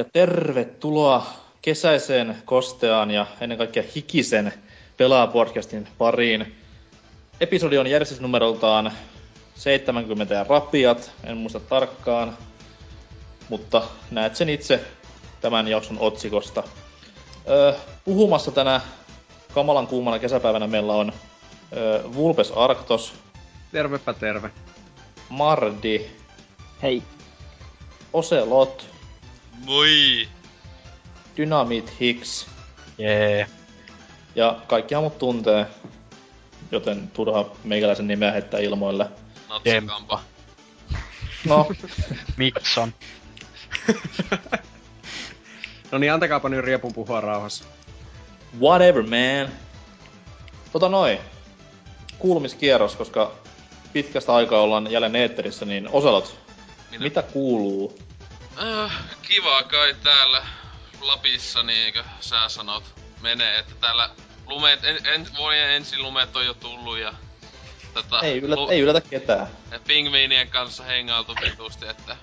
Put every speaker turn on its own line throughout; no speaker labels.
ja tervetuloa kesäiseen, kosteaan ja ennen kaikkea hikisen Pelaa-podcastin pariin. Episodi on järjestysnumeroltaan 70 ja rapiat, en muista tarkkaan, mutta näet sen itse tämän jakson otsikosta. Öö, puhumassa tänä kamalan kuumana kesäpäivänä meillä on öö, Vulpes Arctos.
Tervepä terve.
Mardi.
Hei.
Ocelot.
Moi!
Dynamite Hicks.
Jee. Yeah.
Ja kaikki mut tuntee, joten turha meikäläisen nimeä heittää ilmoille.
Natsikampa.
No,
Mikson.
No niin, antakaapa nyt riepun puhua rauhassa.
whatever man. Tota noin. Kuulumiskierros, koska pitkästä aikaa ollaan jälleen eetterissä, niin Oselot,
Minä.
mitä kuuluu?
Äh, kiva kai täällä Lapissa, niinkö sä sanot, menee, että täällä lumeet, en, en, vuoden ensin lumeet on jo tullut ja tätä
Ei, yllä, ei yllätä ketään.
pingviinien kanssa hengailtu vitusti, että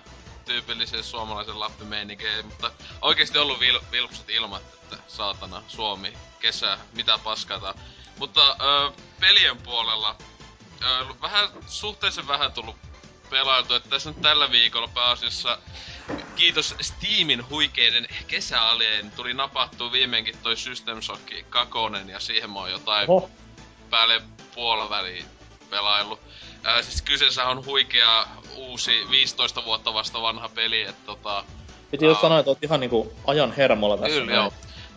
tyypillisen suomalaisen lappimeininkiä, mutta oikeesti ollut vil, vilpsut ilmat, että saatana, Suomi, kesä, mitä paskata. Mutta ö, pelien puolella ö, vähän, suhteellisen vähän tullut pelailtu, että tässä nyt tällä viikolla pääasiassa kiitos Steamin huikeiden kesäaleen tuli napattua viimeinkin toi System Shock 2 ja siihen mä oon jotain
Oho,
päälle puoliväliin pelaillut. Ää, siis kyseessä on huikea uusi 15 vuotta vasta vanha peli, että tota...
piti just
Aa.
sanoa, että oot ihan niinku ajan hermolla tässä.
Kyllä, joo.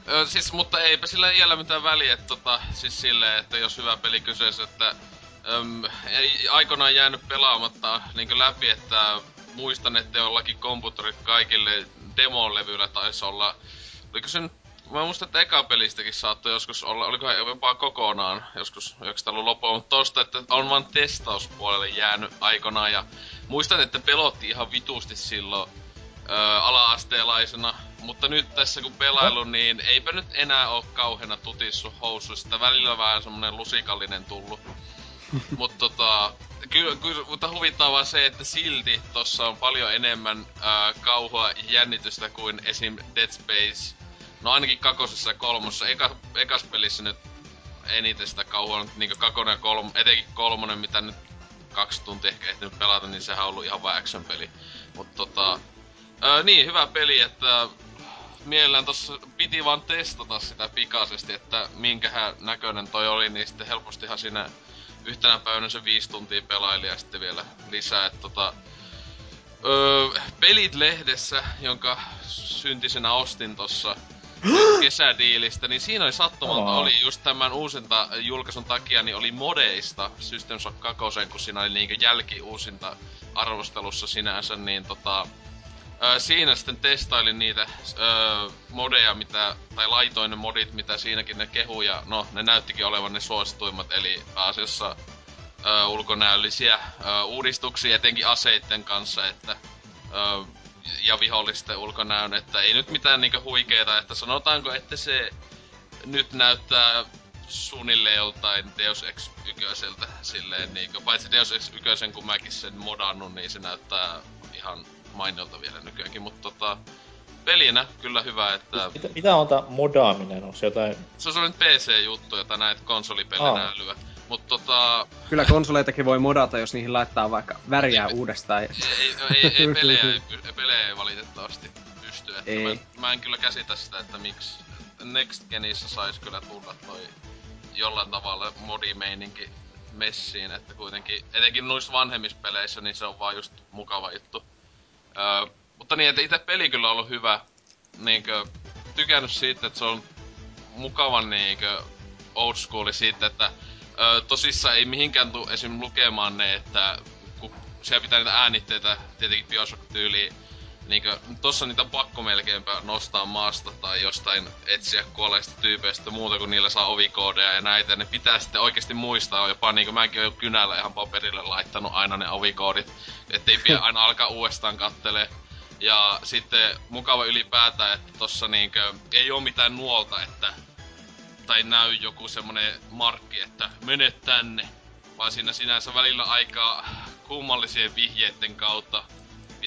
Ö, siis, mutta eipä sillä iällä mitään väliä, että tota, siis silleen, että jos hyvä peli kyseessä, että Öm, ei aikoinaan jäänyt pelaamatta niin läpi, että muistan, että jollakin komputerit kaikille demolevyillä taisi olla, oliko se nyt Mä muistan, että eka pelistäkin saattoi joskus olla, olikohan jopa kokonaan joskus 90-luvun loppuun, mutta tosta, että on vaan testauspuolelle jäänyt aikanaan ja muistan, että pelotti ihan vitusti silloin ö, ala-asteelaisena, mutta nyt tässä kun pelailu, niin eipä nyt enää oo kauheena tutissu housuista. Välillä vähän semmonen lusikallinen tullut. Mutta tota, kyllä, kyllä, mutta huvittaa vaan se, että silti tossa on paljon enemmän ää, kauhua ja jännitystä kuin esim. Dead Space. No ainakin kakosessa ja kolmossa. Eka, ekas pelissä nyt eniten sitä kauhua, niinku kakonen ja kolm, etenkin kolmonen, mitä nyt kaksi tuntia ehkä ehtinyt pelata, niin sehän on ollut ihan vaan action peli. Mutta tota, ää, niin, hyvä peli, että mielellään tossa piti vaan testata sitä pikaisesti, että minkähän näköinen toi oli, niin sitten helpostihan siinä yhtenä päivänä se viisi tuntia pelaili ja sitten vielä lisää, että tota... Öö, pelit lehdessä, jonka syntisenä ostin tossa kesädiilistä, niin siinä oli sattumalta,
Aa.
oli just tämän uusinta julkaisun takia, niin oli modeista System Shock 2, kun siinä oli niinkö jälki uusinta arvostelussa sinänsä, niin tota... Öö, siinä sitten testailin niitä öö, modeja, mitä, tai laitoin ne modit, mitä siinäkin ne kehu, ja no, ne näyttikin olevan ne suosituimmat, eli pääasiassa öö, ulkonäöllisiä öö, uudistuksia, etenkin aseitten kanssa, että öö, ja vihollisten ulkonäön, että ei nyt mitään niinku huikeeta, että sanotaanko, että se nyt näyttää suunnilleen joltain Deus Ex yköseltä silleen niinku, paitsi Deus Ex ykösen kun mäkin sen modannut, niin se näyttää ihan mainiolta vielä nykyäänkin, mutta tota, pelinä kyllä hyvä, että
Mitä, mitä on tää modaaminen? Onko se jotain...
se on sellainen PC-juttu, jota näet konsolipelejä
Aa.
älyä. Mutta tota,
Kyllä konsoleitakin voi modata, jos niihin laittaa vaikka väriä
Ei-
uudestaan.
ei, ei, ei, pelejä, ei, pelejä ei valitettavasti pysty. Että
Ei.
Mä, mä, en kyllä käsitä sitä, että miksi Next Genissä sais kyllä tulla toi jollain tavalla modimeininki messiin, että kuitenkin, etenkin noissa vanhemmissa peleissä, niin se on vaan just mukava juttu. Mutta niin, että itse peli kyllä on ollut hyvä. Niinkö, tykännyt siitä, että se on mukavan niinkö old schooli siitä, että ö, tosissaan ei mihinkään tuu esim. lukemaan ne, että kun siellä pitää niitä äänitteitä tietenkin Bioshock-tyyliin, niinkö, tossa niitä on pakko melkeinpä nostaa maasta tai jostain etsiä kuolleista tyypeistä muuta, kun niillä saa ovikoodeja ja näitä. Ja ne pitää sitten oikeasti muistaa, jopa niinkö mäkin oon kynällä ihan paperille laittanut aina ne ovikoodit, ettei pidä aina alkaa uudestaan kattelee. Ja sitten mukava ylipäätään, että tossa niinkö ei oo mitään nuolta, että tai näy joku semmonen markki, että mene tänne. Vaan siinä sinänsä välillä aika kummallisien vihjeiden kautta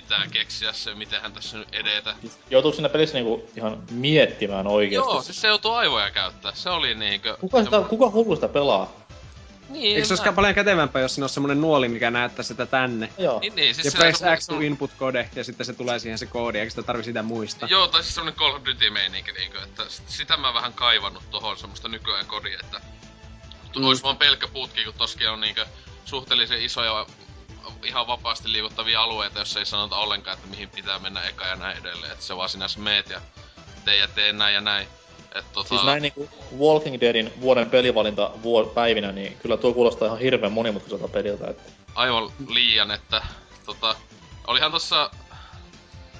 pitää keksiä se, mitenhän tässä nyt edetä.
Joutuuko siinä pelissä niinku ihan miettimään oikeesti?
Joo, siis se joutuu aivoja käyttää. Se oli niinkö...
Kuka, sitä, kuka hullu sitä pelaa?
Niin,
Eikö se olisikaan paljon kätevämpää, jos siinä on semmonen nuoli, mikä näyttää sitä tänne?
Joo.
Niin, niin, siis
Ja
se-
press
se-
X to input code, ja sitten se tulee siihen se koodi, eikä sitä tarvi sitä muistaa.
Joo, tai siis semmonen Call of Duty meininki, niinkö, että sitä mä vähän kaivannut tohon semmoista nykyään kodia, että mm. ois vaan pelkkä putki, kun toskin on niinkö suhteellisen isoja ihan vapaasti liikuttavia alueita, jos ei sanota ollenkaan, että mihin pitää mennä eka ja näin edelleen. Että se vaan sinänsä meet ja tee ja tee näin ja näin. Et tota,
Siis näin niinku Walking Deadin vuoden pelivalinta vuo- päivinä, niin kyllä tuo kuulostaa ihan hirveän monimutkaiselta peliltä. Että
aivan liian, että tota, olihan tossa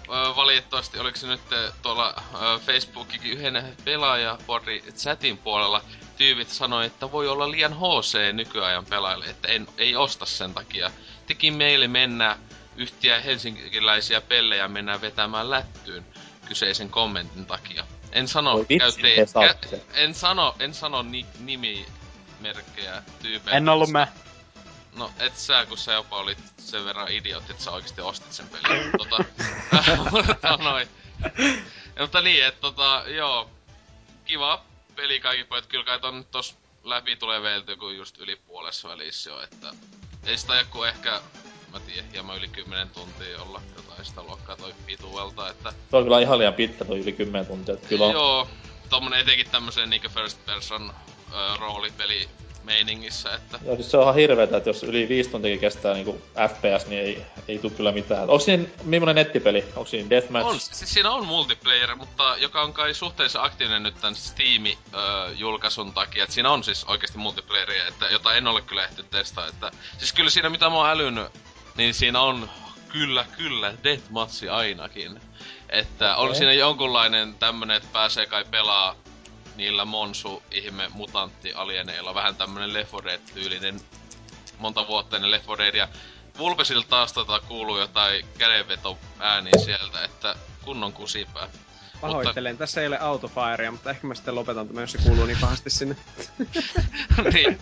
ö, valitettavasti, oliko se nyt tuolla ö, Facebookikin yhden pelaajapori chatin puolella tyypit sanoi, että voi olla liian HC nykyajan pelaajille, että en, ei osta sen takia. Teki meille mennä yhtiä helsinkiläisiä pellejä mennään vetämään lättyyn kyseisen kommentin takia. En sano,
Voi vitsi, saatte
kä-
sen.
en sano, en sano ni, nimimerkkejä tyypeiltä.
En ollut mä.
No et sä, kun sä jopa olit sen verran idiootti, että sä oikeesti ostit sen pelin. tota, mutta noin. Ja, mutta niin, että tota, joo. Kiva peli kaikki pojat. Kyllä kai ton tos läpi tulee veilty kuin just yli puolessa välissä jo, että ei sitä joku ehkä, mä tiedän, hieman yli 10 tuntia olla jotain sitä luokkaa toi pituelta, että
se on kyllä ihan liian pitkä tuo yli 10 tuntia. Että kyllä on,
Joo, tommonen etenkin tämmösen niinku first person ö, roolipeli meiningissä, että
Joo, siis se on ihan hirveetä, että jos yli 5 tuntia kestää niinku FPS, niin ei, ei tuu kyllä mitään. Onko siinä millainen nettipeli? Onko siinä Deathmatch?
On, siis siinä on multiplayer, mutta joka on kai suhteellisen aktiivinen nyt tän Steam-julkaisun takia. Et siinä on siis oikeasti multiplayeria, että, jota en ole kyllä ehtinyt testaa. Että, siis kyllä siinä mitä mä oon älynyt, niin siinä on kyllä, kyllä, deathmatchi ainakin. Että on
Okei.
siinä jonkunlainen tämmönen, että pääsee kai pelaa niillä monsu ihme mutantti alieneilla. Vähän tämmönen Left 4 Dead-tyylinen monta vuotta ennen Left 4 Deadia. Vulpesilta taas tota kuuluu jotain kädenveto ääniä sieltä, että kunnon kusipää.
Pahoittelen, tässä ei ole autofirea, mutta ehkä mä sitten lopetan tämän, jos se kuuluu niin pahasti sinne.
niin,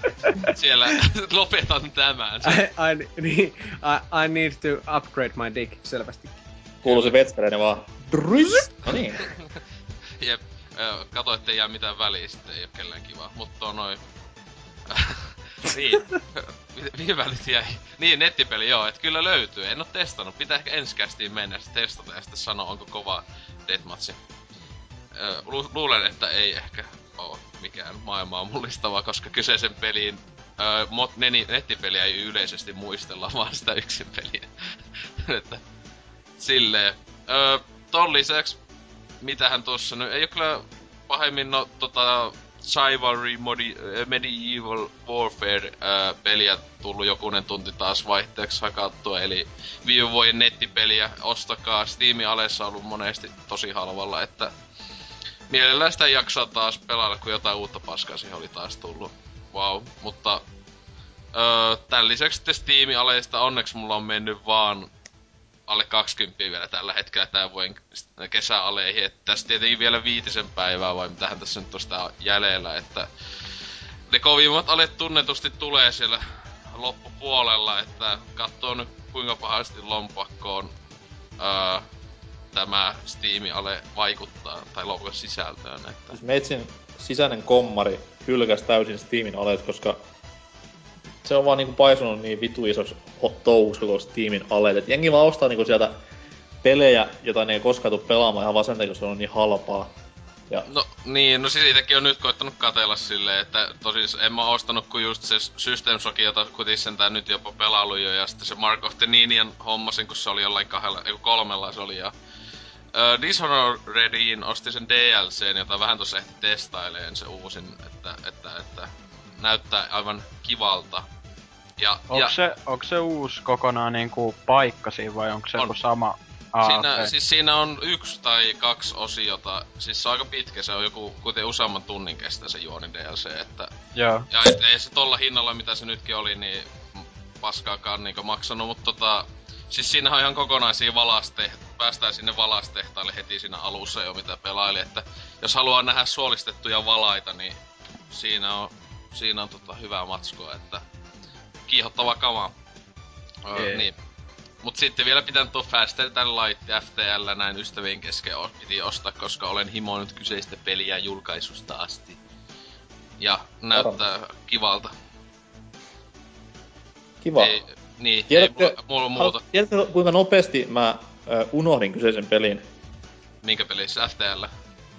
siellä lopetan tämän.
I, I, niin, I, I need to upgrade my dick, selvästi.
Kuuluu se vetskareinen vaan. Drys! No niin.
Jep, kato ettei jää mitään väliä, sitten ei oo kellään kivaa. Mutta on noin... niin, Mi- mihin nyt jäi? Niin, nettipeli joo, että kyllä löytyy. En oo testannut, pitää ehkä ensi kästiin mennä ja sitten testata ja sitten sanoa, onko kova deathmatchi. Lu- luulen, että ei ehkä oo mikään maailmaa mullistavaa, koska kyseisen peliin ö, mot, neni, nettipeliä ei yleisesti muistella, vaan sitä yksin peliä. että silleen. Ö, ton lisäksi, mitähän tuossa nyt, ei oo kyllä pahemmin no, tota, Chivalry Modi, äh, Medieval Warfare äh, peliä tullut jokunen tunti taas vaihteeksi hakattua, eli viime vuoden nettipeliä ostakaa. Steamin alessa ollut monesti tosi halvalla, että mielellään sitä jaksaa taas pelailla, kun jotain uutta paskaa siihen oli taas tullut. Wow, mutta öö, tämän lisäksi sitten Steamin aleista onneksi mulla on mennyt vaan alle 20 vielä tällä hetkellä tämän vuoden kesäaleihin. Että tässä tietenkin vielä viitisen päivää vai mitähän tässä nyt on jäljellä, että ne kovimmat alet tunnetusti tulee siellä loppupuolella, että katsoo nyt kuinka pahasti lompakkoon öö, tämä Steam-ale vaikuttaa, tai lopun sisältöön, että
Siis Meitsin sisäinen kommari hylkäs täysin Steamin alet, koska se on vaan niinku paisunut niin vitu isoksi touhuksi koko Steamin alet. Et jengi vaan ostaa niinku sieltä pelejä, jota ne ei koskaan tuu pelaamaan ihan vaan sen takia, se on niin halpaa. Ja
No niin, no siis itsekin on nyt koittanut katella silleen, että tosis en mä ostanut kuin just se System Shock, jota kuitenkin sentään nyt jopa pelailu jo, ja sitten se Mark of the Ninian hommasin, kun se oli jollain kahdella, ei kolmella se oli, ja Uh, Dishonoredin osti sen DLCn, jota vähän tuossa ehti testaileen se uusin, että, että, että näyttää aivan kivalta. Ja,
Onko
ja
se, onko se uusi kokonaan niinku paikka siinä vai onko se
On.
joku sama? Aa,
siinä,
okei.
siis siinä on yksi tai kaksi osiota, siis se on aika pitkä, se on joku kuten useamman tunnin kestää se juoni DLC, että
Joo.
Ja et ei se tolla hinnalla, mitä se nytkin oli, niin paskaakaan niinku maksanut, mutta tota... Siis siinähän on ihan kokonaisia valaste, päästään sinne valastehtaille heti siinä alussa jo mitä pelaili, että jos haluaa nähdä suolistettuja valaita, niin siinä on, siinä on tota hyvää matskua, että kiihottava kama. Öö,
Jee.
niin. Mut sitten vielä pitää tuo Faster than Light FTL näin ystävien kesken o- piti ostaa, koska olen himoinut kyseistä peliä julkaisusta asti. Ja näyttää kivalta.
Kiva.
Ei, niin, ei
Tiedätkö,
mulla, mulla muuta.
tiedätkö, kuinka nopeasti mä ö, unohdin kyseisen pelin?
Minkä pelissä? FTL?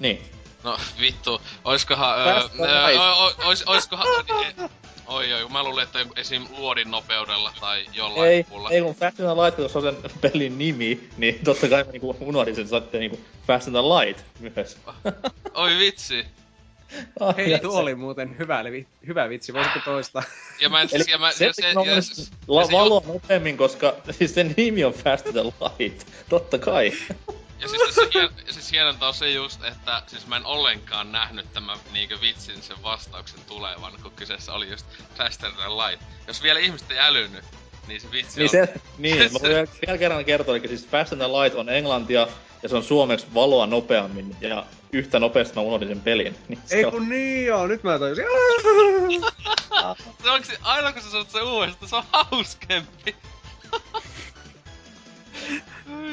Niin.
No vittu, oiskohan... Öö, öö, ois, oiskohan... e- Oi oi, mä luulin, että esim. luodin nopeudella tai jollain
Ei,
muulla.
ei kun Fast and the Light, jos on sen pelin nimi, niin totta kai mä niinku unohdin sen, että niinku Fast and the Light myös.
Oi vitsi.
Ai,
Hei, tuo
se-
oli muuten hyvä, li- hyvä vitsi. Voisitko toistaa?
Ja mä en
Eli
siis... Ja mä,
se,
ja
se,
se,
se,
ja,
se, la,
ja se
valoa nopeammin, koska siis sen nimi on Fast and the Light. Totta kai.
Ja siis tässä hien, siis hienonta on se just, että siis mä en ollenkaan nähnyt tämän niinkö vitsin sen vastauksen tulevan, kun kyseessä oli just Faster than Light. Jos vielä ihmiset ei älynyt, niin se vitsi
Niin,
on...
se, niin mä voin vielä- kerran kertoa, eli siis Fast and the Light on englantia, ja se on suomeksi valoa nopeammin, ja yhtä nopeasti mä unohdin sen pelin. Niin se
Ei
on-
kun niin joo, nyt mä tajusin.
Se onko se, aina kun sä sanot sen uudestaan, se on hauskempi.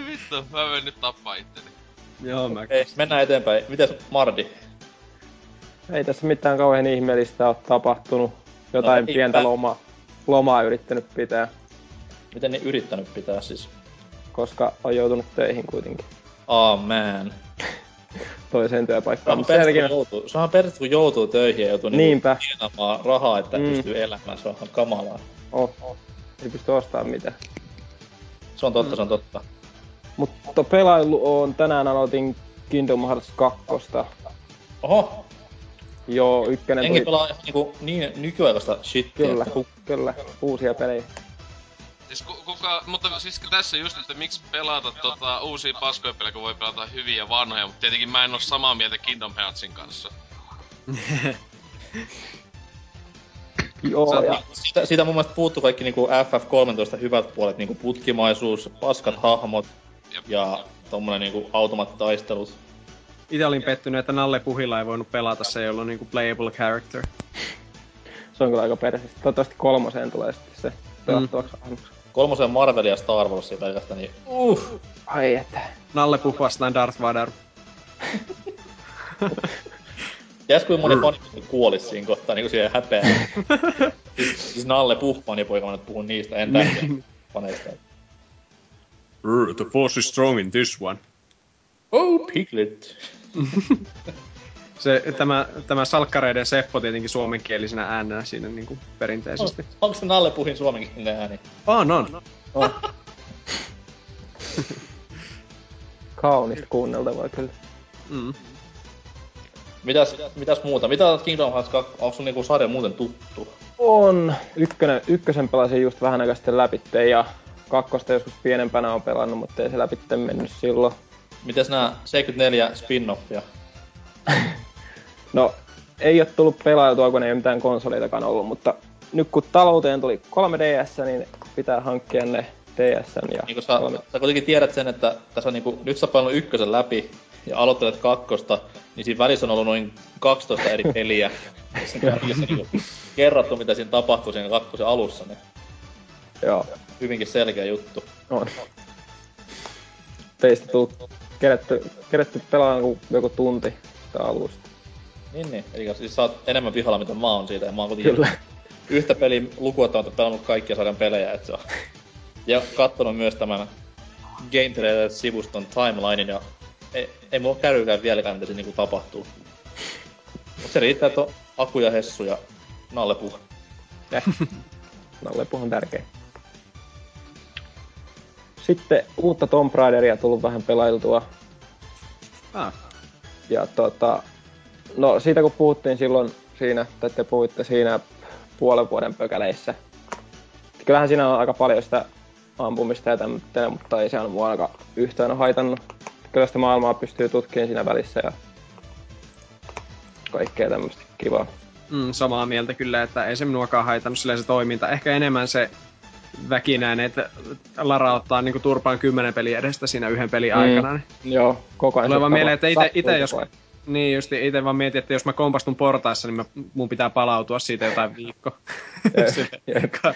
Vittu, mä voin nyt tappaa itteni.
joo, mä
Ei, mennään eteenpäin. Mites Mardi?
Ei tässä mitään kauhean ihmeellistä ole tapahtunut. Jotain
No
pientä
pä-
loma, lomaa yrittänyt pitää,
Miten ne yrittänyt pitää siis?
koska on joutunut töihin kuitenkin
Oh man.
toiseen
Se
työpaikkaan.
on peristä,
sielläkin
kun joutuu, se on peristä, kun joutuu töihin ja joutuu niinku
Niinpä.
tienaamaan rahaa, että
Mm.
mm. pystyy elämään. Se on ihan kamalaa.
oh, oh, ei pysty ostamaan mitään.
Se on totta, mm. se on totta.
Mutta pelailu on, tänään aloitin Kingdom Hearts 2.
Oho,
Joo, ykkönen
jengi
tuli,
pelaa ihan niinku niin nykyaikaista shittiä.
kyllä,
että-
kyllä, uusia pelejä.
Siis ku, kuka, mutta siis tässä just, että miksi pelata tota uusia paskoja pelejä, kun voi pelata hyviä vanhoja, mutta tietenkin mä en oo samaa mieltä Kingdom Heartsin kanssa.
Joo, ja
Siitä, siitä mun mielestä puuttuu kaikki niinku FF13 hyvät puolet, niinku putkimaisuus, paskat hahmot
Jep.
ja tommonen niinku automaattitaistelut.
Itse olin pettynyt, että Nalle Puhila ei voinut pelata, se ei ollut niinku playable character.
se on kyllä aika persistä. Toivottavasti kolmoseen tulee sitten se pelattavaksi mm.
Kolmosen Marvel ja Star Wars pelkästään, niin uh,
Ai että.
Nalle Puh vastaan Darth Vader.
Ties kuinka moni fani kuolis siinä kohtaa niinku siihen häpeään. siis, siis Nalle Puh fanipoika, mä nyt puhun niistä, en tähden faneista.
The force is strong in this one.
Oh, Piglet.
Se, tämä, tämä salkkareiden Seppo tietenkin suomenkielisenä äänenä siinä niinku perinteisesti.
Onko se Nalle Puhin suomenkielinen ääni?
On, on.
On. Kaunista kuunneltavaa kyllä.
Mm.
Mitäs, mitäs muuta? Mitä olet Kingdom Hearts 2? Onko sun niinku sarja muuten tuttu?
On. Ykkönen, ykkösen pelasin just vähän aikaa sitten läpitte ja kakkosta joskus pienempänä on pelannut, mutta ei se läpitte mennyt silloin.
Mites nää 74 spin-offia?
No, ei ole tullut pelailtua, kun ei ole mitään konsoleitakaan ollut, mutta nyt kun talouteen tuli 3DS, niin pitää hankkia ne DSn ja
Niinku sä,
kolme-
sä kuitenkin tiedät sen, että tässä on niinku, nyt sä pelannut ykkösen läpi ja aloittelet kakkosta, niin siinä välissä on ollut noin 12 eri peliä. Sen kaikissa niinku kerrottu, mitä siinä tapahtuu siinä kakkosen alussa, niin
Joo,
hyvinkin selkeä juttu.
on. Teistä tullut kerätty, kerätty pelaamaan kuin joku tunti sitä alusta.
Niin, niin. Eli siis sä oot enemmän pihalla, mitä mä oon siitä, ja mä oon kuitenkin
Kyllä.
yhtä peliä lukuottamatta pelannut kaikkia sarjan pelejä, et se on. Ja kattonut myös tämän Game Trailer-sivuston timelinein, ja ei, ei mulla kärrykään vieläkään, mitä siinä niinku tapahtuu. Mut se riittää, että on Aku ja Hessu ja. Nalle
on tärkeä. Sitten uutta Tomb Raideria tullut vähän pelailtua.
Ah.
Ja tota, no siitä kun puhuttiin silloin siinä, tai te puhuitte siinä puolen vuoden pökäleissä. Kyllähän siinä on aika paljon sitä ampumista ja tämmöistä, mutta ei se on mua aika yhtään haitannut. Kyllä sitä maailmaa pystyy tutkimaan siinä välissä ja kaikkea tämmöistä kivaa.
Mm, samaa mieltä kyllä, että ei se minuakaan haitannut silleen se toiminta. Ehkä enemmän se väkinäinen, että Lara ottaa niinku turpaan kymmenen peliä edestä siinä yhden pelin
Mm.
aikana. Niin
Joo, koko ajan.
Tulee vaan mieleen, että ite, ite jos... Niin just, ite vaan mietin, että jos mä kompastun portaissa, niin mä, mun pitää palautua siitä jotain viikko. Ka-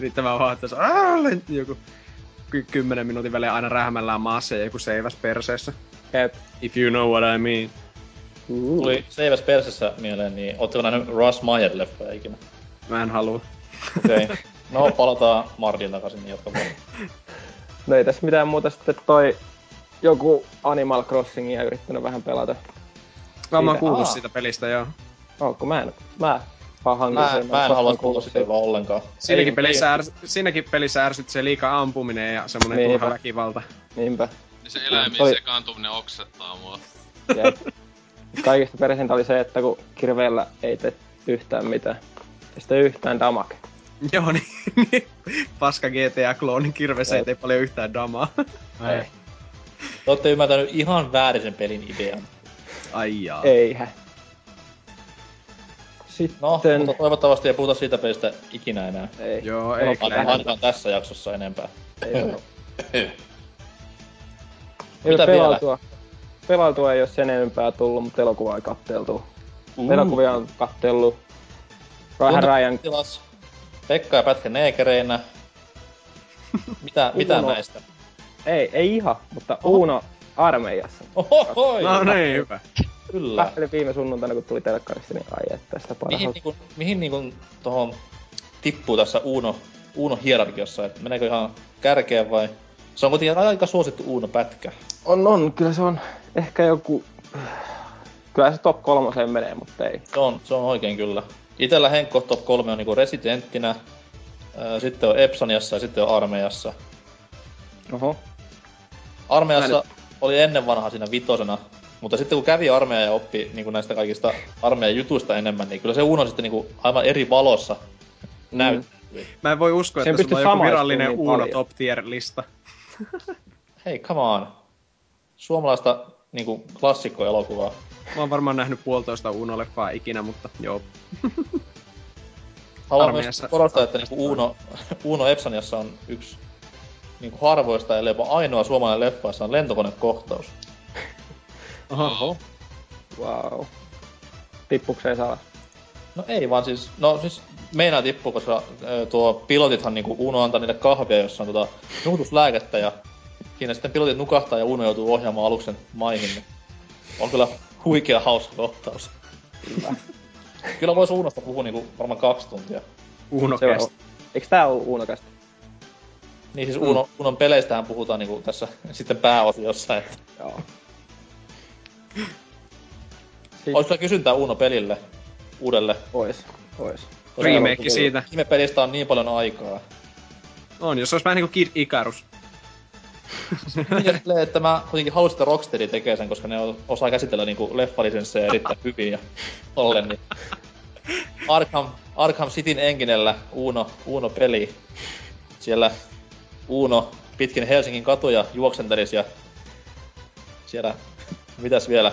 Riittävää vaan, että se "Aa, lent- joku. ky- kymmenen minuutin välein aina rähmällään maassa ja joku seiväs perseessä.
Jep.
If you know what I mean.
Tuli Seiväs persessä mieleen, niin ootteko nähnyt Russ Meyer-leffoja ikinä?
Mä en halua.
Okei. Okay. No, palataan Mardin takaisin, niin jatka vaan.
No ei tässä mitään muuta sitten toi joku Animal Crossingia yrittänyt vähän pelata.
Mä oon
Siitä-
kuullut siitä pelistä, joo.
Onko mä en, mä vaan hankin
Mä,
sen.
mä en halua kuulla sitä vaan ollenkaan.
Siinäkin
Ei-
pelissä, ärs, siinäkin pelissä ärsyttää liikaa ampuminen ja semmonen
Niinpä.
turha väkivalta.
Niinpä.
Niin se eläimiin
Oli-
sekaantuminen oksettaa mua.
Jep. Kaikista persintä oli se, että kun kirveellä ei tee yhtään mitään. Ei sitä yhtään damake.
Joo, niin, niin. Paska GTA-kloonin kirvessä ei tee paljon yhtään damaa.
Ei.
Te ootte ymmärtänyt ihan väärin sen pelin idean.
Ai jaa.
Eihän. Sitten...
No, mutta toivottavasti ei puhuta siitä pelistä ikinä enää.
Ei.
Joo, ei kyllä.
Ainakaan tässä jaksossa enempää.
Ei,
Mitä
ei
vielä?
pelautua. Pelautua ei ole sen enempää tullut, mutta elokuvaa ei katteltu.
Uh.
Elokuvia on kattellut. Vähän Ryan
Tilas. Pekka ja Pätkä neekereinä. Mitä, mitä näistä?
Ei, ei ihan, mutta Uno armeijassa.
Ohohoi!
No niin, hyvä.
Kyllä.
Katselin viime sunnuntaina, kun tuli telkkarista, niin ai että sitä
Mihin,
parhaalla.
niinku, mihin niinku tohon tippuu tässä Uno, Uno hierarkiassa? Et meneekö ihan kärkeen vai? Se on kuitenkin aika suosittu Uno pätkä.
On, on, kyllä se on ehkä joku... Kyllä se top kolmoseen menee, mutta ei.
Se on, se on oikein kyllä. Itellä Henkko top 3 on niinku Residenttinä, sitten on Epsoniassa ja sitten on Armeijassa.
Oho.
Armeijassa oli ennen vanha siinä vitosena, mutta sitten kun kävi armeija ja oppi niin näistä kaikista armeijan jutuista enemmän, niin kyllä se Uno sitten niin aivan eri valossa näyttää.
Mä en voi uskoa,
Sen
että sulla on joku virallinen
niin
Uno
paljon.
top tier lista.
Hei, come on. Suomalaista niinku klassikkoelokuvaa.
Mä oon varmaan nähnyt puolitoista Uno-leffaa ikinä, mutta joo.
Haluan
Armeijassa-
myös korostaa, että niinku Uno, Uno Epsaniassa on yksi niinku harvoista, ellei jopa ainoa suomalainen leffa, jossa on lentokonekohtaus.
Oho.
Wow. Tippukseen saa.
No ei vaan siis, no siis meinaa tippuu, koska ö, tuo pilotithan niinku Uno antaa niille kahvia, jossa on tota nukutuslääkettä ja siinä sitten pilotit nukahtaa ja Uno joutuu ohjaamaan aluksen maihin. Niin on kyllä huikea hauska kohtaus.
Kyllä.
Kyllä voisi Unosta puhua niinku varmaan kaksi tuntia.
Uno kest.
eikö tää oo Unokästä?
Niin siis Uno, Unon peleistähän puhutaan niinku tässä sitten pääosiossa, että
Joo. Siis
Olis sulla kysyntää Uno-pelille? Uudelle?
ois. Ois.
Remake siitä.
Viime pelistä on niin paljon aikaa.
On, jos olisi vähän niinku Kid Icarus.
Niin, että mä kuitenkin halusin, että Rocksteady tekee sen, koska ne osaa käsitellä niinku leffalisensseja erittäin hyvin ja ollen, niin Arkham, Arkham Cityn enginellä Uno, Uno-peli. Siellä Uno pitkin Helsingin katuja juoksentelis ja siellä, mitäs vielä,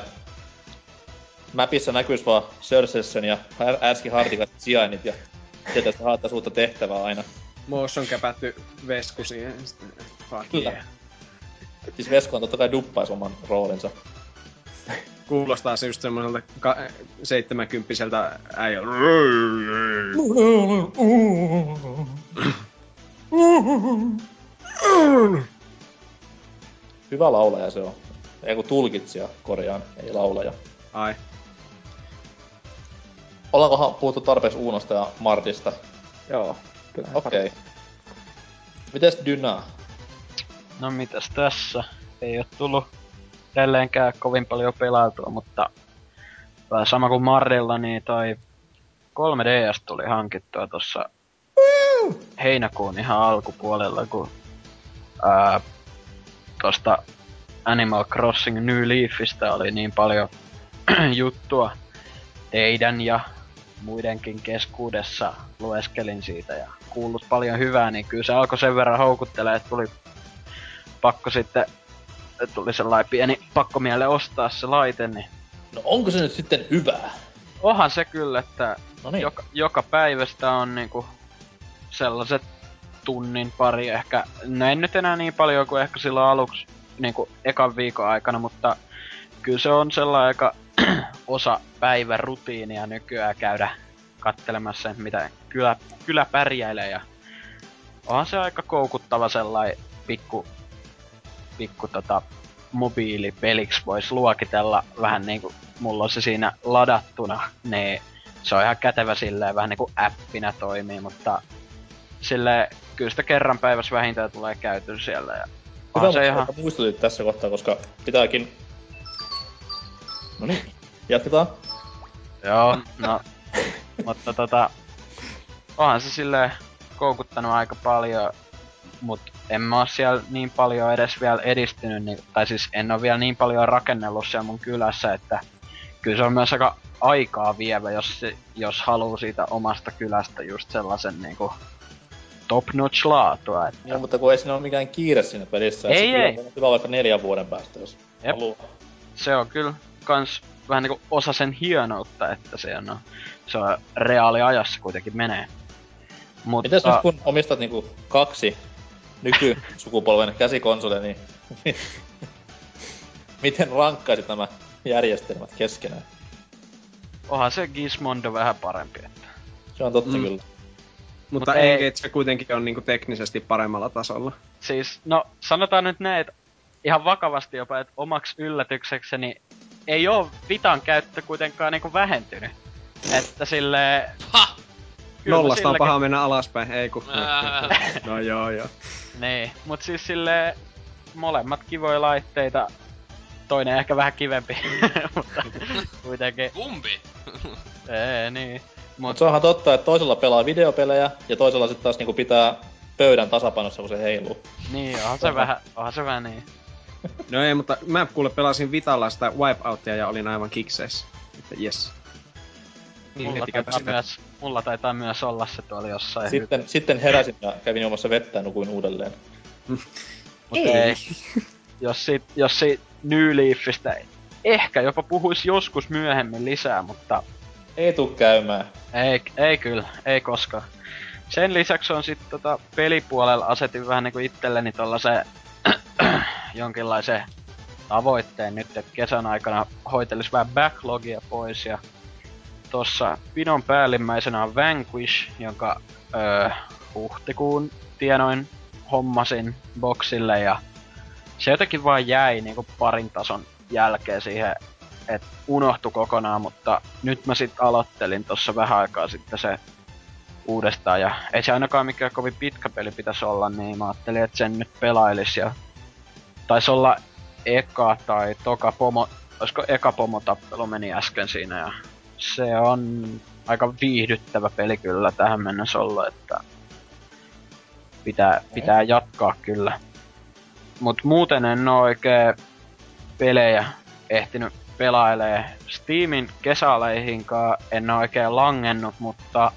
mapissa näkyis vaan Cerseissen ja Äski Hartikat sijainnit ja sieltä sitä haettaisiin uutta tehtävää aina.
Motion käpätty vesku siihen. Sitten, fuck
Kyllä.
yeah.
Siis Vesko on totta kai duppais oman roolinsa.
Kuulostaa se just semmoiselta ka- 70 äijältä.
Hyvä laulaja se on. Ei kun tulkitsija korjaan, ei laulaja.
Ai.
Ollaankohan puhuttu tarpeeksi Uunosta ja Mardista?
Joo. Kyllä.
Okei. Okay. Mites Dyna?
No mitäs tässä? Ei oo tullut edelleenkään kovin paljon pelautua, mutta vähän sama kuin Mardilla, niin toi 3DS tuli hankittua tossa heinäkuun ihan alkupuolella, kun ää, tosta Animal Crossing New Leafistä oli niin paljon juttua teidän ja muidenkin keskuudessa lueskelin siitä ja kuullut paljon hyvää, niin kyllä se alkoi sen verran houkuttelee, että tuli pakko sitten, tuli sellainen pieni pakko miele ostaa se laite, niin
No onko se nyt sitten hyvää?
onhan se kyllä, että
No niin.
joka, joka päivästä on niinku sellaiset tunnin pari ehkä, no en nyt enää niin paljon kuin ehkä silloin aluksi niinku ekan viikon aikana, mutta kyllä se on sellainen aika osa päivän rutiinia nykyään käydä kattelemassa, että mitä kylä, kylä pärjäilee ja onhan se aika koukuttava sellainen pikku, pikku tota, mobiilipeliksi voisi luokitella vähän niinku, mulla on se siinä ladattuna, niin se on ihan kätevä silleen, vähän niinku appina toimii, mutta sille kyllä sitä kerran päivässä vähintään tulee käyty siellä. Ja
Hyvä, se ihan... muistutit tässä kohtaa, koska pitääkin... No niin, jatketaan.
Joo, no. mutta tota... Onhan se silleen koukuttanut aika paljon, mut en mä oo siellä niin paljon edes vielä edistynyt, niin, tai siis en oo vielä niin paljon rakennellut siellä mun kylässä, että kyllä se on myös aika aikaa vievä, jos, jos haluu siitä omasta kylästä just sellaisen niinku top-notch laatua. Että...
Joo, mutta kun ei siinä ole mikään kiire siinä pelissä.
Ei, ei.
Hyvä vaikka neljän vuoden päästä, jos Jep. haluaa.
Se on kyllä kans vähän niinku osa sen hienoutta, että se on, se on reaaliajassa kuitenkin menee.
Mutta... Mites nyt kun omistat niinku kaksi nykysukupolven käsikonsoleja, niin miten rankkaisit nämä järjestelmät keskenään?
Onhan se Gizmondo vähän parempi. Että...
Se on totta mm. kyllä.
Mutta Mut Engage se kuitenkin on niinku teknisesti paremmalla tasolla.
Siis, no sanotaan nyt näin, että ihan vakavasti jopa, että omaksi yllätyksekseni ei oo Vitan käyttö kuitenkaan niinku vähentynyt. Että sille
Ha! Nollasta on paha mennä alaspäin, ei ku. no joo joo.
Niin, mut siis sille molemmat kivoja laitteita. Toinen ehkä vähän kivempi, mutta kuitenkin.
Kumpi?
Ei, niin.
Mut se onhan totta, että toisella pelaa videopelejä ja toisella sitten taas niinku pitää pöydän tasapainossa, kun se heiluu.
Niin, onhan se vähän, onhan se vähän niin.
No ei, mutta mä kuule pelasin Vitalla sitä Wipeoutia ja olin aivan kikseissä. Että yes.
Niin, mulla, taitaa myös, mulla taitaa myös olla se tuolla jossain.
Sitten, sitten heräsin ja kävin juomassa vettä ja nukuin uudelleen.
Mutta ei. ei. jos siitä, jos siitä New Leafistä ehkä jopa puhuis joskus myöhemmin lisää, mutta...
Ei tuu käymään.
Ei, ei kyllä, ei koskaan. Sen lisäksi on sitten tota pelipuolella asetin vähän niinku itselleni tollasen jonkinlaisen tavoitteen nyt, että kesän aikana hoitelis vähän backlogia pois ja tossa pidon päällimmäisenä on Vanquish, jonka öö, huhtikuun tienoin hommasin boksille ja se jotenkin vaan jäi niinku parin tason jälkeen siihen, että unohtu kokonaan, mutta nyt mä sit aloittelin tossa vähän aikaa sitten se uudestaan ja ei se ainakaan mikään kovin pitkä peli pitäisi olla, niin mä ajattelin, että sen nyt pelailis ja taisi olla eka tai toka pomo, olisiko eka pomotappelu meni äsken siinä ja se on aika viihdyttävä peli kyllä tähän mennessä ollut, että pitää, pitää jatkaa kyllä. Mut muuten en oo oikein pelejä ehtinyt pelailee. Steamin kesäleihinkaan en oo oikein langennut, mutta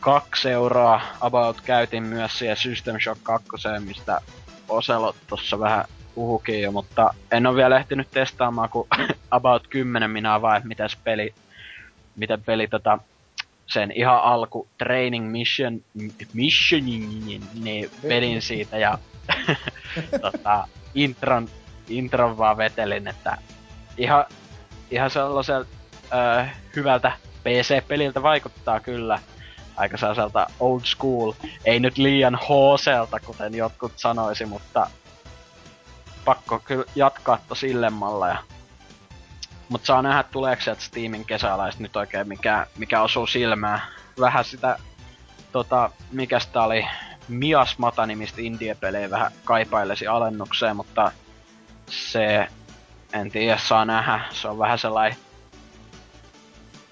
kaksi euroa about käytin myös siihen System Shock 2, mistä Oselot tossa vähän puhukin jo, mutta en ole vielä ehtinyt testaamaan kuin about 10 minaa vai miten peli, miten peli tota, sen ihan alku training mission, mission niin pelin siitä ja tota, intron, intron vaan vetelin, että ihan, ihan sellaiselta äh, hyvältä PC-peliltä vaikuttaa kyllä. Aika sellaiselta old school, ei nyt liian hooselta, kuten jotkut sanoisi, mutta pakko kyllä jatkaa to sillemmalla. Ja... Mut saa nähdä, tuleeko sieltä Steamin kesäläistä nyt oikein mikä, mikä osuu silmään. Vähän sitä, tota, mikä sitä oli, Miasmata nimistä indie-pelejä vähän kaipailesi alennukseen, mutta se, en tiedä, saa nähdä. Se on vähän sellainen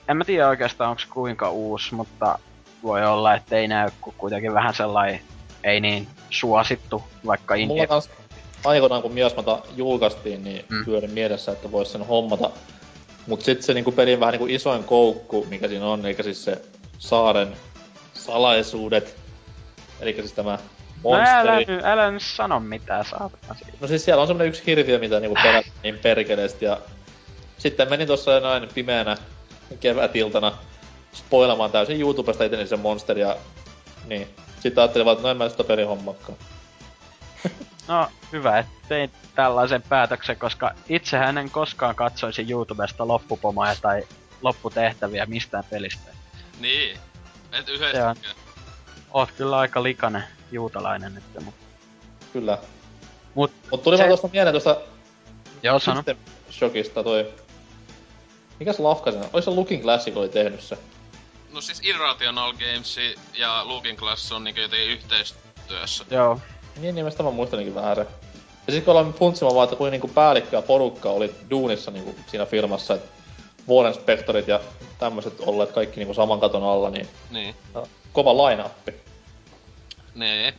en mä tiedä oikeastaan onko kuinka uusi, mutta voi olla, että ei näy, kun kuitenkin vähän sellainen ei niin suosittu, vaikka indie... Mulla kans
aikoinaan kun Miasmata julkaistiin, niin mm. pyörin mielessä, että voisi sen hommata. Mut sitten se niinku pelin vähän niinku isoin koukku, mikä siinä on, eikä siis se saaren salaisuudet. Eli siis tämä monsteri.
No älä, nyt, älä nyt sano mitään saatana siitä.
No siis siellä on semmonen yksi hirviö, mitä niinku perät niin perkeleesti ja sitten menin tossa näin pimeänä kevätiltana spoilamaan täysin YouTubesta itse sen monsteria. Niin. Sitten ajattelin vaan, että no en mä sitä pelihommakkaan.
No, hyvä, että tein tällaisen päätöksen, koska itsehän en koskaan katsoisi YouTubesta loppupomaa tai lopputehtäviä mistään pelistä.
Niin, et yhdessäkään.
Oot kyllä aika likainen juutalainen nyt, mutta...
kyllä.
Mut
Mut tuli
se-
vaan tuosta mieleen tuosta
Joo, sano.
Shockista toi... Mikäs lafka siinä? Olis se Looking Glass, kun oli tehnyt se?
No siis Irrational Games ja Looking Glass on niinku jotenkin yhteistyössä.
Joo.
Niin nimestä mä muistelinkin vähän se. Ja sit kun ollaan funtsimaan vaan, että kuin niinku päällikkö ja porukka oli duunissa niinku siinä firmassa, että Warren Spectorit ja tämmöiset olleet kaikki niinku saman katon alla, niin
Niin.
no, kova line-appi.
Nee.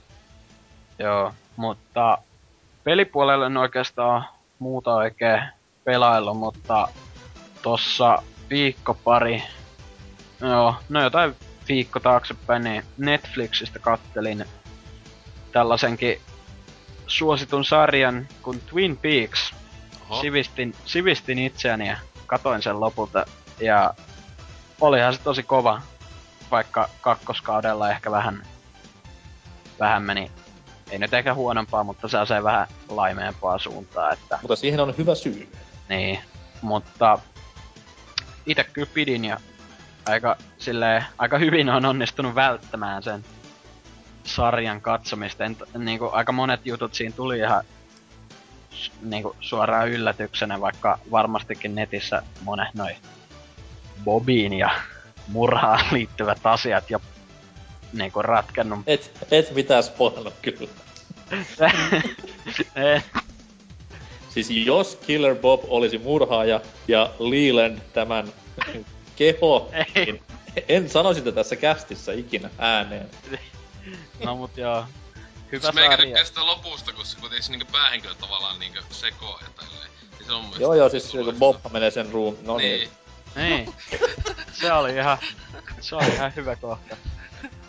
Joo, mutta pelipuolelle en oikeastaan muuta oikein pelaillut, mutta tossa viikko pari, joo, no jotain viikko taaksepäin, niin Netflixistä kattelin tällaisenkin suositun sarjan kuin Twin Peaks.
Oho.
Sivistin, sivistin itseäni ja katoin sen lopulta. Ja olihan se tosi kova, vaikka kakkoskaudella ehkä vähän, vähän meni, ei nyt ehkä huonompaa, mutta se se vähän laimeempaa suuntaa, että
Mutta siihen on hyvä syy.
niin. Mutta itse kyllä pidin ja aika, silleen, aika hyvin on onnistunut välttämään sen sarjan katsomista. En, niinku, aika monet jutut siinä tuli ihan s- niinku, suoraan yllätyksenä, vaikka varmastikin netissä monet noi Bobiin ja murhaan liittyvät asiat jo niinku ratkennut.
Et, et mitään spoilannut kyllä.
Eh,
Siis jos Killer Bob olisi murhaaja ja Leland tämän keho, niin en sanoisi tässä kästissä ikinä ääneen.
No mut joo. Hyvä
Siis meikä
sarja.
tykkää sitä lopusta, kun se kuitenkin se niinku päähenkilö tavallaan niinku sekoo ja tälleen. Niin se on mun
Joo joo, siis kun Bob menee sen room, no niin.
Niin.
Niin. Se oli ihan, se oli ihan hyvä kohta.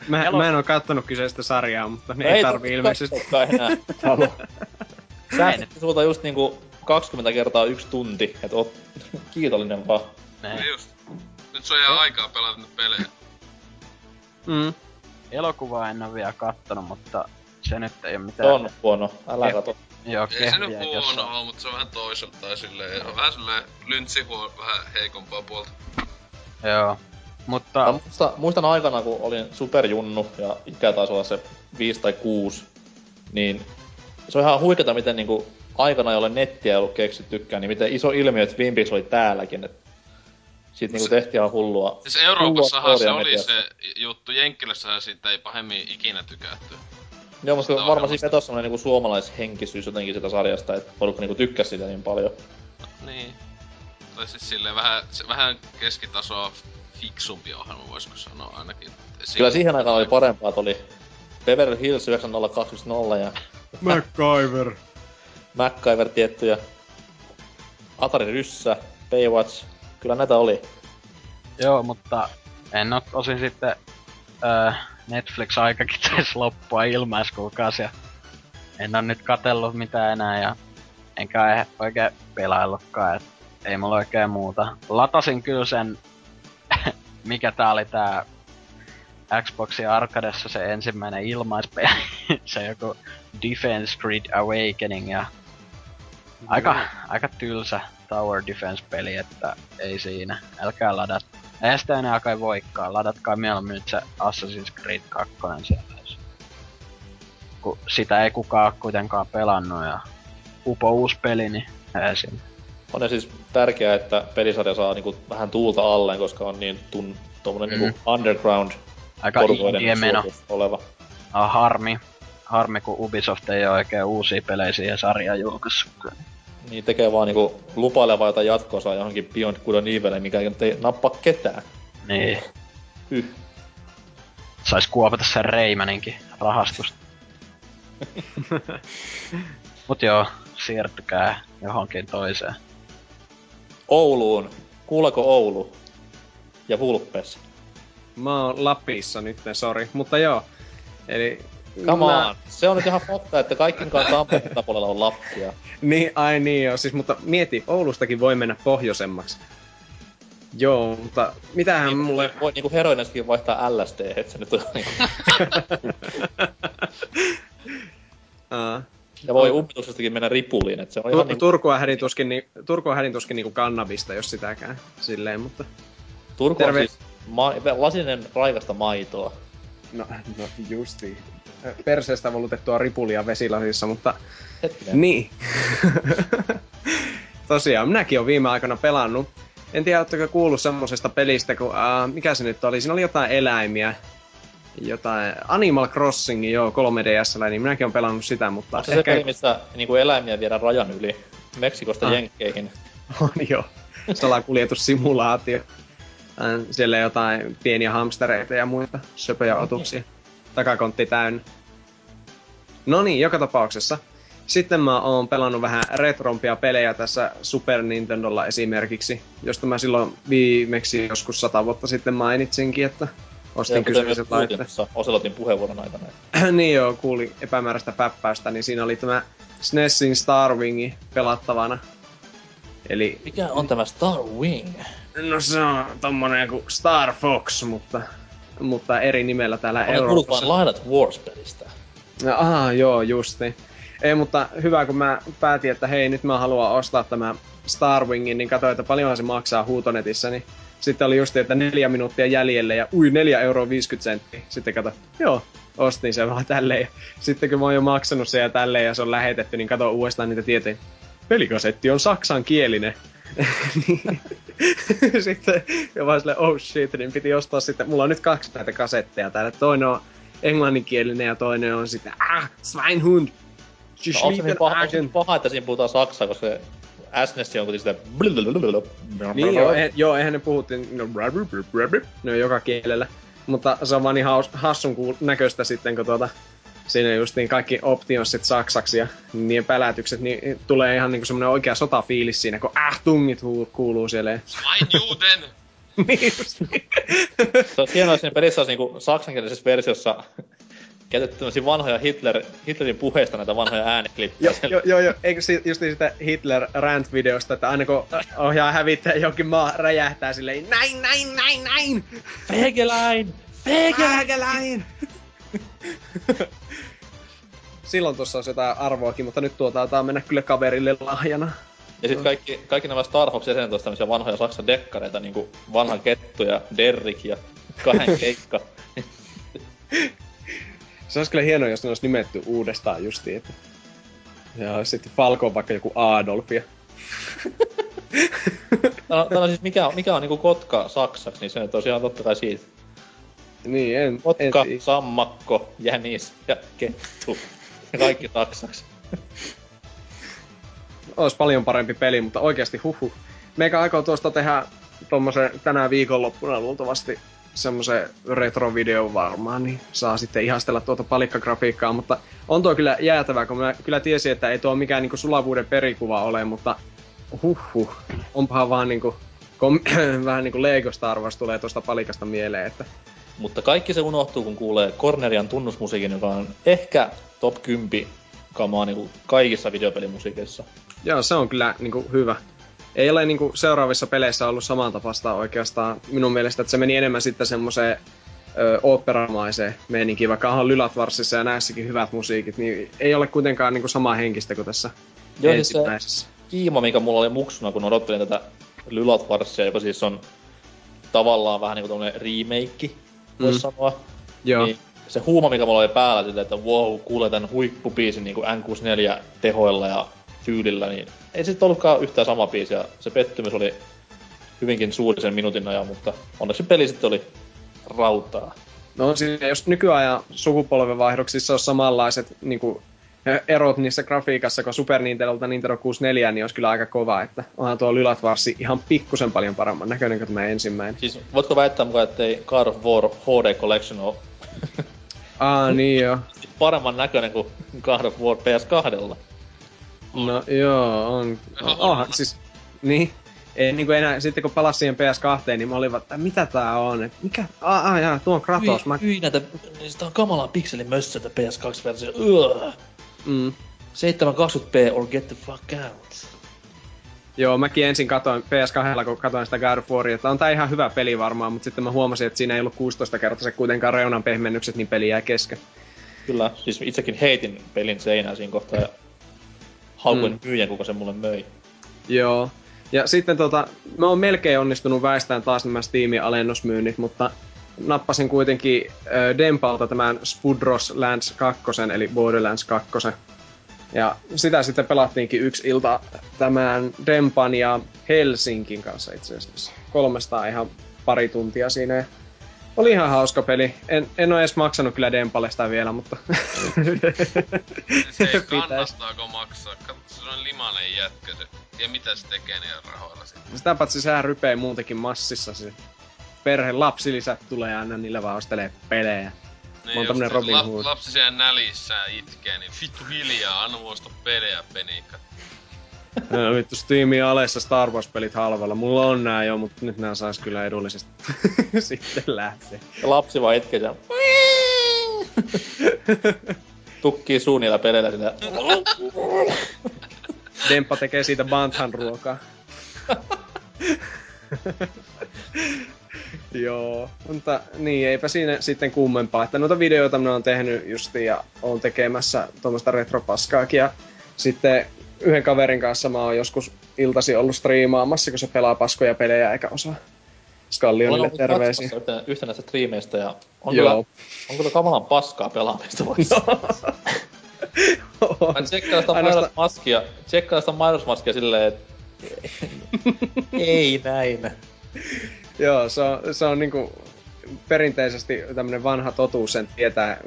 Mä,
Elo-
mä en oo kattonut kyseistä sarjaa, mutta ne
No
ei,
tar-
tarvi ilmeisesti.
katsoakaan enää.
Ei
Säästettiin sulta just niinku 20 kertaa yksi tunti, et oot kiitollinen vaan.
Ne.
Niin just. Nyt se on ihan aikaa pelata nyt pelejä.
Mm.
Elokuvaa en oo vielä kattonut, mutta se nyt ei oo
Se
mitään.
on huono, älä kato.
Joo,
Ei se nyt huono
on.
oo, mutta se on vähän toiselta tai silleen, on vähän silleen lyntsihuo vähän heikompaa puolta.
Joo. Mutta
Mä muistan, muistan aikana, kun olin superjunnu ja ikä taisi olla se 5 tai 6, niin se on ihan huikeeta, miten niinku aikana, jolle nettiä ei ollut keksittykään, niin miten iso ilmiö, että Twin Peaks oli täälläkin. Et siitä niinku
Se-
tehtiin ihan hullua.
Siis Euroopassahan se
hullua
oli
mediassa.
se juttu, Jenkkilässähän siitä ei pahemmin ikinä tykätty.
Joo, mutta
Sitä on
varmaan
helposti.
siinä vetosi semmonen niinku suomalaishenkisyys jotenkin sitä sarjasta, että porukka niinku tykkäsi siitä niin paljon.
Niin. Tai siis silleen vähän, se, vähän keskitasoa fiksumpi ohjelma, voisiko sanoa ainakin. Si-
Kyllä siihen aikaan oli parempaa, että oli Beverly Hills 9020 ja
MacGyver.
MacGyver tietty ja Atari Ryssä, Baywatch. Kyllä näitä oli.
joo, mutta en oo tosin sitten öö, Netflix-aikakin taisi loppua ilmaiskuukausi ja en oo nyt katellut mitään enää ja enkä e- oikein pelaillutkaan, et ei mulla oikein muuta. Latasin kyllä sen, mikä tää oli tää Xboxin Arcadessa se ensimmäinen ilmaispeli, se joku Defense Grid Awakening ja aika, aika tylsä Tower Defense-peli, että ei siinä. Älkää ladat. Ei sitä enää kai voikaan. Ladatkaa mieluummin nyt se Assassin's Creed 2 sieltä. Kun sitä ei kukaan kuitenkaan pelannut ja upo uusi peli, niin ei siinä.
On ja siis tärkeää, että pelisarja saa niinku vähän tuulta alleen, koska on niin tun, tommonen
Mm.
niinku underground
Aika meno.
oleva.
Ah, harmi. Harmi, kun Ubisoft ei ole oikein uusia pelejä siihen sarjaan julkaissut.
Niin tekee vaan niinku lupailevaa jotain jatkoa johonkin Beyond Good and Evil, mikä ei nyt ei nappaa ketään.
Niin.
Hyh.
Sais kuopata sen Reimäninkin rahastusta. Mut joo, siirtykää johonkin toiseen.
Ouluun. Kuuleeko Oulu? Ja Vulpes.
Mä oon Lapissa nyt, sori. Mutta joo. Eli...
Come
mä-
on. Se on nyt ihan fakta, että kaikkinkaan Tampereen puolella on Lappia.
Niin, ai niin joo. Siis, mutta mieti, Oulustakin voi mennä pohjoisemmaksi. Joo, mutta mitähän mulle...
Voi niinku heroineskin vaihtaa LSD, et se nyt on niinku...
Aa.
Ja voi ummituksestakin mennä ripuliin, et se on ihan
Tu-
niinku...
Turkua hädintuskin, ni- Turkua hädintuskin niinku kannabista, jos sitäkään. Silleen, mutta...
Turku on
Terve.
siis ma- lasinen raikasta maitoa.
No, no justi. Perseestä volutettua ripulia vesilasissa, mutta...
Hetkinen.
Niin. Tosiaan, minäkin olen viime aikoina pelannut. En tiedä, oletteko kuullut semmosesta pelistä, kun... Uh, mikä se nyt oli? Siinä oli jotain eläimiä. Jotain... Animal Crossing, joo, 3DS, niin minäkin olen pelannut sitä, mutta...
Onko se ehkä... se peli, missä niinku eläimiä viedään rajan yli Meksikosta ah. Jenkkeihin?
On joo. Salakuljetussimulaatio. Siellä jotain pieniä hamstereita ja muita söpöjä otuksia. Takakontti täynnä. No niin, joka tapauksessa. Sitten mä oon pelannut vähän retrompia pelejä tässä Super Nintendolla esimerkiksi, josta mä silloin viimeksi joskus sata vuotta sitten mainitsinkin, että ostin kyseisen laitteen.
Oselotin puheenvuoron aikana.
niin joo, kuulin epämääräistä päppäystä, niin siinä oli tämä SNESin Starwingi pelattavana. Eli...
Mikä on tämä Star Wing?
No se on tommonen kuin Star Fox, mutta, mutta eri nimellä täällä
Olen Euroopassa. Olen Light Wars-pelistä.
No, aha, joo, justi. Ei, mutta hyvä, kun mä päätin, että hei, nyt mä haluan ostaa tämä Star Wingin, niin katsoin, että paljonhan se maksaa huutonetissä, niin sitten oli just, että neljä minuuttia jäljelle ja ui, 4 euroa 50 senttiä. Sitten kato, joo, ostin sen vaan tälleen. Ja sitten kun mä oon jo maksanut sen ja tälleen ja se on lähetetty, niin kato uudestaan niitä tietoja. Pelikasetti on saksankielinen. sitten ja vaan silleen, oh shit, niin piti ostaa sitten, mulla on nyt kaksi näitä kasetteja täällä. Toinen on englanninkielinen ja toinen on sitten, ah, Schweinhund.
No, on se niin paha, on se paha, että siinä puhutaan saksaa, koska se SNES on kuitenkin
sitä... Niin joo, eh, joo, eihän ne puhuttiin, no, ne on joka kielellä. Mutta se on vaan niin haus, hassun näköistä sitten, kun tuota, siinä just niin kaikki optionsit saksaksi ja niin pelätykset, niin tulee ihan niinku semmonen oikea sotafiilis siinä, kun tungit kuuluu siellä.
Vain juuten!
niin just niin.
Se on hienoa, siinä pelissä olisi niinku saksankielisessä versiossa käytetty tämmöisiä vanhoja Hitler, Hitlerin puheista näitä vanhoja ääniklippejä.
Joo, joo, joo, jo. eikö just niin sitä Hitler rant-videosta, että aina kun ohjaa hävittää jokin maa, räjähtää silleen näin, näin, näin, näin!
Fegelein!
Fegelein! Silloin tuossa on jotain arvoakin, mutta nyt tuota taitaa mennä kyllä kaverille lahjana.
Ja sitten kaikki, kaikki nämä Star Fox jäsenet on tämmöisiä vanhoja Saksan dekkareita, niinku vanha kettu ja Derrick ja kahden keikka.
Se olisi kyllä hienoa, jos ne olisi nimetty uudestaan justiin, että... Ja sitten Falco vaikka joku Adolf ja...
no, no, siis mikä on, mikä on niinku kotka saksaksi, niin se on tosiaan totta kai siitä.
Niin, en...
Kotka, en, sammakko, jänis ja kettu. Ja kaikki saksaksi.
Olisi paljon parempi peli, mutta oikeasti huhu. Meikä aikoo tuosta tehdä tommosen tänään viikonloppuna luultavasti semmoisen retrovideon varmaan, niin saa sitten ihastella tuota palikkagrafiikkaa, mutta on tuo kyllä jäätävää, kun mä kyllä tiesin, että ei tuo mikään niinku sulavuuden perikuva ole, mutta huhhuh, onpahan vaan niinku, kom- vähän niinku Lego Star Wars tulee tuosta palikasta mieleen, että
mutta kaikki se unohtuu, kun kuulee Cornerian tunnusmusiikin, joka on ehkä top 10 kamaa niin kaikissa videopelimusiikeissa.
Joo, se on kyllä niin kuin, hyvä. Ei ole niinku seuraavissa peleissä ollut samantapaista oikeastaan. Minun mielestä, että se meni enemmän sitten semmoiseen oopperamaiseen meininkiin, vaikka on Lylatvarsissa ja näissäkin hyvät musiikit, niin ei ole kuitenkaan niinku samaa henkistä kuin tässä Joo, siis se
kiima, mikä mulla oli muksuna, kun odottelin tätä Lylatvarsia, joka siis on tavallaan vähän niinku tämmönen remake, voisi mm. sanoa.
Joo.
Niin se huuma, mikä mulla oli päällä, sille, että wow, kuulee tän huippupiisin niinku N64 tehoilla ja tyylillä, niin ei sitten ollutkaan yhtään sama biisi, ja se pettymys oli hyvinkin suuri sen minuutin ajan, mutta onneksi peli sitten oli rautaa.
No siis jos nykyajan sukupolvenvaihdoksissa on samanlaiset niin kuin, erot niissä grafiikassa kuin Super Nintendolta Nintendo 64, niin olisi kyllä aika kova, että onhan tuo Lylatvarsi ihan pikkusen paljon paremman näköinen kuin tämä ensimmäinen.
Siis voitko väittää mukaan, ettei God of War HD Collection ole
Aa, niin joo.
paremman näköinen kuin God of War PS2?
No joo, on. Onhan siis, niin. Ei niinku enää, sitten kun palasin siihen PS2, niin mä olin että mitä tää on, et mikä, aa, aa jaa, tuo on Kratos.
Hyi, mä... hyi näitä, niin sitä on kamalaa pikselimössötä PS2-versio, Ugh.
Mm.
720p or get the fuck out.
Joo, mäkin ensin katoin PS2, kun katoin sitä God of Waria, että on tää ihan hyvä peli varmaan, mutta sitten mä huomasin, että siinä ei ollut 16 kertaa se kuitenkaan reunan pehmennykset, niin peli jää kesken.
Kyllä, siis itsekin heitin pelin seinään siinä kohtaa ja haukuin mm. myyjän, kuka sen mulle möi.
Joo. Ja sitten tota, mä oon melkein onnistunut väistämään taas nämä Steamin alennusmyynnit, mutta nappasin kuitenkin äh, Dempalta tämän Spudros Lands 2, eli Borderlands 2. Ja sitä sitten pelattiinkin yksi ilta tämän Dempan ja Helsinkin kanssa itse asiassa. Kolmesta ihan pari tuntia siinä. Ja oli ihan hauska peli. En, en ole edes maksanut kyllä Dempalle sitä vielä, mutta...
Se ei kannastaako maksaa. Katso, se on limanen jätkä se. Ja mitä se tekee niillä rahoilla sitten.
Sitä paitsi sehän rypee muutenkin massissa se perhe lapsilisät tulee aina, niillä vaan ostelee pelejä.
Niin
Mä oon tämmönen Robin
lap,
Hood.
lapsi siellä nälissään itkee, niin vittu hiljaa, anna muista pelejä peniikka.
No, vittu Steamin alessa Star Wars-pelit halvalla. Mulla on nää jo, mutta nyt nää sais kyllä edullisesti sitten lähteä.
Ja lapsi vaan itkee siellä. Tukkii suu niillä peleillä sillä.
Demppa tekee siitä Banthan ruokaa. Joo, mutta niin, eipä siinä sitten kummempaa. Että noita videoita minä oon tehnyt justi ja oon tekemässä tuommoista retropaskaakin. Ja sitten yhden kaverin kanssa mä oon joskus iltasi ollut striimaamassa, kun se pelaa paskoja pelejä eikä osaa Skallionille terveisiä.
Yhtenä, yhtenä näistä striimeistä ja on
Joo.
kyllä, on kyllä kamalan paskaa pelaamista voisi Mä tsekkaan sitä
Ainoastaan-
mainosmaskia, tsekkaan sitä mainosmaskia silleen, että ei näin.
Joo, se on, se on niinku perinteisesti tämmönen vanha totuus sen tietää,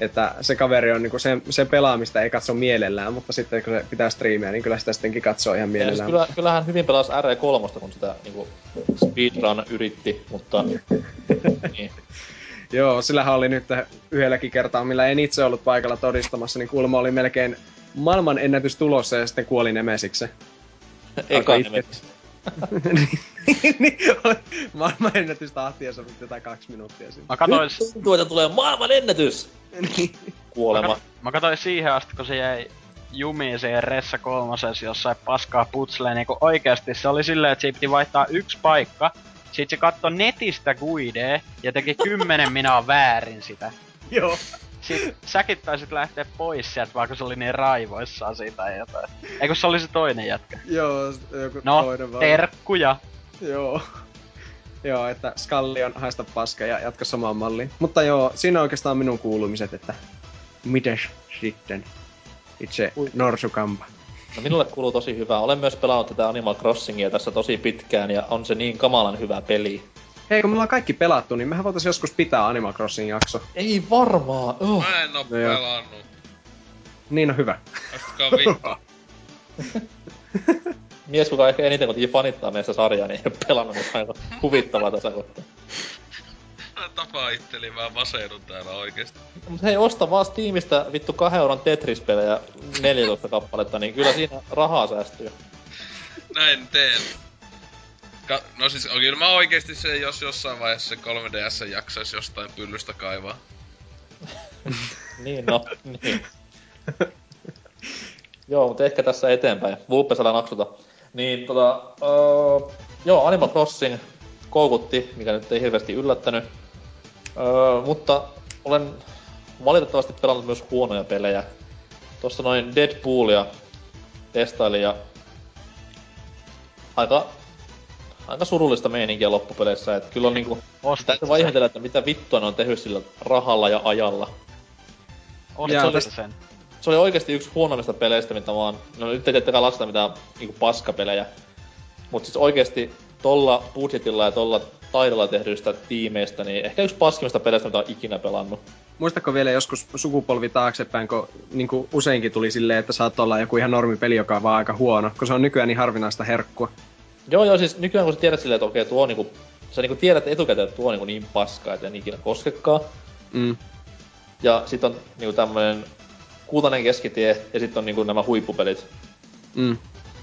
että se kaveri on niinku se, se pelaamista ei katso mielellään, mutta sitten kun se pitää striimiä, niin kyllä sitä sittenkin katsoo ihan
Ja siis
mielellään.
kyllä, kyllähän hyvin pelasi RE3, kun sitä niinku speedrun yritti, mutta niin.
Joo, sillähän oli nyt yhdelläkin kertaa, millä en itse ollut paikalla todistamassa, niin kuulemma oli melkein maailman ennätys tulossa ja sitten kuoli Nemesikse.
Eka
itke. niin, maailman ennätys tahtia se jotain kaksi minuuttia siinä.
Mä katsoin,
Nyt tuntuu, että tulee maailman ennätys! Kuolema.
mä katsoin siihen asti, kun se jäi jumiin siihen Ressa kolmosessa jossain paskaa putsleen, niin oikeasti se oli silleen, että siitä piti vaihtaa yksi paikka. Sitten se katsoi netistä guidea ja teki kymmenen minaa väärin sitä.
Joo.
Sitten säkin taisit lähteä pois sieltä, kun se oli niin raivoissaan siitä tai jotain. Eikö se oli se toinen jätkä?
Joo, joku
No,
toinen vaan.
terkkuja.
Joo. Joo, että Skallion haista paska ja jatka samaan malliin. Mutta joo, siinä oikeastaan minun kuulumiset, että mites sitten itse Norsukampa.
No minulle kuuluu tosi hyvää. Olen myös pelannut tätä Animal Crossingia tässä tosi pitkään ja on se niin kamalan hyvä peli.
Hei, kun me ollaan kaikki pelattu, niin mehän voitais joskus pitää Animal Crossing jakso.
Ei varmaa. Oh.
Mä en oo
No
pelannut.
Niin on hyvä.
Astakaa vittu.
Mies, kuka ehkä eniten kuitenkin fanittaa meistä sarjaa, niin ei ole pelannut, mutta aivan huvittavaa tässä kohtaa.
Mä tapaan itteli vähän vaseudun täällä oikeesti.
Mut hei, osta vaan Steamista vittu 2 euron Tetris-pelejä 14 kappaletta, niin kyllä siinä rahaa säästyy.
Näin teen. Ka- no siis on kyllä mä oikeesti se, jos jossain vaiheessa se 3DS jaksais jostain pyllystä kaivaa.
Niin no, niin. joo, mutta ehkä tässä eteenpäin. Vulpes älä naksuta. Niin tota, öö, joo, Animal Crossing koukutti, mikä nyt ei hirveästi yllättänyt. Öö, mutta olen valitettavasti pelannut myös huonoja pelejä. Tuossa noin Deadpoolia testailin ja aika, aika surullista meininkiä loppupeleissä. Että kyllä on niinku, täytyy vaan ihmetellä, että mitä vittua ne on tehnyt sillä rahalla ja ajalla.
Tästä-
sen.
Se oli oikeasti yksi huonoimmista peleistä, mitä mä oon... No nyt ei tietenkään lasketa mitään niinku paskapelejä. Mut siis oikeesti tolla budjetilla ja tolla taidolla tehdyistä tiimeistä, niin ehkä yksi paskimmista peleistä, mitä oon ikinä pelannut.
Muistatko vielä joskus sukupolvi taaksepäin, kun niin kuin useinkin tuli silleen, että saat olla joku ihan normipeli, joka on vaan aika huono, kun se on nykyään niin harvinaista herkkua.
Joo joo, siis nykyään kun sä tiedät silleen, että okei tuo on niinku... Sä niinku tiedät etukäteen, että tuo on niinku niin paskaa, että en ikinä koskekaan.
Mm.
Ja sit on niinku tämmönen kultainen keskitie ja sitten on niinku nämä huippupelit.
Mm.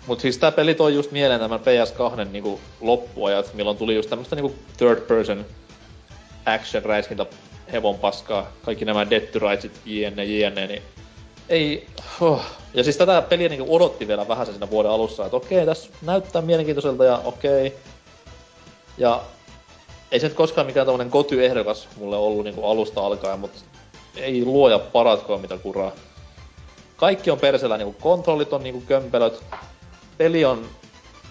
Mut siis tää peli toi just mieleen tämän PS2 niinku loppuajat, milloin tuli just tämmöstä niinku third person action räiskintä hevon paskaa, kaikki nämä Dead to Rightsit, jne, jne, niin ei, oh. Ja siis tätä peliä niinku odotti vielä vähän siinä vuoden alussa, että okei, tässä näyttää mielenkiintoiselta ja okei. Ja ei se nyt koskaan mikään tämmönen koty-ehdokas mulle ollut niinku alusta alkaen, mutta ei luoja paratkoon mitä kuraa. Kaikki on persellä, niinku kontrollit on niinku kömpelöt, peli on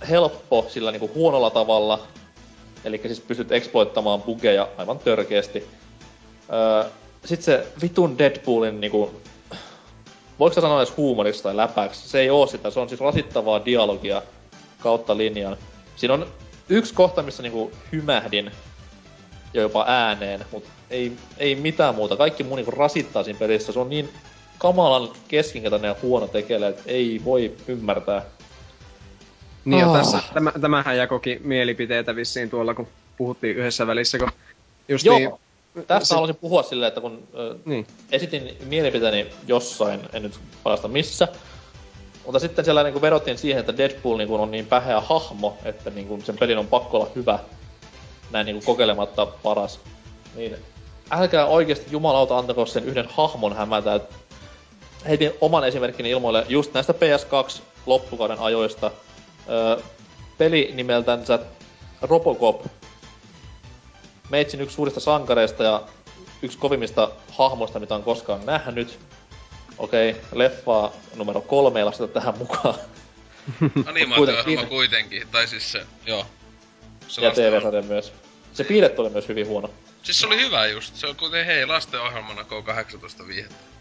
helppo sillä niinku huonolla tavalla. Eli siis pystyt exploittamaan bugeja aivan törkeästi. Öö, sitten se vitun Deadpoolin niinku... Voiko sanoa edes huumorista tai läpäksi? Se ei oo sitä, se on siis rasittavaa dialogia kautta linjan. Siinä on yksi kohta, missä niinku hymähdin jo jopa ääneen, mutta ei, ei mitään muuta. Kaikki muu niinku rasittaa siinä pelissä. Se on niin kamalan keskinkätäinen ja huono tekele, että ei voi ymmärtää.
Niin ja oh. tässä, tämä, tämähän jakoki mielipiteitä vissiin tuolla, kun puhuttiin yhdessä välissä, kun just
Joo,
niin,
tästä se... haluaisin puhua silleen, että kun ö, niin. esitin mielipiteeni jossain, en nyt palasta missä, mutta sitten siellä niinku vedottiin siihen, että Deadpool niinku on niin päheä hahmo, että niinku sen pelin on pakko olla hyvä, näin niinku kokeilematta paras. Niin älkää oikeasti jumalauta antako sen yhden hahmon hämätä. Heitin oman esimerkkini ilmoille just näistä PS2 loppukauden ajoista. Öö, peli nimeltänsä Robocop. Meitsin yksi suurista sankareista ja yksi kovimmista hahmoista, mitä on koskaan nähnyt. Okei, okay, leffa numero kolme ei lasketa tähän mukaan.
Animaatio kuitenkin, tai siis se, joo.
Se ja TV-sarja myös. Se piirretty oli myös hyvin huono.
Siis se oli hyvä just. Se on kuten hei, lastenohjelmana K18 viihettä.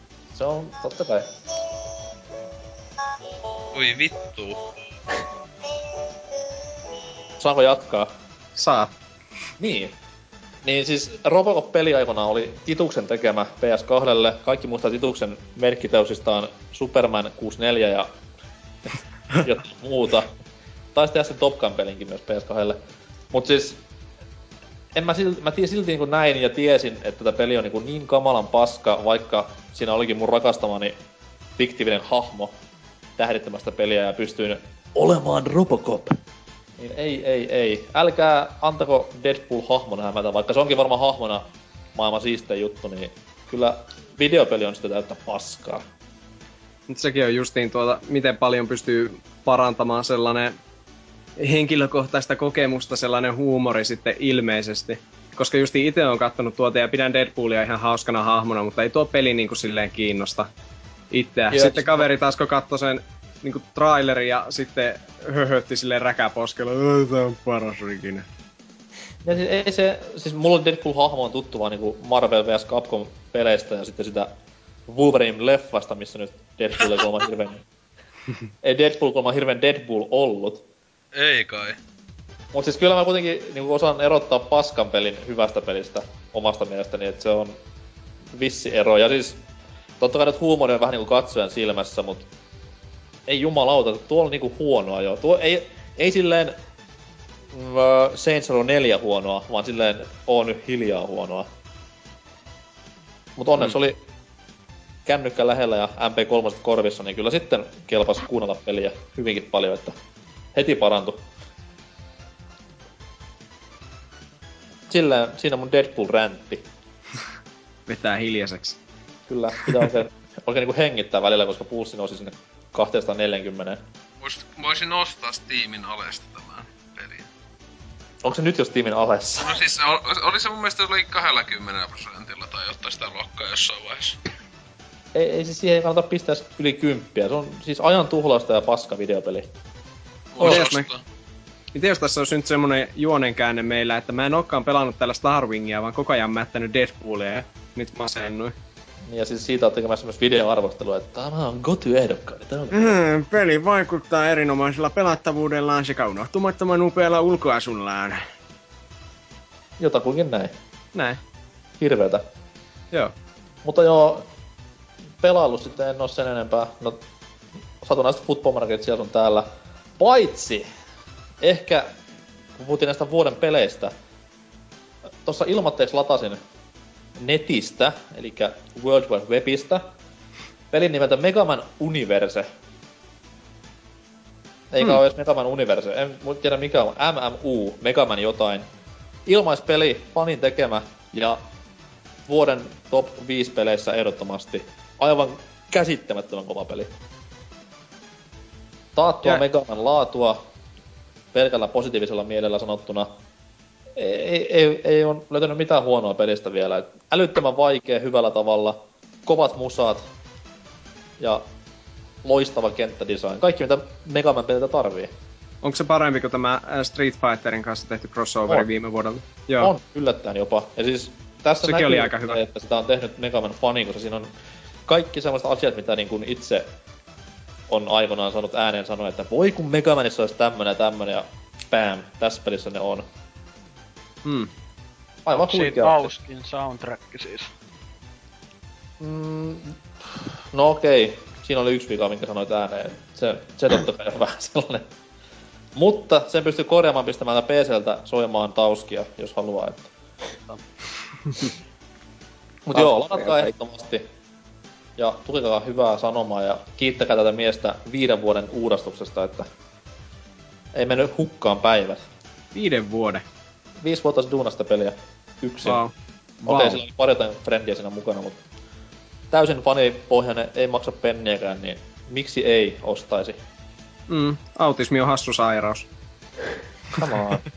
Se on totta kai.
Oi vittu.
Saanko jatkaa?
Saa.
Niin. Niin siis Robocop-peli aikana oli Tituksen tekemä PS2. Kaikki muistaa Tituksen merkkiteosistaan Superman 64 ja jotain muuta. Taisi tehdä sen Top Gun-pelinkin myös PS2. Mut siis en mä silti, mä silti niin näin ja tiesin, että tätä peli on niin, niin kamalan paska, vaikka siinä olikin mun rakastamani fiktiivinen hahmo tähdittämästä peliä ja pystyin olemaan Robocop. Niin ei, ei, ei. Älkää antako Deadpool-hahmona hämätä, vaikka se onkin varmaan hahmona maailman siistein juttu, niin kyllä videopeli on sitä täyttä paskaa.
Nyt sekin on justiin tuota, miten paljon pystyy parantamaan sellainen henkilökohtaista kokemusta sellainen huumori sitten ilmeisesti. Koska just itse on kattonut tuota ja pidän Deadpoolia ihan hauskana hahmona, mutta ei tuo peli niinku silleen kiinnosta itseä. Joo, sitten kaveri taas kun katsoi sen niinku traileri ja sitten höhötti silleen räkäposkella, tämä on paras ikinä.
Ja siis ei se, siis mulla Deadpool-hahmo on tuttu vaan niinku Marvel vs Capcom peleistä ja sitten sitä Wolverine-leffasta, missä nyt Deadpool ei ole hirveän... ei Deadpool kolma hirveän Deadpool ollut.
Ei kai.
Mut siis kyllä mä kuitenkin niin osaan erottaa paskan pelin hyvästä pelistä omasta mielestäni, että se on vissi ero. Ja siis totta kai nyt huumori on vähän niinku katsojan silmässä, mut ei jumalauta, tuo on niinku huonoa jo. Tuo ei, ei silleen uh, Saints Row 4 huonoa, vaan silleen on nyt hiljaa huonoa. Mut onneksi mm. oli kännykkä lähellä ja MP3 korvissa, niin kyllä sitten kelpas kuunnella peliä hyvinkin paljon, että heti parantu. Sillä siinä mun Deadpool-räntti.
Vetää hiljaiseksi.
Kyllä, pitää oikein, oikein niinku hengittää välillä, koska pulssi nousi sinne 240.
Vois, voisin ostaa Steamin alesta tämän pelin.
Onko se nyt jo Steamin alessa?
No siis oli, oli se mun mielestä oli 20 prosentilla tai jotain sitä luokkaa jossain vaiheessa.
Ei, ei siis siihen kannata pistää yli kymppiä. Se on siis ajan tuhlausta ja paska videopeli.
Miten jos tässä olisi nyt semmonen juonenkäänne meillä, että mä en olekaan pelannut tällä Starwingia, vaan koko ajan mättänyt Deadpoolia ja nyt masennuin.
Niin ja siis siitä on tekemässä myös videoarvostelua, että tämä on goty-ehdokkaita.
Mm, peli vaikuttaa erinomaisella pelattavuudellaan sekä unohtumattoman upealla ulkoasullaan.
Jotakuinkin näin.
Näin.
Hirveetä.
Joo.
Mutta joo, pelailu sitten en oo sen enempää. No, satunnaista Football Market siellä on täällä. Paitsi, ehkä kun puhuttiin näistä vuoden peleistä, tuossa ilmoitteeksi latasin netistä, eli World Wide Webistä, pelin nimeltä Megaman Universe. Eikä hmm. ole edes Megaman Universe, en tiedä mikä on, MMU, Megaman jotain. Ilmaispeli, fanin tekemä, ja vuoden top 5 peleissä ehdottomasti. Aivan käsittämättömän kova peli. Taattua ja... Megaman laatua, pelkällä positiivisella mielellä sanottuna, ei, ei, ei ole löytänyt mitään huonoa pelistä vielä. Älyttömän vaikea hyvällä tavalla, kovat musat ja loistava kenttädesign. Kaikki mitä Megaman peliltä tarvii.
Onko se parempi kuin tämä äh, Street Fighterin kanssa tehty crossoveri
On.
viime vuodelta? Joo.
On, yllättäen jopa. Ja siis tässä
Sekin
näkyy,
oli aika hyvä.
että sitä on tehnyt Megaman fani, koska siinä on kaikki sellaiset asiat, mitä niin kuin itse on aikoinaan saanut ääneen sanoa, että voi kun Megamanissa olisi tämmönen ja tämmönen ja bam, tässä pelissä ne on.
Mm.
Aivan
Siitä
huikea.
hauskin soundtrack siis.
Mm, no okei, siinä oli yksi vika, minkä sanoit ääneen. Se, se totta kai on vähän sellainen. Mutta sen pystyy korjaamaan pistämällä PCltä soimaan tauskia, jos haluaa. Että. Mut joo, ladatkaa ehdottomasti. Ja tukekaa hyvää sanomaa ja kiittäkää tätä miestä viiden vuoden uudastuksesta, että ei mennyt hukkaan päivät.
Viiden vuoden.
Viisi vuotta duunasta peliä. Yksin.
Wow.
Okei, okay, sillä oli pari jotain frendiä siinä mukana, mutta täysin fanipohjainen, ei maksa penniäkään, niin miksi ei ostaisi?
Mm. Autismi on hassu sairaus.
Come on.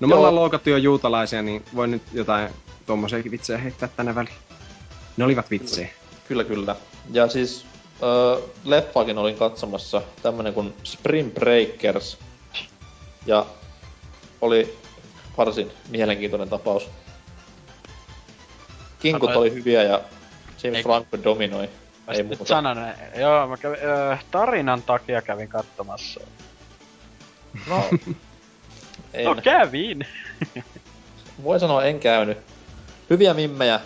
No me
Joo.
ollaan loukattu jo juutalaisia, niin voi nyt jotain tuommoisiakin vitsejä heittää tänne väliin. Ne olivat vitsejä.
kyllä, kyllä. Ja siis öö, leffakin olin katsomassa, tämmönen kuin Spring Breakers. Ja oli varsin mielenkiintoinen tapaus. Kinkut oli hyviä ja James Franco dominoi. Ei
Ei nyt
muuta.
sanon, joo, mä kävin, öö, tarinan takia kävin katsomassa.
No, en.
No kävin!
Voi sanoa, en käynyt. Hyviä mimmejä.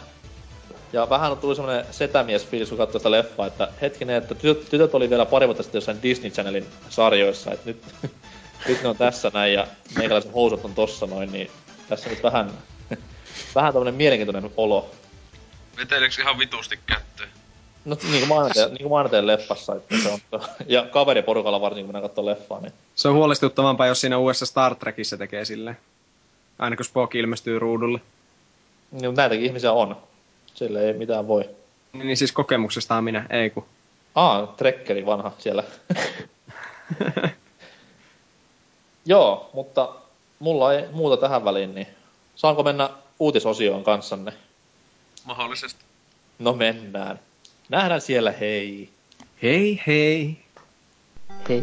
Ja vähän tuli semmonen setämies fiilis, kun katsoi sitä leffaa, että hetkinen, että tytöt, tytöt oli vielä pari vuotta sitten jossain Disney Channelin sarjoissa, että nyt, nyt ne on tässä näin ja meikäläisen housut on tossa noin, niin tässä nyt vähän, vähän tämmönen mielenkiintoinen olo.
Veteleekö ihan vitusti kätteen?
No niin kuin mainiteen, niin mainiteen leffassa, että se on, ja kaveriporukalla varsinkin, kun ne katsoo leffaa, niin
Se on huolestuttavampaa, jos siinä uudessa Star Trekissa tekee silleen. Aina kun Spock ilmestyy ruudulle.
niin mutta näitäkin ihmisiä on. Sille ei mitään voi.
Niin, niin siis kokemuksestaan minä, ei ku.
Aa, trekkeri vanha siellä. Joo, mutta mulla ei muuta tähän väliin, niin saanko mennä uutisosioon kanssanne?
Mahdollisesti.
No mennään. Nähdään siellä, hei.
Hei hei.
Hei.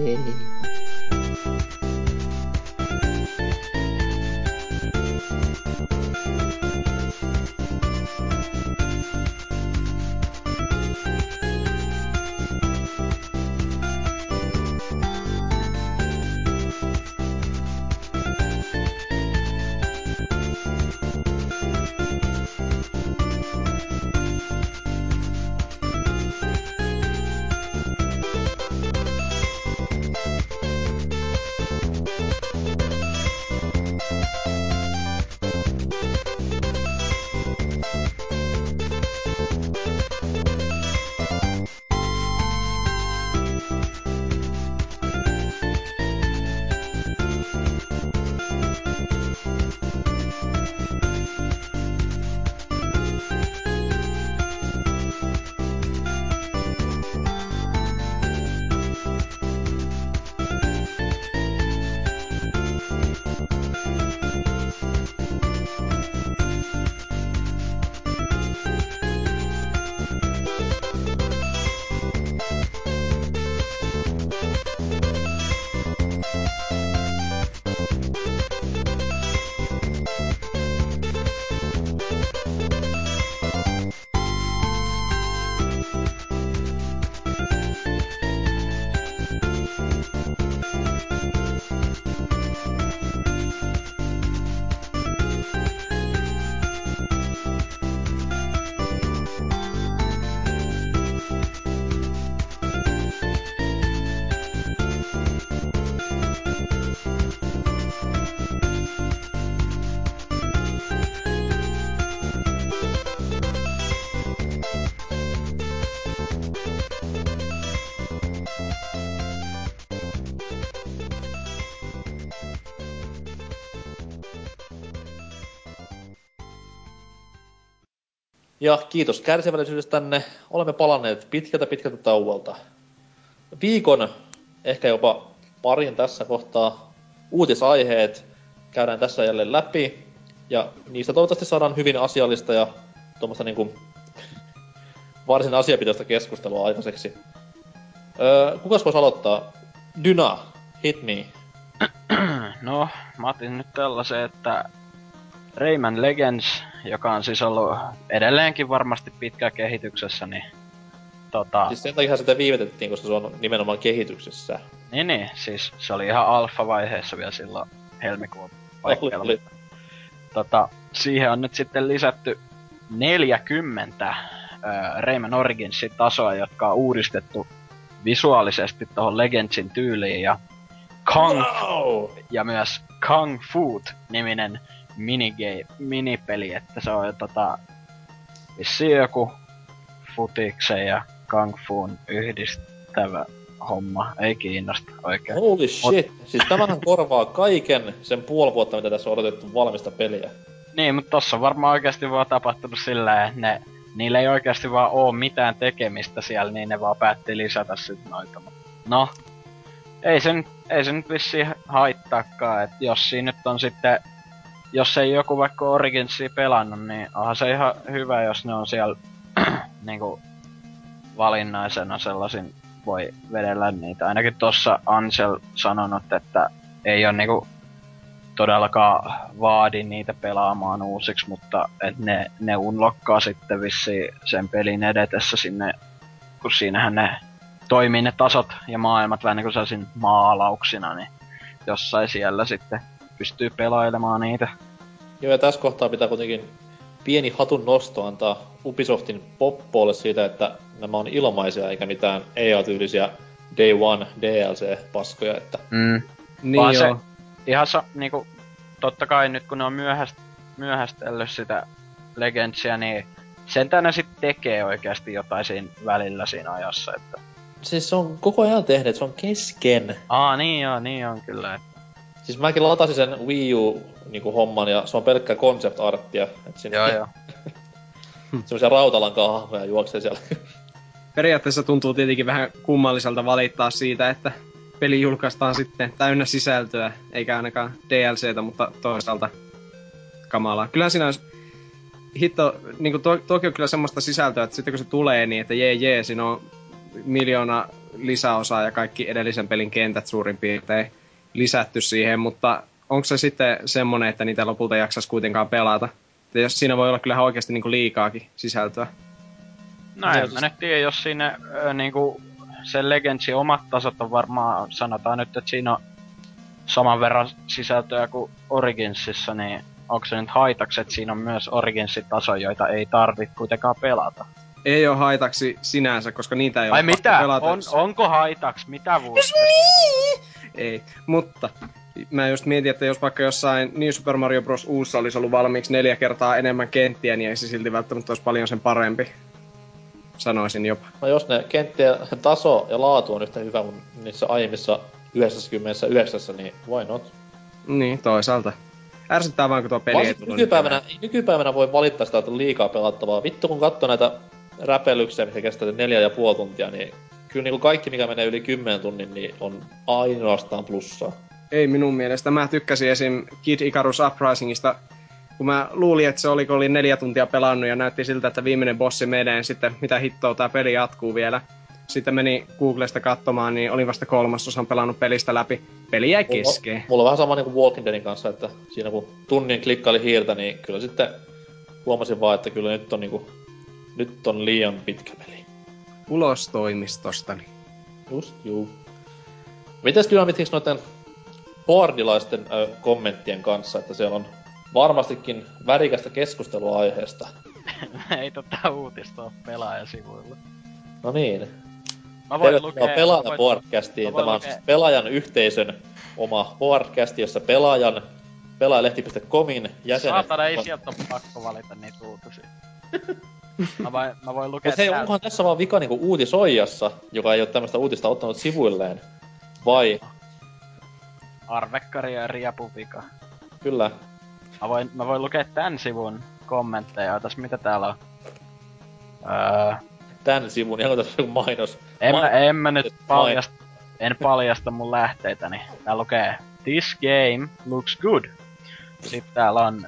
Ja kiitos kärsivällisyydestänne. Olemme palanneet pitkältä pitkältä tauolta. Viikon, ehkä jopa parin tässä kohtaa, uutisaiheet käydään tässä jälleen läpi. Ja niistä toivottavasti saadaan hyvin asiallista ja tuommoista niinku varsin asiapitoista keskustelua aikaiseksi. Öö, kukas voisi aloittaa? Dyna, hit me.
No, mä otin nyt tällaisen, että Rayman Legends, joka on siis ollut edelleenkin varmasti pitkä kehityksessä, niin tota...
Siis sen takia sitä viimetettiin, koska se on nimenomaan kehityksessä.
Niin, niin, siis se oli ihan alfa-vaiheessa vielä silloin helmikuun paikkeilla.
Oli, oli.
Tota, siihen on nyt sitten lisätty 40 äh, Rayman Originsin tasoa, jotka on uudistettu visuaalisesti tuohon Legendsin tyyliin ja Kung
Wow!
ja myös Kung Food niminen minigame, minipeli, että se on tota vissiin joku futiksen ja Kung Fuun yhdistävä homma. Ei kiinnosta oikein.
Holy shit. Siis tämähän korvaa kaiken sen puoli vuotta, mitä tässä on odotettu valmista peliä.
Niin, mutta tossa on varmaan oikeasti vaan tapahtunut sillä että ne, niillä ei oikeasti vaan oo mitään tekemistä siellä, niin ne vaan päätti lisätä sit noita. Mut No, ei se, nyt- ei se nyt vissiin haittaakaan, että jos siinä nyt on sitten, jos ei joku vaikka Originsia pelannut, niin onhan se ihan hyvä, jos ne on siellä niinku valinnaisena sellaisin voi vedellä niitä. Ainakin tuossa Ansel sanonut, että ei ole niinku todellakaan vaadi niitä pelaamaan uusiksi, mutta et ne, ne unlockkaa sitten vissiin sen pelin edetessä sinne, kun siinähän ne toimii ne tasot ja maailmat vähän niinku sellaisin maalauksina, niin jossain siellä sitten pystyy pelailemaan niitä.
Joo, ja tässä kohtaa pitää kuitenkin pieni hatun nosto antaa Ubisoftin poppoolle siitä, että nämä on ilmaisia eikä mitään EA-tyylisiä Day One DLC-paskoja, että
Mm.
Niin
Vaan se-
joo.
Ihan sa, niinku, totta kai nyt kun ne on myöhäst, myöhästellyt sitä Legendsia, niin sentään ne sitten tekee oikeasti jotain siinä välillä siinä ajassa, että
siis se on koko ajan tehnyt, se on kesken.
Aa, niin joo, niin on kyllä. että-
Siis mäkin latasin sen Wii U niinku homman ja se on pelkkää concept arttia. Et siinä
Joo, joo.
Semmoisia rautalankaa hahmoja juoksee siellä.
Periaatteessa tuntuu tietenkin vähän kummalliselta valittaa siitä, että peli julkaistaan sitten täynnä sisältöä, eikä ainakaan DLCtä, mutta toisaalta kamalaa. Kyllä siinä olisi hitto, niin kuin to, toki on kyllä semmoista sisältöä, että sitten kun se tulee, niin että jee jee, siinä on miljoona lisäosaa ja kaikki edellisen pelin kentät suurin piirtein lisätty siihen, mutta onko se sitten semmonen, että niitä lopulta jaksaisi kuitenkaan pelata? Ja jos siinä voi olla kyllä oikeasti niin kuin liikaakin sisältöä.
No en mä nyt tiedä, jos siinä ö, niinku se Legendsin omat tasot on varmaan, sanotaan nyt, että siinä on saman verran sisältöä kuin Originsissa, niin onko se nyt haitaksi, että siinä on myös Originsin taso, joita ei tarvitse kuitenkaan pelata?
Ei ole haitaksi sinänsä, koska niitä ei
Ai
ole
mitä?
pelata.
On, onko haitaksi? Mitä vuotta?
Ei, mutta mä just mietin, että jos vaikka jossain New Super Mario Bros. uussa olisi ollut valmiiksi neljä kertaa enemmän kenttiä, niin ei se silti välttämättä olisi paljon sen parempi. Sanoisin jopa.
No jos ne kenttien taso ja laatu on yhtä hyvä kuin niissä aiemmissa 99, niin why not?
Niin, toisaalta. Ärsyttää vaan, kun tuo peli ei
Varsinkin
tullut
nykypäivänä, nykypäivänä voi valittaa sitä, että on liikaa pelattavaa. Vittu kun katsoo näitä räpelyksiä, mitkä kestää neljä ja puoli tuntia, niin kyllä niinku kaikki, mikä menee yli 10 tunnin, niin on ainoastaan plussaa.
Ei minun mielestä. Mä tykkäsin esim. Kid Icarus Uprisingista, kun mä luulin, että se oli, kun oli neljä tuntia pelannut ja näytti siltä, että viimeinen bossi menee, sitten mitä hittoa tää peli jatkuu vielä. Sitten meni Googlesta katsomaan, niin olin vasta kolmasosan pelannut pelistä läpi. Peli jäi kesken.
Mulla, mulla on vähän sama niinku Walking Deadin kanssa, että siinä kun tunnin klikkaili hiirtä, niin kyllä sitten huomasin vaan, että kyllä nyt on niinku, nyt on liian pitkä peli.
Ulos toimistostani.
Just juu. Mites Dynamitiks noiden boardilaisten ö, kommenttien kanssa, että siellä on varmastikin värikästä keskustelua aiheesta.
ei tota uutista ole pelaajasivuilla.
No niin.
Mä voin
Tervetuloa
lukea...
pelaajan
voin-
podcastiin. Tämä on siis pelaajan yhteisön oma podcast, jossa pelaajan pelaajalehti.comin jäsenet...
Saatana, ei sieltä ole pakko valita niitä uutisia. Mä voin, mä voin lukea
Mut hei,
täältä.
onkohan tässä vaan vika niinku uutisoijassa, joka ei ole tämmöistä uutista ottanut sivuilleen? Vai?
Arvekkari ja riapuvika.
Kyllä.
Mä voin, mä voin lukea tän sivun kommentteja. Otas mitä täällä on. Öö,
Tän sivun, ihan tässä on joku mainos.
en, mä, en mä nyt paljasta, en paljasta mun lähteitäni. Tää lukee This game looks good. Sitten täällä on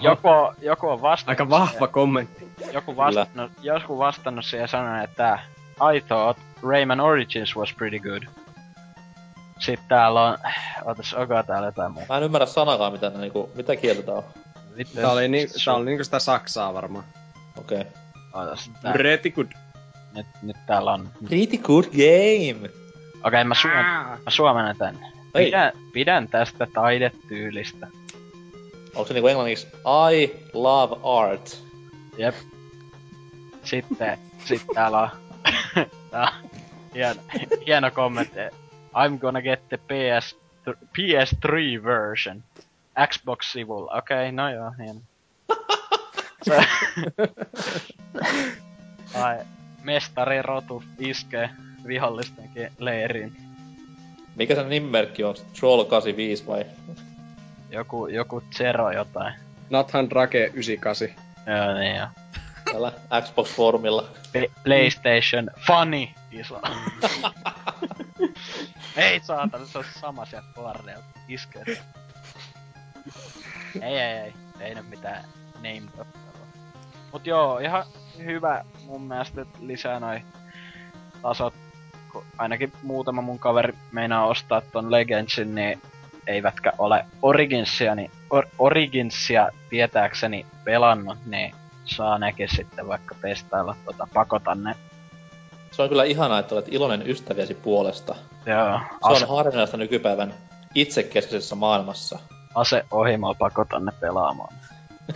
joko, joko on vastannut
Aika vahva kommentti.
joku vastannut, joku vastannut siihen ja sanonut, että I thought Rayman Origins was pretty good. Sitten täällä on... Ootas, onko täällä jotain muuta?
Mä en ymmärrä sanakaan, mitä, ne, niinku, mitä kieltä tää on.
Vittu,
Tää oli, ni,
su-
tää oli niinku sitä Saksaa varmaan.
Okei. Okay.
Ootas, tää,
Pretty good.
nyt, nyt täällä on...
Pretty good game!
Okei, mä, suom... mä suomennan tän.
Ei.
Pidän, pidän tästä taidetyylistä.
Onko se niinku englanniksi I love art?
Jep. Sitten, sit täällä on... tää on hieno, hieno kommentti. I'm gonna get the PS, PS3 version. Xbox-sivulla. Okei, okay, no joo, hieno. Se- Ai, mestari rotu iskee vihollistenkin leiriin.
Mikä sen nimimerkki on? Troll 85 vai?
Joku, joku Zero jotain.
Nathan Drake 98.
Joo, niin joo.
Täällä Xbox-foorumilla.
P- PlayStation Funny iso. ei saatana, se on sama sieltä Polarreelta. Iskee. ei, ei, ei. Ei nyt mitään name droppailua. Mut joo, ihan hyvä mun mielestä, että lisää noi tasot. Ainakin muutama mun kaveri meinaa ostaa ton Legendsin, niin eivätkä ole Originsia, niin or- Originsia tietääkseni pelannut, niin saa nekin sitten vaikka testailla tota, pakotan ne.
Se on kyllä ihanaa, että olet iloinen ystäviesi puolesta.
Joo,
Se
ase,
on harvinaista nykypäivän itsekeskeisessä maailmassa.
ase ohimoa pakotan ne pelaamaan.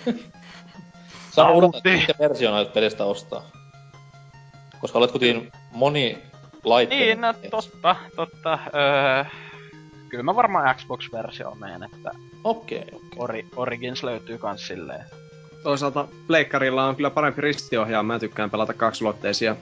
Saa uudella, että version aiot pelistä ostaa. Koska olet kuitenkin moni laitteen.
Niin, no totta, totta. Öö, kyllä mä varmaan Xbox-versio meen, että
Okei, okei.
Ori, Origins löytyy kans silleen.
Toisaalta Pleikkarilla on kyllä parempi ristiohjaaja. Mä tykkään pelata kaksulotteisia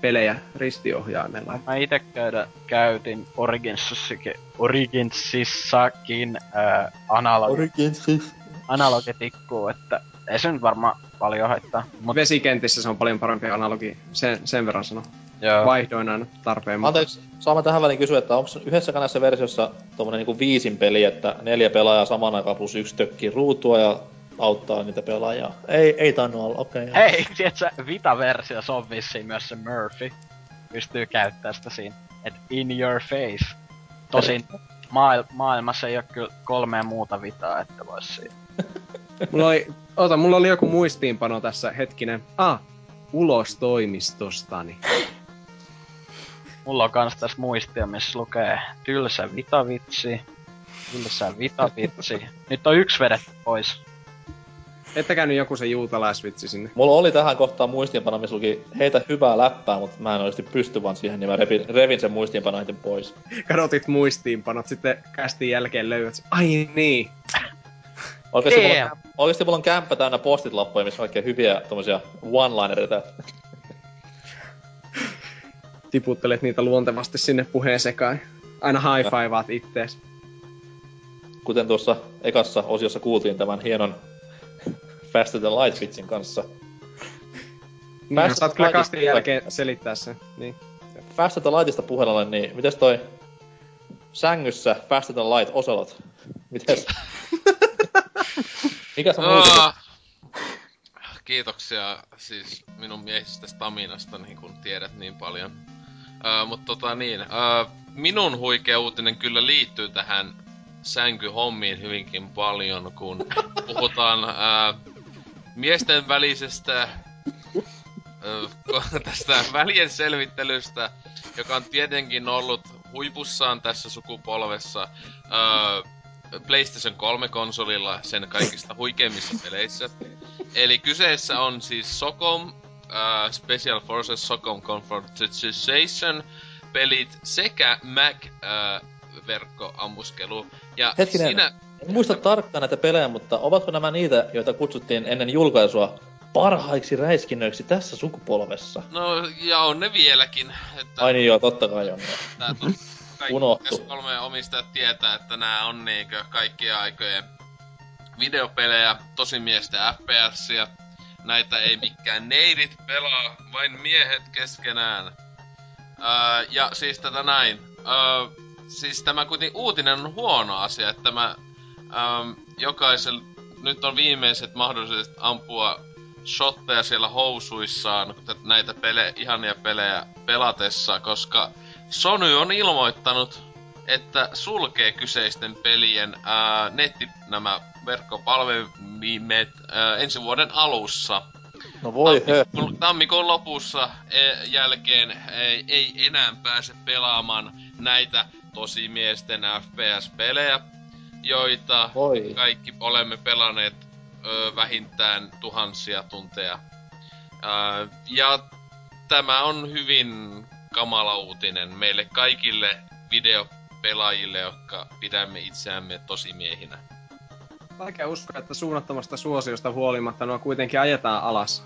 pelejä ristiohjaimella.
Mä ite käydä, käytin Originsissakin, Originsissakin öö, analog,
Originsis.
analogitikkuun, että ei se nyt varmaan paljon haittaa. Mut
Vesikentissä se on paljon parempi analogi, sen, sen verran sano.
Joo,
Vaihdoin aina tarpeen mukaan.
Anteeksi, saamme tähän väliin kysyä, että onko yhdessä näissä versiossa tommonen niinku viisin peli, että neljä pelaajaa samaan aikaan plus yksi tökkii ruutua ja auttaa niitä pelaajia? Ei, ei tainnut olla, okei. Okay,
Hei, tiedätkö, Vita-versio se on vissiin myös se Murphy. Pystyy käyttämään sitä siinä. Et in your face. Tosin maail- maailmassa ei ole kyllä kolmea muuta Vitaa, että vois siinä.
Mulla oli, ota, mulla oli joku muistiinpano tässä hetkinen. Ah, ulos toimistostani.
Mulla on kans tässä muistia, missä lukee tylsä vitavitsi, tylsä vitavitsi. Nyt on yksi vedetty pois.
Ette käynyt joku se juutalaisvitsi sinne.
Mulla oli tähän kohtaan muistiinpano, missä luki heitä hyvää läppää, mutta mä en olisi pysty vaan siihen, niin mä revin, revin sen muistiinpano heti pois.
Kadotit muistiinpanot, sitten kästin jälkeen löydät. Ai niin.
Oikeesti mulla, on, oikeesti mulla on kämppä täynnä postit-lappuja, missä on oikein hyviä tommosia one-linereita.
Tiputtelet niitä luontevasti sinne puheen sekaan. Aina high fiveaat ittees.
Kuten tuossa ekassa osiossa kuultiin tämän hienon Faster Than Light vitsin kanssa.
Niin,
Päästä
saat kyllä
laitista
kastin jälkeen selittää sen. Niin.
Faster Than Lightista puheella niin mites toi sängyssä Faster Than Light Oselot? Mites? Mikä se?
Ah. Kiitoksia siis minun miehisestä staminasta, niin kuin tiedät niin paljon. Öö, mutta tota niin, öö, minun huikea uutinen kyllä liittyy tähän sänkyhommiin hyvinkin paljon, kun puhutaan öö, miesten välisestä ko- tästä välien selvittelystä, joka on tietenkin ollut huipussaan tässä sukupolvessa. Öö, PlayStation 3-konsolilla sen kaikista huikeimmissa peleissä. Eli kyseessä on siis Socom, uh, Special Forces Socom Confrontation pelit sekä Mac uh, verkkoammuskelu. Ja
Hetkinen.
siinä,
En muista tarkkaan näitä pelejä, mutta ovatko nämä niitä, joita kutsuttiin ennen julkaisua parhaiksi räiskinnöiksi tässä sukupolvessa?
no ja on ne vieläkin. Että
Ai niin joo, totta kai on.
tää
Unohtu.
PS3 omistajat tietää, että nämä on niinkö kaikkien aikojen videopelejä, tosimiesten FPSiä. Näitä ei mikään neidit pelaa, vain miehet keskenään. Öö, ja siis tätä näin. Öö, siis tämä kuitenkin uutinen on huono asia, että tämä öö, nyt on viimeiset mahdollisuudet ampua shotteja siellä housuissaan näitä pele, ihania pelejä pelatessa, koska Sony on ilmoittanut, että sulkee kyseisten pelien ää, netti nämä verkkopalvelimet ää, ensi vuoden alussa.
No voi.
Tammikuun, tammikuun lopussa e, jälkeen ei, ei enää pääse pelaamaan näitä tosimiesten FPS-pelejä, joita
Voi.
kaikki olemme pelanneet ö, vähintään tuhansia tunteja. Ö, ja tämä on hyvin kamala uutinen meille kaikille videopelaajille, jotka pidämme itseämme tosimiehinä.
Vaikea uskoa, että suunnattomasta suosiosta huolimatta nuo kuitenkin ajetaan alas.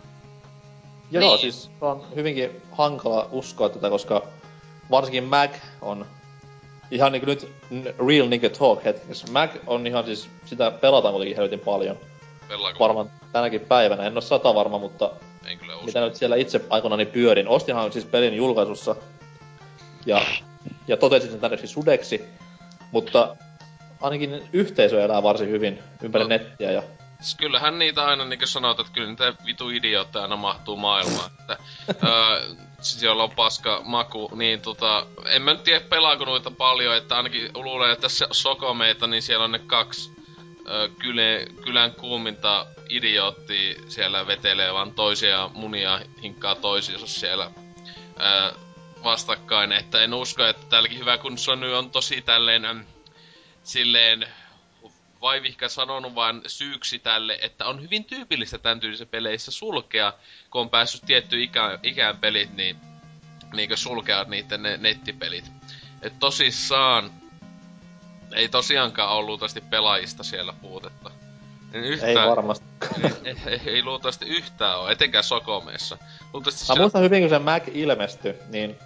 Joo,
Niin.
siis on hyvinkin hankala uskoa tätä, koska varsinkin Mac on ihan niinku nyt real nigga talk hetkessä. Mac on ihan siis, sitä pelataan kuitenkin helvetin paljon.
Pelaako?
Varmaan tänäkin päivänä, en oo sata varma, mutta
En kyllä usko.
mitä nyt siellä itse aikoinani pyörin. Ostinhan siis pelin julkaisussa ja, ja totesin sen siis sudeksi, mutta ainakin yhteisö elää varsin hyvin ympäri
No.
nettiä ja
Siis kyllähän niitä aina niinku sanotaan, että kyllä niitä vitu idiootteja aina mahtuu maailmaan. Että, öö, siis jolla on paska maku, niin tota, en mä nyt tiedä pelaako noita paljon, että ainakin luulen, että se Sokomeita, niin siellä on ne kaksi öö, kyle, kylän kuuminta idioottia siellä vetelee vaan toisia munia hinkkaa toisiinsa siellä öö, vastakkain, että en usko, että täälläkin hyvä kun Sony on tosi tälleen silleen vaivihka sanonut vaan syyksi tälle, että on hyvin tyypillistä tämän tyylisissä peleissä sulkea, kun on päässyt tietty ikä, ikään pelit, niin niinkö sulkea niiden ne nettipelit. Et tosissaan ei tosiaankaan ole luultavasti pelaajista siellä puutetta. En
ei
yhtään,
varmasti.
ei, ei, ei, luultavasti yhtään ole, etenkään Sokomeessa. Luultavasti
Mä
siellä-
muistan hyvin, kun se Mac ilmestyi, niin...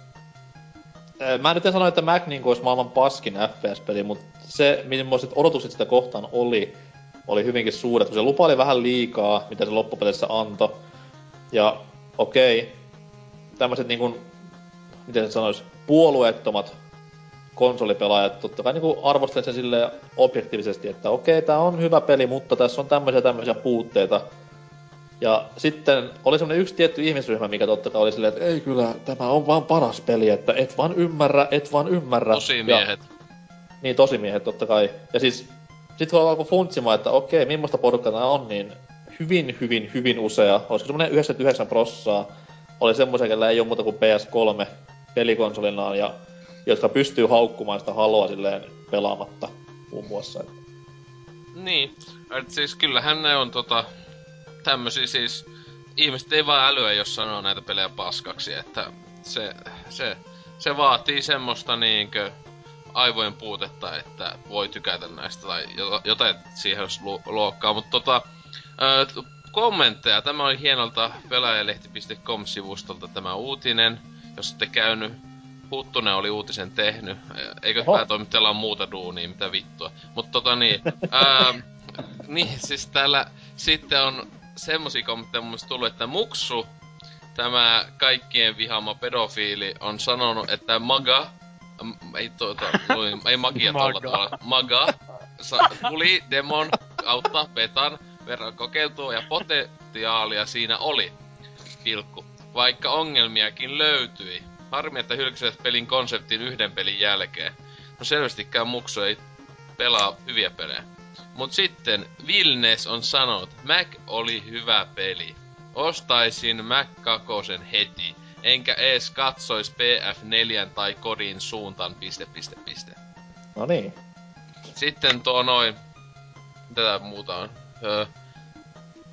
Mä nyt sano, että Mac niin olisi maailman paskin FPS-peli, mutta se, millaiset odotukset sitä kohtaan oli, oli hyvinkin suuret, kun se lupaili vähän liikaa, mitä se loppupeleissä antoi. Ja okei, okay, tämmöiset niin kuin, miten se sanois, puolueettomat konsolipelaajat totta kai niin arvostelivat sen silleen objektiivisesti, että okei, okay, tää on hyvä peli, mutta tässä on tämmöisiä tämmöisiä puutteita. Ja sitten oli semmonen yksi tietty ihmisryhmä, mikä totta kai oli silleen, että ei kyllä, tämä on vaan paras peli, että et vaan ymmärrä, et vaan ymmärrä.
Tosimiehet.
Ja, niin, tosimiehet totta kai. Ja siis, sit kun alkoi funtsimaan, että okei, millaista porukkaa tää on, niin hyvin, hyvin, hyvin usea, olisiko semmonen 99 prossaa, oli semmoisia, kellä ei ole muuta kuin PS3 pelikonsolinaan, ja jotka pystyy haukkumaan sitä haloa silleen pelaamatta muun muassa.
Niin, et siis kyllähän ne on tota, tämmösiä siis, ihmiset ei vaan älyä, jos sanoo näitä pelejä paskaksi, että se, se, se vaatii semmoista niinkö aivojen puutetta, että voi tykätä näistä tai jota- jotain siihen jos lu- luokkaa, mutta tota, ö, kommentteja, tämä oli hienolta pelaajalehti.com-sivustolta tämä uutinen, jos olette käynyt Huttunen oli uutisen tehnyt. Eikö
Oho.
päätoimittajalla on muuta duunia, mitä vittua. Mutta tota niin, ää, niin siis täällä sitten on semmosia kommentteja mun mielestä tullut, että Muksu, tämä kaikkien vihaama pedofiili, on sanonut, että Maga, m- ei tuota, luin, ei magia tuolla
Maga.
tavalla, Maga, sa, tuli demon kautta petan verran kokeiltua ja potentiaalia siinä oli, pilkku. Vaikka ongelmiakin löytyi. Harmi, että hylkäsivät pelin konseptin yhden pelin jälkeen. No selvästikään Muksu ei pelaa hyviä pelejä. Mut sitten Vilnes on sanonut, Mac oli hyvä peli. Ostaisin Mac 2 heti, enkä ees katsois PF4 tai kodin suuntaan, piste, piste, piste.
No niin.
Sitten tuo noin... Tätä muuta on. Öö,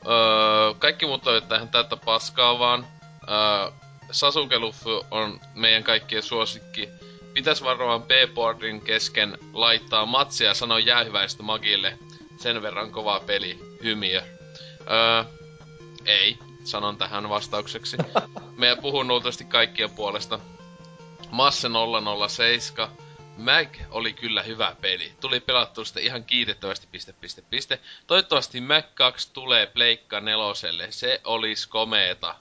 öö, kaikki muut on tähän täyttä paskaa vaan. Öö, Sasuke Luffy on meidän kaikkien suosikki. Pitäis varmaan B-boardin kesken laittaa matsia ja sanoa jäähyväistä Magille. Sen verran kova peli. Hymiö. Öö, ei, sanon tähän vastaukseksi. Me puhun luultavasti kaikkien puolesta. Masse 007. Mag oli kyllä hyvä peli. Tuli pelattua sitä ihan kiitettävästi, piste, piste, piste. Toivottavasti Mag 2 tulee Pleikka neloselle. Se olisi komeeta.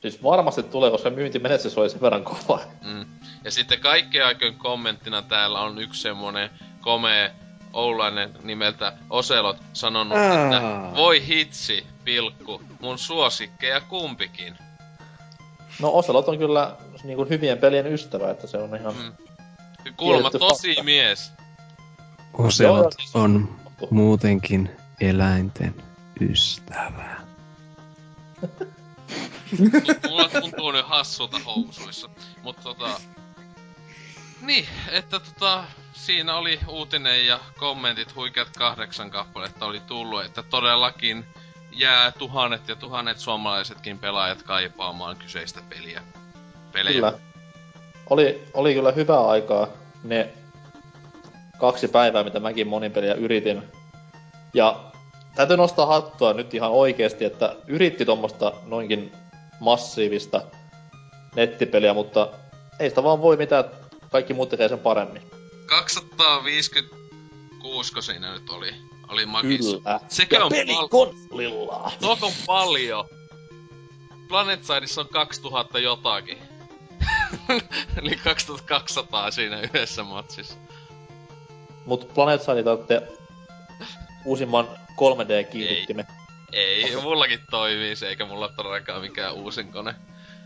Siis varmasti tulee, koska myyntimenestys oli sen verran kova.
Mm. Ja sitten kaikkien aikojen kommenttina täällä on yksi semmonen komea oulainen nimeltä Oselot sanonut,
Aa.
että voi hitsi, pilkku, mun suosikkeja kumpikin.
No Ocelot on kyllä niin kuin hyvien pelien ystävä, että se on ihan...
Mm. Kuulemma tosi
fakta.
mies.
Oselot on muutenkin eläinten ystävä.
Mulla tuntuu nyt hassulta housuissa. Mutta tota... Niin, että tota... Siinä oli uutinen ja kommentit, huikeat kahdeksan kappaletta oli tullut, että todellakin jää tuhannet ja tuhannet suomalaisetkin pelaajat kaipaamaan kyseistä peliä. Pelejä.
Kyllä. Oli, oli kyllä hyvää aikaa ne kaksi päivää, mitä mäkin monin peliä yritin. Ja täytyy nostaa hattua nyt ihan oikeesti, että yritti tuommoista noinkin massiivista nettipeliä, mutta ei sitä vaan voi mitään, kaikki muut tekee sen paremmin.
256 ko siinä nyt oli. Oli magis.
Kyllä.
Sekö
ja
on
peli
pal-. Tuo on paljon. PlanetSideissa on 2000 jotakin. Eli 2200 siinä yhdessä matsissa.
Mut Planet Side tarvitsee uusimman 3D-kiihdyttimen.
Ei, mullakin toimii se, eikä mulla todellakaan mikään uusin kone.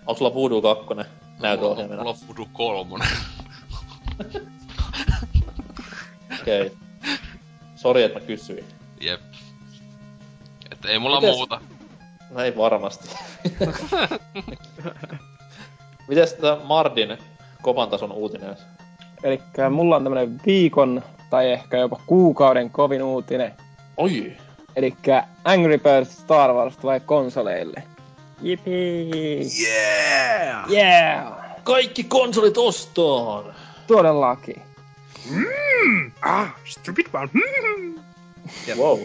Onko sulla Voodoo 2
Mulla,
näytöohjelmina?
mulla on Voodoo 3.
Okei. Okay. Sori, että mä kysyin.
Jep. Että ei mulla
Mites-
muuta.
No ei varmasti. Mites tää Mardin kovan tason uutinen?
Eli mulla on tämmönen viikon tai ehkä jopa kuukauden kovin uutinen.
Oi!
Eli Angry Birds Star Wars tulee konsoleille. Jipii!
Yeah!
Yeah!
Kaikki konsolit ostoon!
Todellakin.
Ah, stupid one. Jep.
Wow.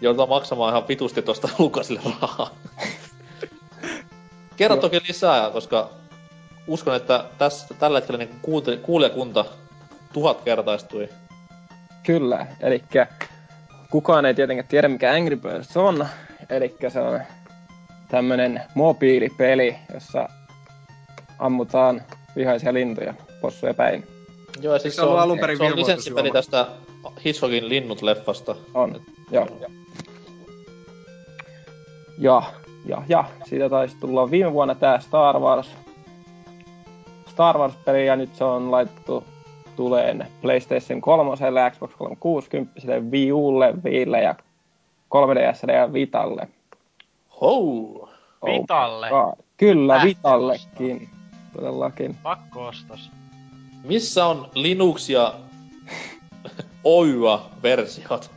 Joudutaan maksamaan ihan vitusti tosta Lukasille rahaa. Kerro toki lisää, koska uskon, että tässä, tällä hetkellä niin kuunteli- kuulijakunta tuhat kertaistui.
Kyllä, eli kukaan ei tietenkään tiedä mikä Angry Birds on. Eli se on tämmönen mobiilipeli, jossa ammutaan vihaisia lintuja possuja päin.
Joo, ja siis
se ollut alun perin
se on lisenssipeli tästä Hitchcogin linnut-leffasta.
On, joo. Ja, ja, ja, siitä taisi tulla viime vuonna tää Star Wars. Star Wars-peli ja nyt se on laitettu tuleen PlayStation 3, Xbox 360, Wii Ulle, Viille ja 3DSlle ja Vitalle.
Hou!
Oh
Vitalle.
Kyllä,
Lähtee
Vitallekin. Todellakin.
Pakko ostos.
Missä on Linux ja OYA-versiot?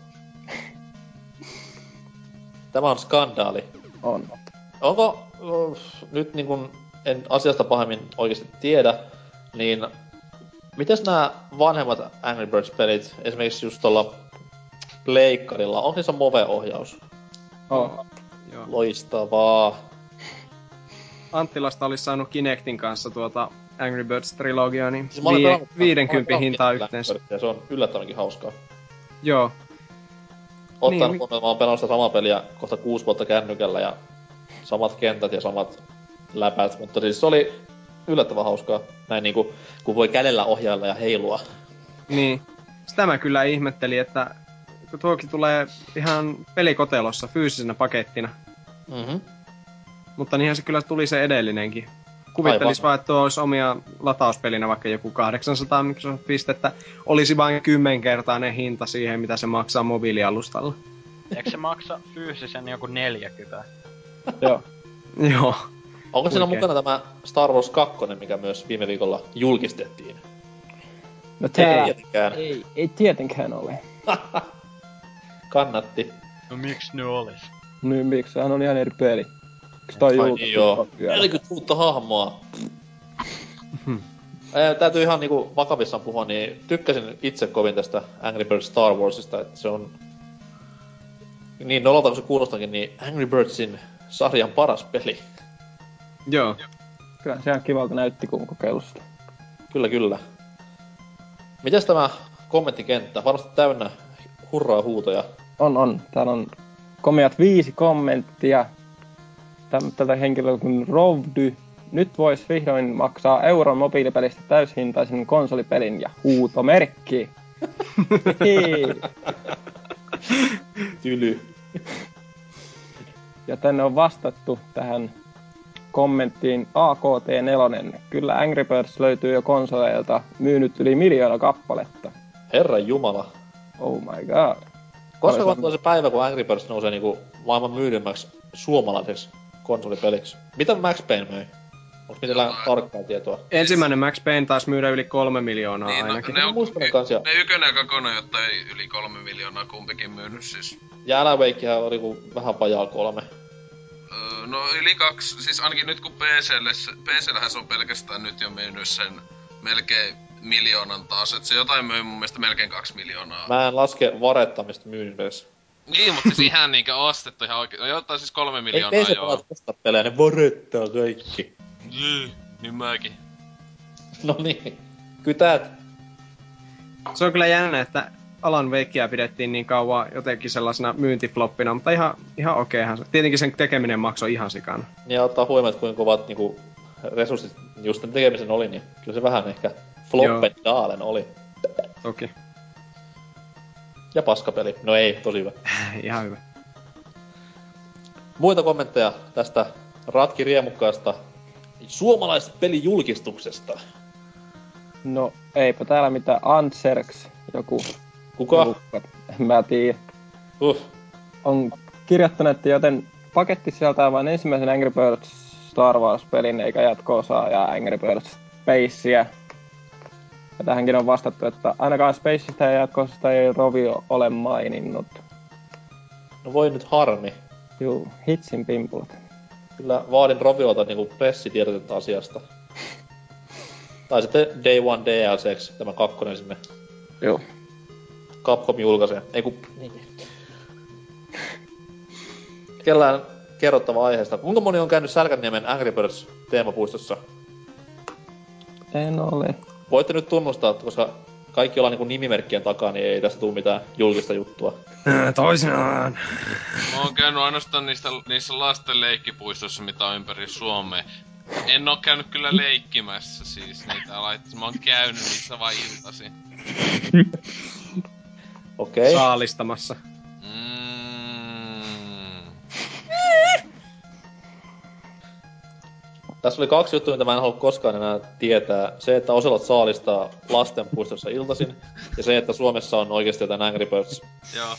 Tämä on skandaali.
On.
Onko uh, nyt niin kun en asiasta pahemmin oikeasti tiedä, niin mitäs nämä vanhemmat Angry Birds-pelit, esimerkiksi just tuolla Pleikkarilla, onko niissä Move-ohjaus?
On.
Joo.
Loistavaa.
Anttilasta olisi saanut Kinectin kanssa tuota Angry Birds trilogiaa, niin
Siis
vie-
pelannut- mä
50
olen
hintaa yhteensä.
Ja se on yllättävänkin hauskaa.
Joo.
Ottaen
Niin,
huomioon, mä oon pelannut sitä samaa peliä kohta kuusi vuotta kännykällä ja samat kentät ja samat läpät, mutta siis se oli yllättävän hauskaa. Näin niinku, kun voi kädellä ohjailla ja heilua.
Niin. Sitä mä kyllä ihmettelin, että kun tuokin tulee ihan pelikotelossa fyysisenä pakettina.
Mm-hmm.
Mutta niinhän se kyllä tuli se edellinenkin. Kuvittelis vaan, että tuo olisi omia latauspelinä vaikka joku 800 Microsoft-pistettä. Olisi vain kymmenkertainen hinta siihen, mitä se maksaa mobiilialustalla.
Eikö se maksa fyysisen joku 40?
Joo.
Joo.
Onko siinä mukana tämä Star Wars 2, mikä myös viime viikolla julkistettiin?
No
Ei
tää
tietenkään.
ei, ei tietenkään ole.
Kannatti.
No miksi ne olis?
Niin, miksi? Sehän on ihan eri peli. Eikö toi
Ai
julkaistu
niin joo.
vielä?
40 uutta hahmoa. Ää, täytyy ihan niinku vakavissaan puhua, niin tykkäsin itse kovin tästä Angry Birds Star Warsista, että se on... Niin nololta kun se kuulostakin, niin Angry Birdsin sarjan paras peli.
Joo.
Kyllä se ihan kivalta näytti, kun kokeilusta.
Kyllä, kyllä. Mites tämä kommenttikenttä? Varmasti täynnä hurraa huutoja.
On, on. Täällä on komeat viisi kommenttia. Tältä henkilöltä kuin Rovdy. Nyt voisi vihdoin maksaa euron mobiilipelistä täyshintaisen konsolipelin ja huutomerkki.
Tyly.
ja tänne on vastattu tähän kommenttiin AKT4. Kyllä Angry Birds löytyy jo konsoleilta, myynyt yli miljoona kappaletta.
Herran jumala.
Oh my god.
Koska tulee se päivä, kun Angry Birds nousee niinku maailman myydymmäksi suomalaiseksi konsolipeliksi? Mitä Max Payne möi? Onko mitään tarkkaa tietoa?
Ensimmäinen Max Payne taisi myydä yli kolme miljoonaa
Niin, no,
ainakin.
ne, on,
ja-
ne ykkönen ja kakonen jotain yli kolme miljoonaa kumpikin myynyt siis.
Ja Alan Wakehän oli ku vähän vajaa kolme.
Öö, no yli kaksi, siis ainakin nyt kun PClle, PCllähän se on pelkästään nyt jo myynyt sen melkein miljoonan taas, et se jotain möi mun mielestä melkein kaksi miljoonaa.
Mä en laske varettamista myynnissä.
Niin, mutta siis ihan niinkö ostettu ihan oikein, no jotain siis kolme
Ei
miljoonaa
PC
joo.
pelaat ostaa pelejä, ne varettaa kaikki.
Jee, niin mäkin.
No niin. Kytät.
Se on kyllä jännä, että Alan Wakea pidettiin niin kauan jotenkin sellaisena myyntifloppina, mutta ihan, ihan okeihan se. Tietenkin sen tekeminen maksoi ihan sikana.
Ja ottaa huomioon, että kuinka kovat niinku, resurssit just sen tekemisen oli, niin kyllä se vähän ehkä floppen daalen oli.
Toki.
Ja paskapeli. No ei, tosi hyvä.
ihan hyvä.
Muita kommentteja tästä Ratki Riemukkaasta suomalaisesta pelijulkistuksesta.
No, eipä täällä mitään Antserks, joku...
Kuka?
joku- mä tiedä.
Uh,
On kirjoittanut, että joten paketti sisältää vain ensimmäisen Angry Birds Star Wars-pelin eikä jatko-osaa ja Angry Birds Spacea. Ja tähänkin on vastattu, että ainakaan Spaceista ja jatko ei Rovio ole maininnut.
no voi nyt harmi.
Juu, hitsin pimpulat.
Kyllä vaadin Roviolta niinku pressitiedotetta asiasta. Tai sitten Day One DLCksi tämä kakkonen sinne
Joo.
Capcom julkaisee. Ei ku... Niin. Kellään kerrottava aiheesta. Kuinka moni on käynyt Sälkänniemen Angry Birds teemapuistossa?
En ole.
Voitte nyt tunnustaa, että koska kaikki ollaan niinku nimimerkkien takaa, niin ei tästä tule mitään julkista juttua.
Toisinaan.
Mä oon käynyt ainoastaan niistä, niissä lasten leikkipuistoissa, mitä on ympäri Suomea. En oo käynyt kyllä leikkimässä siis niitä laitteita. Mä oon käynyt niissä vain iltaisin.
Okei. Okay.
Saalistamassa.
Mm.
Tässä oli kaksi juttua, mitä mä en halua koskaan enää tietää. Se, että Oselot saalistaa lastenpuistossa iltaisin, ja se, että Suomessa on oikeasti jotain Angry Birds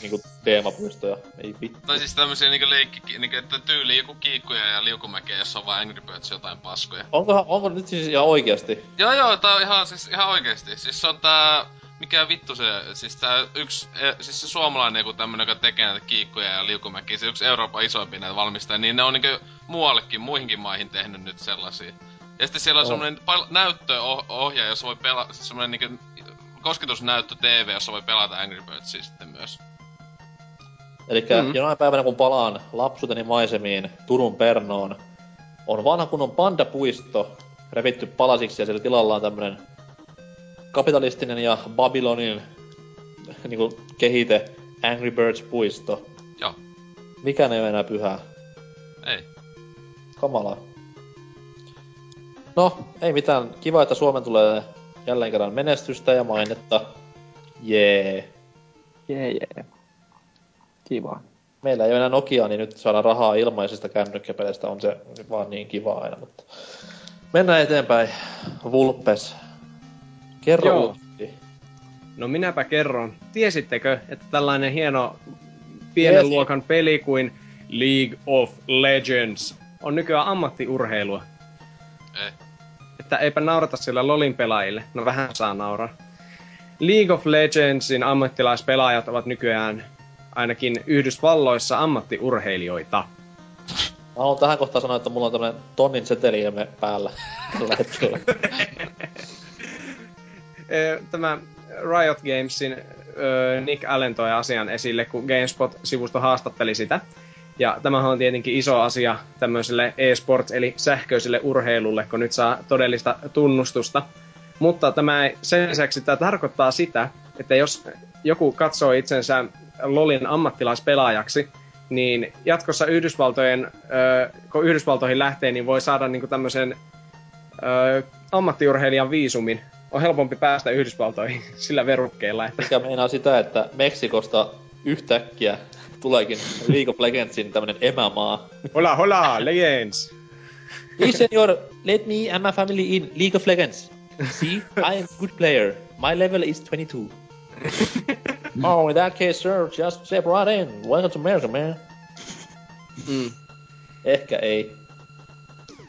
niinku teemapuistoja. Ei vittu.
Tai siis tämmösiä niinku leikki, niinku, että tyyli joku kiikkuja ja liukumäkeä, jossa on vaan Angry Birds jotain paskoja.
Onkohan, onko nyt siis ihan oikeasti?
Joo joo, tää on ihan, siis, ihan oikeesti. Siis on tää... Mikä vittu se, siis tää yksi, e, siis se suomalainen joku tämmönen, joka tekee näitä kiikkuja ja liukumäkiä, se yksi Euroopan isoimpia näitä valmistajia, niin ne on niinku muuallekin, muihinkin maihin tehnyt nyt sellaisia. Ja sitten siellä on
Oh.
semmonen pal- näyttöohjaaja, jossa voi pelata, semmonen niinku kosketusnäyttö TV, jossa voi pelata Angry Birdsia sitten myös.
Eli
Mm.
mm. jonain päivänä, kun palaan lapsuuteni maisemiin Turun Pernoon, on vanha kunnon pandapuisto revitty palasiksi ja siellä tilalla on tämmönen kapitalistinen ja Babylonin niinku kehite Angry Birds puisto.
Joo,
Mikä ei ole enää pyhää.
ei.
Kamalaa. No, ei mitään. Kiva, että Suomen tulee jälleen kerran menestystä ja mainetta. Jee.
Jee, jee. Kiva.
Meillä ei ole enää Nokia, niin nyt saadaan rahaa ilmaisista kännykkäpeleistä. On se vaan niin kiva aina, mutta... Mennään eteenpäin. Vulpes. Kerro
Joo.
uusi.
No minäpä kerron. Tiesittekö, että tällainen hieno pienen
Tiesin.
luokan peli kuin League of Legends on nykyään ammattiurheilua?
Ei.
Että eipä naurata sillä LOLin pelaajille. No vähän saa nauraa. League of Legendsin ammattilaispelaajat ovat nykyään ainakin Yhdysvalloissa ammattiurheilijoita.
Mä haluan tähän kohtaan sanoa, että mulla on tämmönen tonnin seteliilme päällä tällä hetkellä.
Tämä Riot Gamesin Nick Allen toi asian esille, kun GameSpot-sivusto haastatteli sitä. Ja tämähän on tietenkin iso asia tämmöiselle e-sports eli sähköiselle urheilulle, kun nyt saa todellista tunnustusta. Mutta tämä sen lisäksi tämä tarkoittaa sitä, että jos joku katsoo itsensä LOLin ammattilaispelaajaksi, niin jatkossa Yhdysvaltojen, kun Yhdysvaltoihin lähtee, niin voi saada niinku tämmöisen ammattiurheilijan viisumin. On helpompi päästä Yhdysvaltoihin sillä verukkeella, että
Mikä meinaa sitä, että Meksikosta yhtäkkiä tuleekin League of Legendsin tämmönen emämaa.
hola hola, legends!
Please, senor, let me and my family in League of Legends. See, I am good player. My level is 22. oh, in that case, sir, just step right in. Welcome to America, man.
Mm.
Ehkä ei.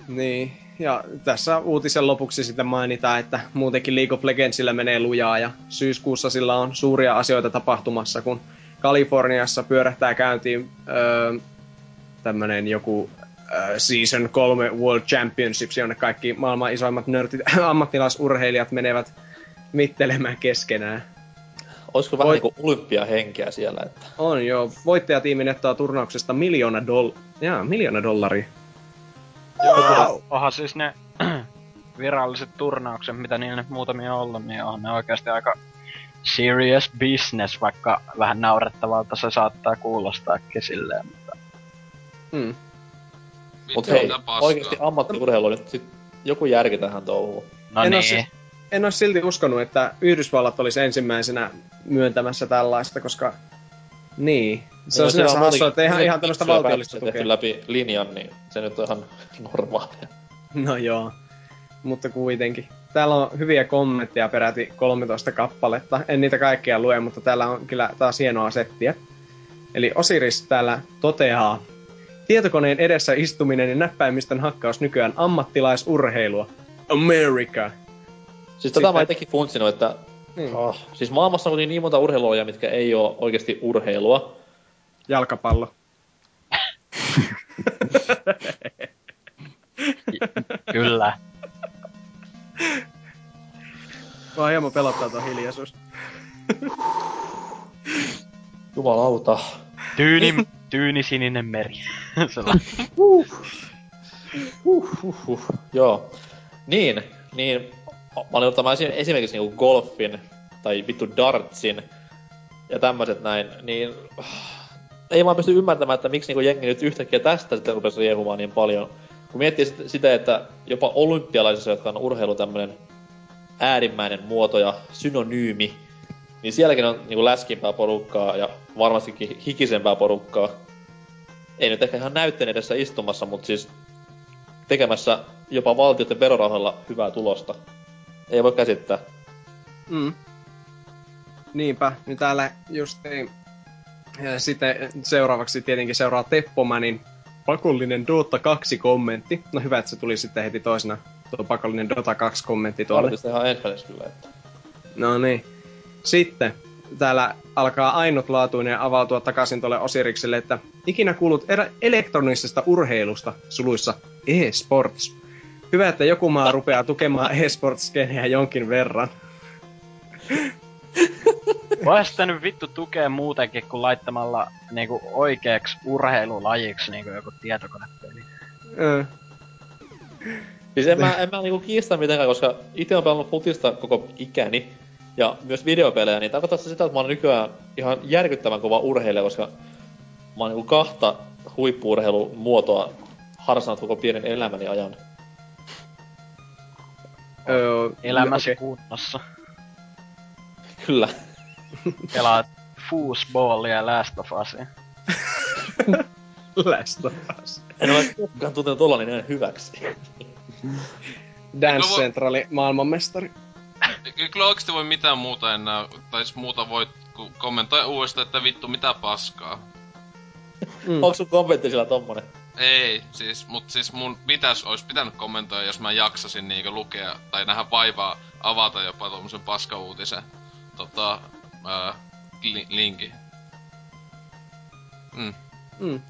Niin, ja tässä uutisen lopuksi sitten mainitaan, että muutenkin League of Legendsillä menee lujaa ja syyskuussa sillä on suuria asioita tapahtumassa, kun Kaliforniassa pyörähtää käyntiin öö, tämmönen joku öö, Season 3 World Championships, jonne kaikki maailman isoimmat nörtit, ammattilaisurheilijat menevät mittelemään keskenään.
Olisiko vähän
Voi-
niinku olympiahenkeä siellä, että...
On joo, voittajatiimi nettoaa turnauksesta miljoona, doll- Jaa, miljoona dollaria.
Wow. Onhan siis ne viralliset turnaukset, mitä niillä nyt muutamia on ollut, niin on ne oikeasti aika serious business, vaikka vähän naurettavalta se saattaa kuulostaakin silleen, mutta
Hmm.
Mut hei,
paskaa.
oikeesti ammattiurheilu nyt sit joku järki tähän touhuun.
no
En
niin.
siis- En olisi silti uskonut, että Yhdysvallat olisi ensimmäisenä myöntämässä tällaista, koska... Niin. Se on sinänsä hassua, että ihan, ihan tämmöistä valtiollista
tukea. läpi linjan, niin se nyt on ihan normaalia.
No joo. Mutta kuitenkin. Täällä on hyviä kommentteja peräti 13 kappaletta. En niitä kaikkia lue, mutta täällä on kyllä taas hienoa settiä. Eli Osiris täällä toteaa, Tietokoneen edessä istuminen ja näppäimistön hakkaus nykyään ammattilaisurheilua. America.
Siis tätä
Sitten-
mä funtsinut, että
Niin.
oh, siis maailmassa on niin monta urheilua, mitkä ei ole oikeasti urheilua.
Jalkapallo.
Kyllä.
Vaan hieman pelottaa tuo hiljaisuus.
Jumalauta.
Tyyni, tyyni sininen meri. Sellainen.
Huh, huh, huh. Joo. Niin, niin. Mä olin esimerkiksi niinku golfin tai vittu dartsin ja tämmöiset näin, niin ei vaan pysty ymmärtämään, että miksi niinku jengi nyt yhtäkkiä tästä sitten rupesi riehumaan niin paljon. Kun miettii sit- sitä, että jopa olympialaisissa, jotka on urheilu tämmönen äärimmäinen muoto ja synonyymi, niin sielläkin on niinku läskimpää porukkaa ja varmastikin hikisempää porukkaa. Ei nyt ehkä ihan näytteen edessä istumassa, mutta siis tekemässä jopa valtioiden verorahoilla hyvää tulosta. Ei voi käsittää.
Mm. Niinpä, niin täällä just niin, ja sitten seuraavaksi tietenkin seuraa Teppomanin pakollinen Dota 2 kommentti. No hyvä, että se tuli sitten heti toisena tuo pakollinen Dota 2 kommentti tuolle.
Tuolla ihan ensimmäisessä kyllä, että...
No niin. Sitten täällä alkaa ainutlaatuinen avautua takaisin tuolle Osirikselle, että ikinä kuulut elektronisesta urheilusta, suluissa e-sports. Hyvä, että joku maa rupeaa tukemaan e-sports-skeneä jonkin verran.
Voisi sitä nyt vittu tukea muutenkin kuin laittamalla niinku oikeaksi urheilulajiksi niinku joku tietokonepeli.
Ö,
Siis en mä, en mä niinku kiistä mitenkään, koska itse on pelannut futista koko ikäni. Ja myös videopelejä, niin tarkoittaa se sitä, että mä oon nykyään ihan järkyttävän kova urheilija, koska mä oon niinku kahta huippuurheilumuotoa harrastanut koko pienen elämäni ajan.
Ö,
Elämässä
okei.
kunnossa.
Kyllä.
Pelaat foosballia ja Last of Usia.
Last of Us.
En ole koskaan tuntenut olla niin hyväksi.
Dance
No
Centrali maailmanmestari.
Ky- Kyllä oikeesti voi mitään muuta enää, tai muuta voi kommentoida uudestaan, että vittu mitä paskaa.
Mm.
Onko sun kommentti sillä tommonen?
Ei, siis, mut siis mun pitäis, ois pitänyt kommentoida, jos mä jaksasin niinkö lukea, tai nähdä vaivaa avata jopa tommosen paskauutisen, tota, ää, li- linkin. Mm.
Mm.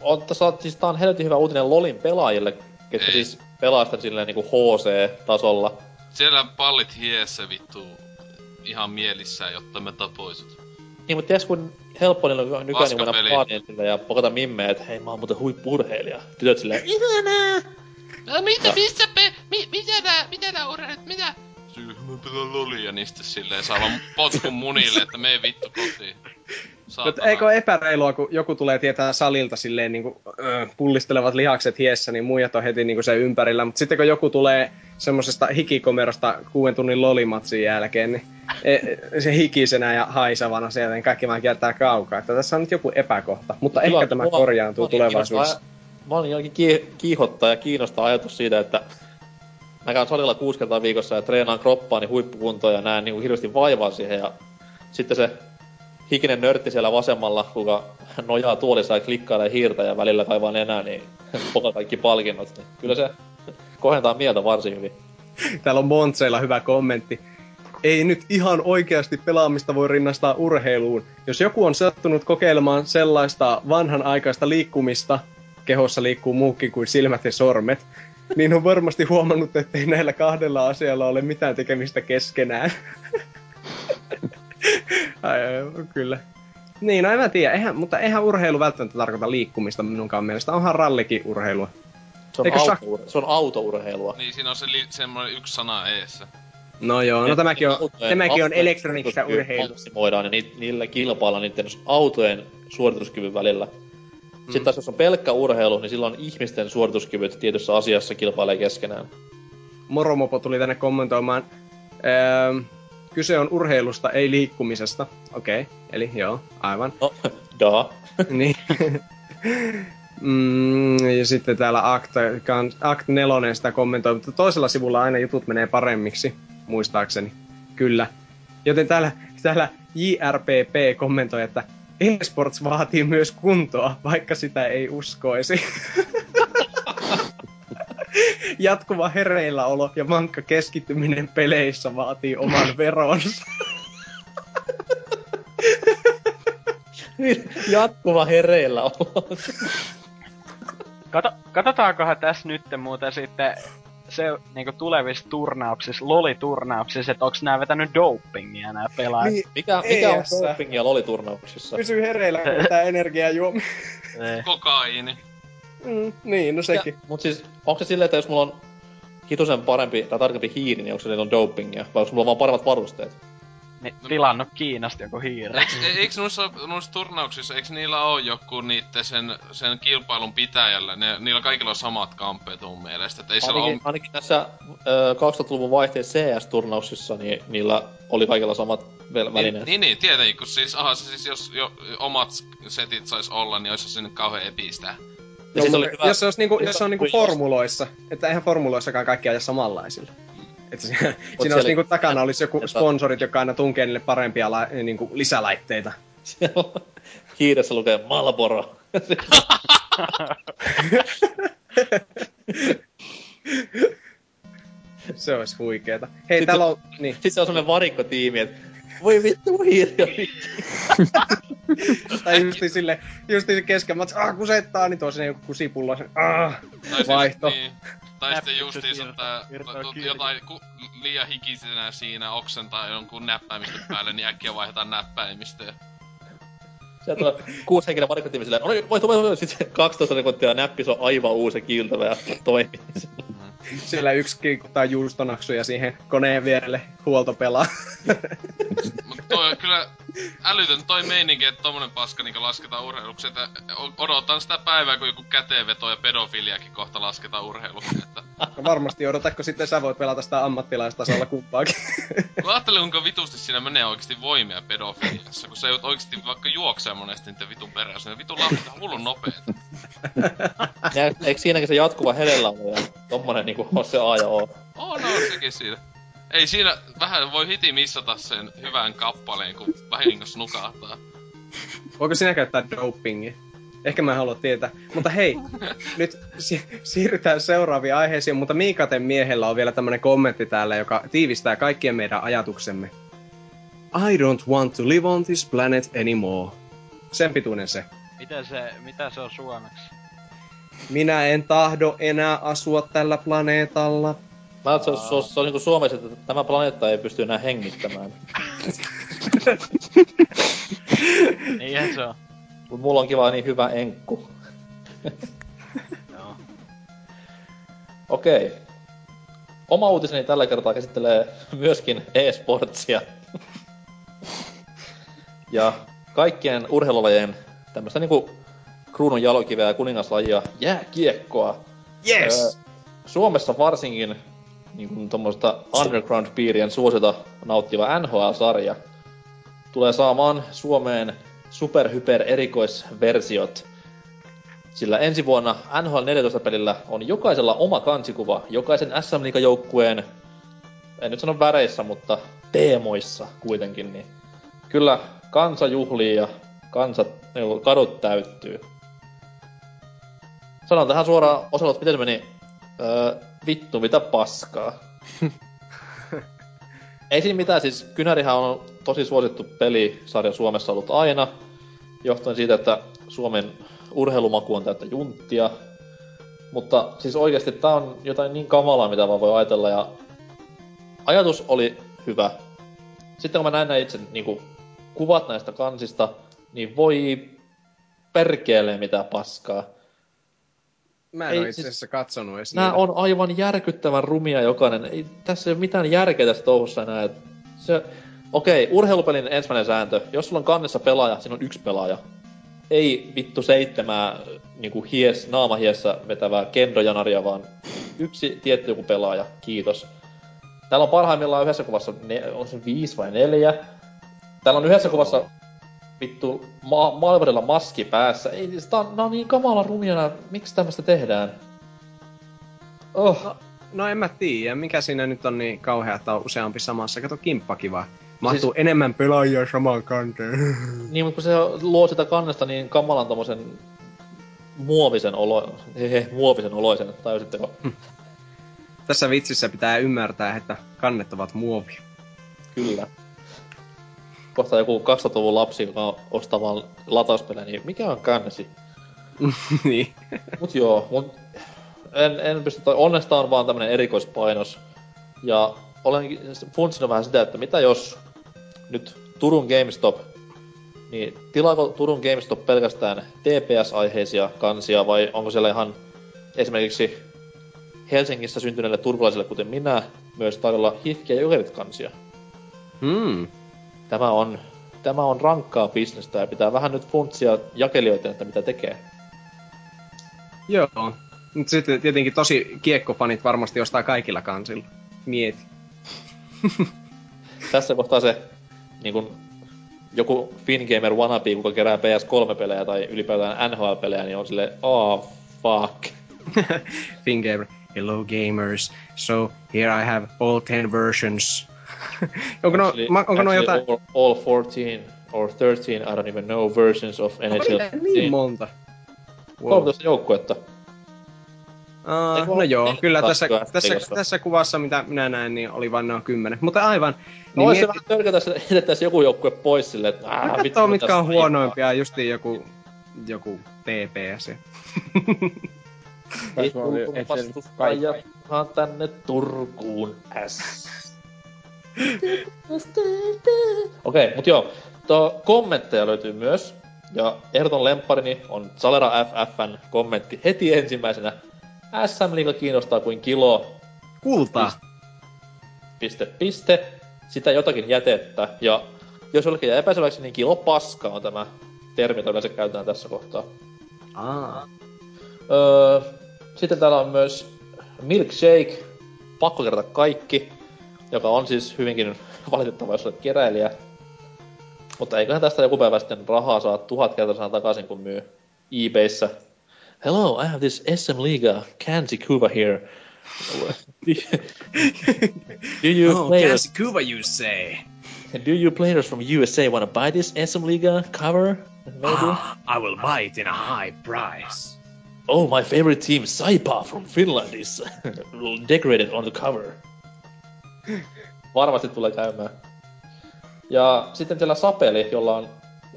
On, tässä on, siis tää on helvetin hyvä uutinen LOLin pelaajille, ketkä
Ei.
siis pelaa sitä silleen niinku HC-tasolla.
Siellä pallit hiessä vittu ihan mielissään, jotta me tapoisit.
Niin, mutta ties kun helppo niillä on nykyään niin mennä paadille ja pokata mimmejä, että hei mä oon muuten huippurheilija. Tytöt silleen,
No mitä, missä pe, mi, mitä nää, mitä nää urheilijat, mitä? Syy, mä pelän lolia, niin sitten silleen saa vaan potkun munille, että mene vittu kotiin.
Mutta eikö ole epäreilua, kun joku tulee tietää salilta silleen niin kuin, pullistelevat lihakset hiessä, niin muijat on heti niin kuin sen ympärillä. Mutta sitten kun joku tulee semmosesta hikikomerosta kuuden tunnin lolimatsin jälkeen, niin e, e, se hikisenä ja haisavana sieltä, niin kaikki vaan kiertää kaukaa. Että tässä on nyt joku epäkohta. Mutta
Kyllä,
ehkä tämä
mua-
korjaantuu
mua
tulevaisuudessa.
mä olin jotenkin ki- kiihottaa ja kiinnostaa ajatus siitä, että mä käyn salilla kuusi kertaa viikossa ja treenaan kroppaani huippukuntoon ja näen niin hirveästi vaivaa siihen ja sitten se hikinen nörtti siellä vasemmalla, kuka nojaa tuolissa ja klikkailee hiirtä ja välillä kaivaa enää, niin poka kaikki palkinnot. Niin kyllä se kohentaa mieltä varsin hyvin.
Täällä on Montseilla hyvä kommentti. Ei nyt ihan oikeasti pelaamista voi rinnastaa urheiluun. Jos joku on sattunut kokeilemaan sellaista vanhanaikaista liikkumista, kehossa liikkuu muukin kuin silmät ja sormet, niin on varmasti huomannut, että ei näillä kahdella asialla ole mitään tekemistä keskenään. ai, ai, kyllä. Niin, no en mä tiedä, eihän, mutta eihän urheilu välttämättä tarkoita liikkumista minunkaan mielestä. Onhan rallikin urheilua.
Se on,
Eikö
auto,
sak-
se on autourheilua.
Niin, siinä on se li- semmoinen yksi sana eessä.
No joo, no tämäkin on, tämäkin on
suorituskyky
urheilua.
Maksimoidaan ja ni, niillä kilpailla niiden autojen suorituskyvyn välillä. Mm. Sitten taas jos on pelkkä urheilu, niin silloin ihmisten suorituskyvyt tietyssä asiassa kilpailee keskenään.
Moromopo tuli tänne kommentoimaan. Öö, kyse on urheilusta, ei liikkumisesta. Okei, okay. eli joo, aivan.
No, da.
niin. mm, ja sitten täällä Act, Act 4 sitä kommentoi, mutta toisella sivulla aina jutut menee paremmiksi, muistaakseni. Kyllä. Joten täällä, täällä JRPP kommentoi, että eSports vaatii myös kuntoa, vaikka sitä ei uskoisi. Jatkuva hereilläolo ja vankka keskittyminen peleissä vaatii oman veronsa.
Jatkuva hereillä olo.
Kato, katsotaankohan tässä nyt muuten sitten se niinku tulevissa turnauksissa, loliturnauksissa, että onks nää vetänyt dopingia nää pelaajat.
Niin,
Mikä, mikä on dopingia loliturnauksissa?
Pysyy hereillä, kun vetää energiajuomia.
Ei.
Kokaiini.
Mm, niin, no sekin.
Mut siis, onko se silleen, että jos mulla on hitusen parempi tai tarkempi hiiri, niin onko se on dopingia? Vai onko mulla vaan paremmat varusteet?
Niin, tilannut Kiinasta joku hiire.
Eiks, e- eiks noissa, noissa turnauksissa, eiks niillä oo joku niitten sen, sen kilpailun pitäjällä? Ne, niillä kaikilla on samat kampeet mun mielestä. Et ei
Ainakin,
oo...
ainakin tässä ö, 2000-luvun vaihteen CS-turnauksissa, niin niillä oli kaikilla samat vel-
Niin,
välineet.
niin, niin, tietenkin, kun siis, aha, siis jos jo, omat setit sais olla, niin olisi se nyt kauhean epistää.
Ja siis oli hyvä,
jos se, olisi niinku, jos se on niinku formuloissa, että eihän formuloissakaan kaikki aja samanlaisilla. Että siinä, siinä
siellä-
olisi niinku takana olisi joku
Että-
sponsorit, jotka aina tunkee niille parempia la, niinku lisälaitteita.
Siellä hiiressä lukee Malboro.
Se olisi huikeeta. Hei,
Sitten-
täällä on... Niin.
Sitten se on semmonen varikkotiimi, että voi vittu, hiiri on vittu.
Tai justi sille, justi kesken, mä ah, kusettaa, niin tuo sinne joku kusipullo, ah, vaihto.
Siis, niin, tai sitten justiinsa tää, jotain ku, liian hikisenä siinä oksentaa jonkun näppäimistön päälle, niin äkkiä vaihdetaan näppäimistöä.
Sieltä tulee kuusi henkilöä no niin, voi, voi, voi, sitten 12 sekuntia näppis on aivan uusi ja kiiltävä ja toimii.
Siellä yksi kiikuttaa juustonaksuja siihen koneen vierelle huoltopelaa.
Mut toi on kyllä älytön toi meininki, että tommonen paska niinku lasketaan urheiluksi, että odotan sitä päivää, kun joku käteenveto ja pedofiliakin kohta lasketaan urheiluksi, että...
No varmasti odotatko sitten sä voit pelata sitä ammattilaistasolla kumpaakin.
Mä ajattelin, kuinka vitusti siinä menee oikeesti voimia pedofiliassa, kun se ei oikeesti vaikka juoksee monesti niiden vitun perässä, ne vitun lapset on hullun nopeet.
Ja eikö siinäkin se jatkuva hereillä ole ja tommonen niinku on se A ja O.
Oh no, sekin siinä. Ei siinä vähän voi hiti missata sen hyvän kappaleen, kun vahingossa nukahtaa.
Voiko sinä käyttää dopingia? Ehkä mä en halua tietää. Mutta hei, nyt si- siirrytään seuraaviin aiheisiin, mutta Miikaten miehellä on vielä tämmönen kommentti täällä, joka tiivistää kaikkien meidän ajatuksemme. I don't want to live on this planet anymore. Sen pituinen se.
Mitä se, mitä se on suomeksi?
Minä en tahdo enää asua tällä planeetalla.
Mä että se on, se on niinku Suomessa, että tämä planeetta ei pysty enää hengittämään.
Niinhän se on.
Mut mulla on kiva niin hyvä enkku.
Joo.
Okei. Oma uutiseni tällä kertaa käsittelee myöskin e-sportsia. ja kaikkien urheilulajien tämmöstä niinku kruunun jalokiveä ja kuningaslajia jääkiekkoa.
Yes!
Öö, Suomessa varsinkin niin kuin tommoista underground-piirien suosita nauttiva NHL-sarja tulee saamaan Suomeen superhyper erikoisversiot. Sillä ensi vuonna NHL 14-pelillä on jokaisella oma kansikuva, jokaisen SM Liiga-joukkueen, en nyt sano väreissä, mutta teemoissa kuitenkin, niin kyllä kansa juhlii ja kansat, kadut täyttyy. Sanon tähän suoraan Osalot, miten se meni? Öö, vittu, mitä paskaa. Ei siinä mitään, siis Kynärihän on tosi suosittu pelisarja Suomessa ollut aina, johtuen siitä, että Suomen urheilumaku on täyttä junttia. Mutta siis oikeasti tää on jotain niin kamalaa, mitä vaan voi ajatella, ja ajatus oli hyvä. Sitten kun mä näin näin itse niin kuin, kuvat näistä kansista, niin voi perkeelle mitä paskaa.
Mä en ei, ole itse siis asiassa siis, katsonut edes
Nää on aivan järkyttävän rumia jokainen. Ei, tässä ei ole mitään järkeä tässä touhussa enää. Et se, okei, urheilupelin ensimmäinen sääntö. Jos sulla on kannessa pelaaja, siinä on yksi pelaaja. Ei vittu seitsemää niinku hies, naamahiessä vetävää kendojanaria, vaan yksi tietty joku pelaaja. Kiitos. Täällä on parhaimmillaan yhdessä kuvassa, ne, on se viisi vai neljä. Täällä on yhdessä kuvassa vittu ma- maski päässä. Ei, siis tää on, on niin kamala rumia, miksi tämmöstä tehdään?
Oh. No, no en mä tiedä, mikä siinä nyt on niin kauhea, että on useampi samassa. Kato kimppakiva. Mahtuu siis... enemmän pelaajia samaan kanteen.
Niin, mutta kun se luo sitä kannesta niin kamalan tommosen muovisen olo... Hehe, muovisen oloisen, tajusitteko? Hm.
Tässä vitsissä pitää ymmärtää, että kannet ovat muovia.
Kyllä kohta joku 2000-luvun lapsi, joka ostaa vaan latauspelejä, niin mikä on känsi?
niin.
mut joo, mut en, en pysty, toi onnesta on vaan tämmönen erikoispainos. Ja olen funtsinut vähän sitä, että mitä jos nyt Turun GameStop, niin tilaako Turun GameStop pelkästään TPS-aiheisia kansia vai onko siellä ihan esimerkiksi Helsingissä syntyneille turkulaisille, kuten minä, myös tarjolla hifkiä ja kansia?
Hmm
tämä on, tämä on rankkaa bisnestä ja pitää vähän nyt funtsia jakelijoita, että mitä tekee.
Joo. Mutta sitten tietenkin tosi kiekkofanit varmasti ostaa kaikilla kansilla. Mieti.
Tässä kohtaa se niin kun, joku Fingamer wannabe, kuka kerää PS3-pelejä tai ylipäätään NHL-pelejä, niin on sille, oh fuck.
Fingamer, hello gamers, so here I have all ten versions onko no, actually, ma, onko no jotain...
All, all 14 or 13, I don't even know, versions of NHL.
Onko niin monta?
Wow. 13 joukkuetta.
Uh, no joo, kyllä tässä, tässä, tässä kuvassa, mitä minä näen, niin oli vain noin kymmenen. Mutta aivan.
No niin miet... se vähän törkätä, että joku joukkue pois silleen, että
aah, vittu, mitkä on huonoimpia, justiin joku, joku TPS.
Vittu, vastustajathan tänne Turkuun, S. Okei, okay, mut joo. Tuo kommentteja löytyy myös. Ja ehdoton lempparini on Salera FFn kommentti heti ensimmäisenä. SM Liiga kiinnostaa kuin kilo.
Kulta.
Piste, piste. Sitä jotakin jätettä. Ja jos jollekin jää epäselväksi, niin kilo paska on tämä termi, jota yleensä käytetään tässä kohtaa.
Aa.
Öö, sitten täällä on myös Milkshake. Pakko kerta kaikki joka on siis hyvinkin valitettava, jos olet keräilijä. Mutta eiköhän tästä joku päivä sitten rahaa saa tuhat kertaa takaisin, kun myy eBayssä. Hello, I have this SM Liga Kansi Kuva here.
do you oh, players... Kuva, you say?
Do you players from USA want to buy this SM Liga cover?
Maybe? Ah, I will buy it in a high price.
Oh, my favorite team, Saipa from Finland, is decorated on the cover. Varmasti tulee käymään. Ja sitten siellä Sapeli, jolla on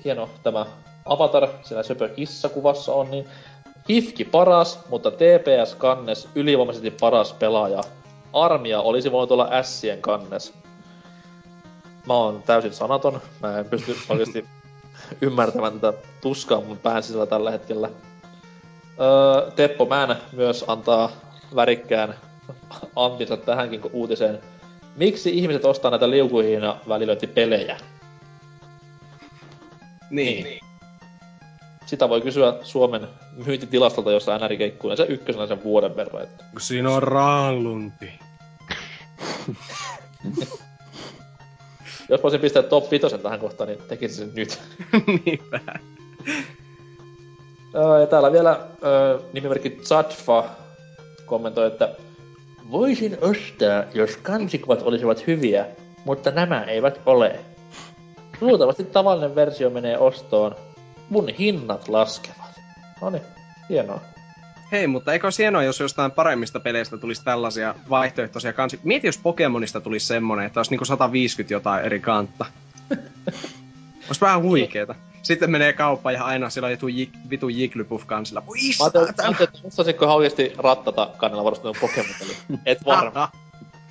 hieno tämä avatar, siellä söpö kissakuvassa on, niin Hifki paras, mutta TPS kannes ylivoimaisesti paras pelaaja. Armia olisi voinut olla Sien kannes. Mä oon täysin sanaton. Mä en pysty oikeasti ymmärtämään tätä tuskaa mun pään sisällä tällä hetkellä. Öö, Teppo Mään myös antaa värikkään antinsa tähänkin uutiseen. Miksi ihmiset ostaa näitä liukuihin ja välilöintipelejä?
Niin. niin.
Sitä voi kysyä Suomen myyntitilastolta, jossa NR keikkuu se ykkösenä sen vuoden verran. Että...
Siinä on raallunti.
Jos voisin pistää top 5 tähän kohtaan, niin tekisin sen nyt.
Niinpä.
Ja täällä vielä öö, nimimerkki Zadfa kommentoi, että Voisin ostaa, jos kansikuvat olisivat hyviä, mutta nämä eivät ole. Luultavasti tavallinen versio menee ostoon. Mun hinnat laskevat. Noniin, hienoa.
Hei, mutta eikö olisi hienoa, jos jostain paremmista peleistä tulisi tällaisia vaihtoehtoisia kansi... Mieti, jos Pokemonista tulisi semmonen, että olisi niinku 150 jotain eri kantta. olisi vähän huikeeta. Sitten menee kauppaan ja aina siellä on joku jik, vitu Jigglypuff kansilla. Voi
mustaisitko ihan oikeesti rattata kannella varustunut Pokemon-peli. Et varma.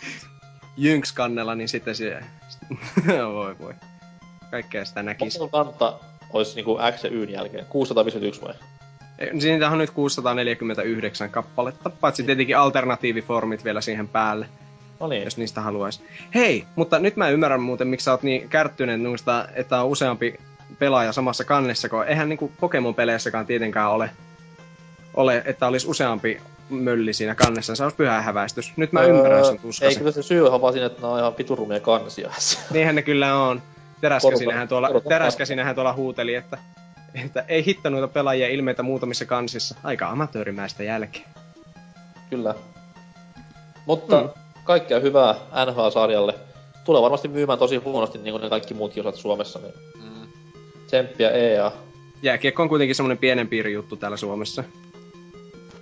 Jynx kannella, niin sitten se... voi voi. Kaikkea sitä näkisi.
Pokemon kanta olisi niinku X ja Yn jälkeen. 651 vai?
Ei, Siitä on nyt 649 kappaletta, paitsi tietenkin alternatiiviformit vielä siihen päälle,
No niin.
jos niistä haluaisi. Hei, mutta nyt mä ymmärrän muuten, miksi sä oot niin kärttyinen noista, että on useampi pelaaja samassa kannessa, kun eihän niinku Pokemon-peleissäkään tietenkään ole, ole, että olisi useampi mölli siinä kannessa, se olisi pyhä häväistys. Nyt mä ymmärrän sun
Öö, Ei,
tuskasi.
kyllä se syy on vaan siinä, että ne on ihan piturumia kansia.
Niinhän ne kyllä on. Teräskäsinähän tuolla, teräskäsinähän tuolla huuteli, että, että ei hitto noita pelaajia ilmeitä muutamissa kansissa. Aika amatöörimäistä jälkeen.
Kyllä. Mutta
Mm.
Kaikkea hyvää NHL-sarjalle. Tulee varmasti myymään tosi huonosti, niin kuin ne kaikki muutkin osat Suomessa, niin
Mm.
tsemppiä EA.
Jääkiekko on kuitenkin semmonen pienen piiri juttu täällä Suomessa.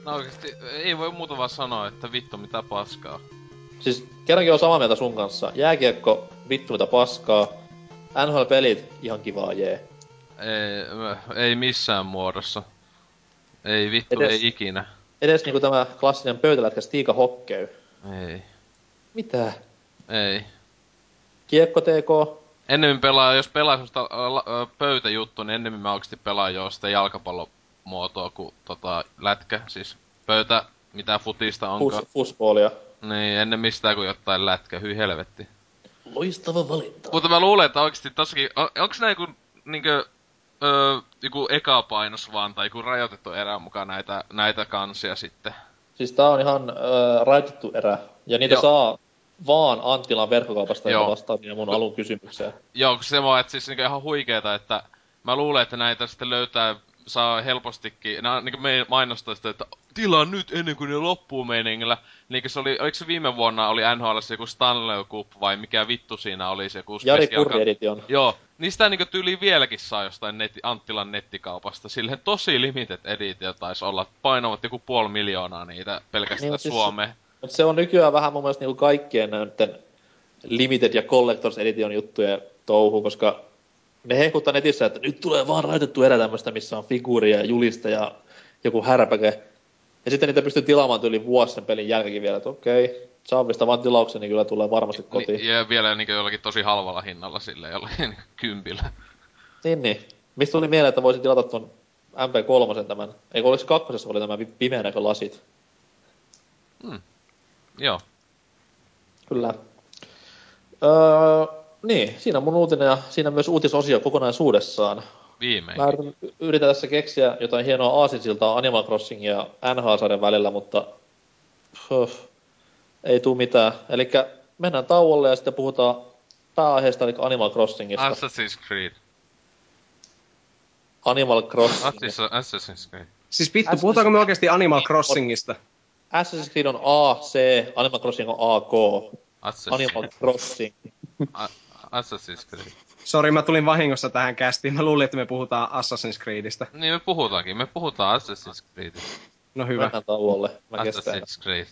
No oikeesti, ei voi muuta vaan sanoa, että vittu mitä paskaa.
Siis kerrankin on samaa mieltä sun kanssa. Jääkiekko, vittu mitä paskaa. NHL-pelit, ihan kivaa jee.
Ei, ei missään muodossa. Ei vittu,
Edes-
ei ikinä.
Edes niinku tämä klassinen pöytälätkä Stiika Hockey.
Ei.
Mitä?
Ei.
Kiekko TK?
Ennemmin pelaa, jos pelaa semmoista pöytäjuttua, niin ennemmin mä oikeesti pelaan jo sitä jalkapallomuotoa kuin tota lätkä. Siis pöytä, mitä futista onkaan.
Fus, fusboolia.
Niin, ennemmin sitä kuin jotain lätkä, hyi helvetti.
Loistava valinta.
Mutta mä luulen, että oikeesti tossakin, on, onks nää joku niinkö, öö, joku eka painos vaan, tai joku rajoitettu erä mukaan näitä, näitä kansia sitten?
Siis tää on ihan äh, rajoitettu erä. Ja niitä
Joo.
saa vaan Anttilan verkkokaupasta,
Joo.
joka vastaa siihen mun alun kysymykseen.
Joo, se vaan, että siis niinku ihan huikeeta, että mä luulen, että näitä sitten löytää, saa helpostikin, nää niinku me mainostaa sitä, että tilaa nyt ennen kuin ne loppuu meiningillä. Niin se oli, oliko se viime vuonna oli NHL joku Stanley Cup vai mikä vittu siinä oli se joku
Jari Edition.
Joo, niin sitä niinku tyyli vieläkin saa jostain netti, Anttilan nettikaupasta. Silleen tosi limited edition taisi olla. Painavat joku puoli miljoonaa niitä pelkästään
Niin, siis-
Suomeen.
Mutta se on nykyään vähän mun mielestä niinku kaikkien näiden Limited ja Collectors Edition juttujen touhu, koska ne hehkuttaa netissä, että nyt tulee vaan rajoitettu erä tämmöstä, missä on figuuria ja julista ja joku härpäke. Ja sitten niitä pystyy tilaamaan yli vuosi sen pelin jälkeenkin vielä, että okei, Saavista vaan tilauksen, niin kyllä tulee varmasti kotiin.
Niin, ja vielä niinku jollakin tosi halvalla hinnalla sille jollakin kympillä.
Niin, niin. Mistä tuli mieleen, että voisi tilata ton MP3 tämän, eikö oliko se kakkosessa oli tämä vi- pimeä näkö lasit?
Joo.
Kyllä. Öö, niin, siinä on mun uutinen ja siinä myös uutisosio kokonaisuudessaan.
Viimein.
Mä yritän, tässä keksiä jotain hienoa aasinsiltaa Animal Crossing ja NHL-sarjan välillä, mutta huh, ei tuu mitään. Eli mennään tauolle ja sitten puhutaan pääaiheesta, eli Animal Crossingista.
Assassin's Creed.
Animal Crossing.
Assassin's, Assassin's Creed.
Siis vittu, puhutaanko me oikeasti Animal Crossingista?
Assassin's Creed on AC, Animal Crossing on AK.
Assassin.
Animal Crossing.
A- Assassin's Creed.
Sori, mä tulin vahingossa tähän kästiin. Mä luulin, että me puhutaan Assassin's Creedistä.
Niin me puhutaankin. Me puhutaan Assassin's Creed.
No hyvä.
Mennään tauolle. Mä.
Assassin's Creed.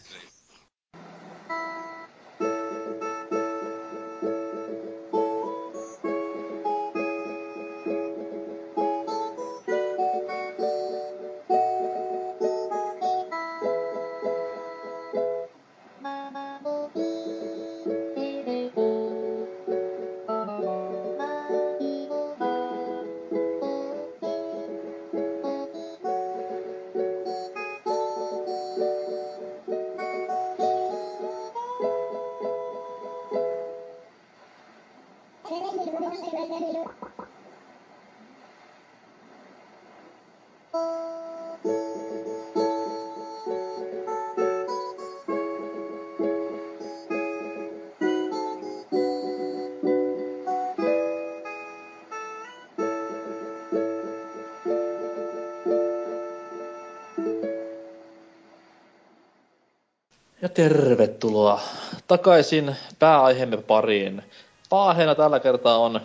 Tervetuloa takaisin pääaiheemme pariin. Paaheena tällä kertaa on,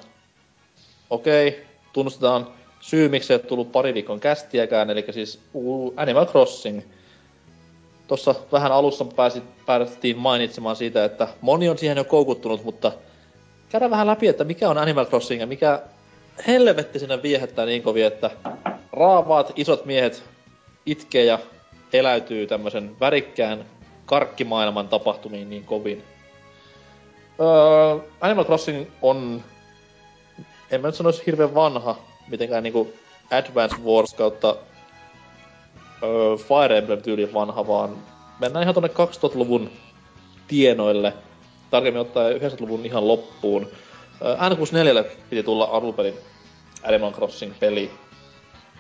okei, okay, tunnustetaan syy, miksi ei tullut pari viikon kästiäkään, eli siis Animal Crossing. Tuossa vähän alussa pääsit, päästiin mainitsemaan siitä, että moni on siihen jo koukuttunut, mutta käydään vähän läpi, että mikä on Animal Crossing ja mikä helvetti sinne viehättää niin kovin, että raavaat isot miehet itkee ja eläytyy tämmöisen värikkään karkkimaailman tapahtumiin niin kovin. Öö, Animal Crossing on, en mä nyt sanoisi hirveän vanha, mitenkään niinku Advance Wars kautta öö, Fire Emblem tyyli vanha, vaan mennään ihan tonne 2000-luvun tienoille. Tarkemmin ottaen 90-luvun ihan loppuun. Öö, N64 piti tulla alunperin Animal Crossing-peli.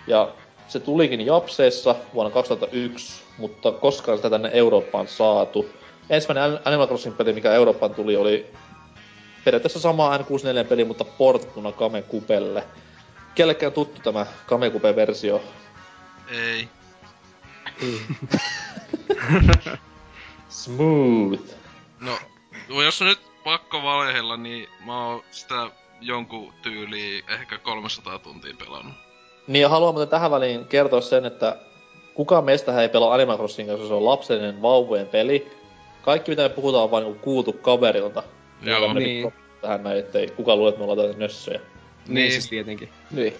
Ja se tulikin Japseissa vuonna 2001, mutta koskaan sitä tänne Eurooppaan saatu. Ensimmäinen Animal Crossing-peli, mikä Eurooppaan tuli, oli periaatteessa sama N64-peli, mutta porttuna Kamekupelle. Kellekään tuttu tämä Kamekupe-versio?
Ei.
Smooth.
No, jos on nyt pakko valehella, niin mä oon sitä jonkun tyyliin ehkä 300 tuntia pelannut.
Niin ja haluan muuten tähän väliin kertoa sen, että kukaan meistä ei pelaa Animal Crossing, jos se on lapsellinen vauvojen peli. Kaikki mitä me puhutaan on vain niinku kuultu kaverilta.
Joo.
Niin.
Tähän näin, ettei kukaan luule, että me ollaan tällaisia nössöjä.
Niin,
Niin.
siis tietenkin.
Niin.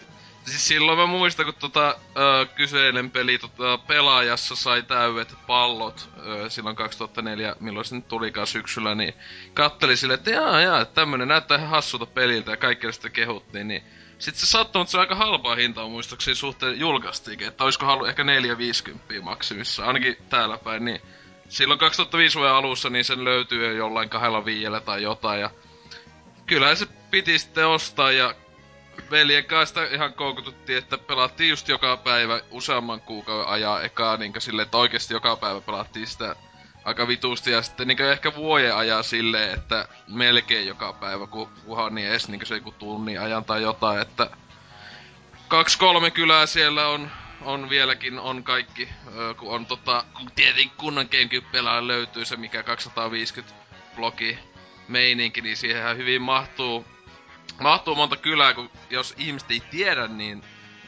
Siis silloin mä muistan, kun tota, ö, kyseinen peli tota, pelaajassa sai täydet pallot ö, silloin 2004, milloin se nyt tulikaan syksyllä, niin katteli sille, että jaa, jaa, että tämmönen näyttää ihan hassulta peliltä ja kaikkea sitä kehuttiin, niin sitten se sattui, mutta se on aika halpaa hintaa muistaakseni suhteen julkaistiinkin, että olisiko halu ehkä 450 maksimissa, ainakin täällä päin, niin silloin 2005 vuoden alussa niin sen löytyy jo jollain kahdella viiellä tai jotain ja kyllähän se piti sitten ostaa ja veljen kanssa ihan koukututtiin, että pelattiin just joka päivä useamman kuukauden ajaa ekaa niin silleen, että oikeasti joka päivä pelattiin sitä aika vitusti. Ja sitten niin ehkä vuoden ajaa silleen, että melkein joka päivä, kun kunhan niin edes niin se joku tunnin ajan tai jotain, että kaksi kolme kylää siellä on, on vieläkin, on kaikki, ö, kun on tota, kun tietenkin kunnan Gamecube löytyy se mikä 250 blogi meininki, niin siihen hyvin mahtuu mahtuu monta kylää, kun jos ihmiset ei tiedä, niin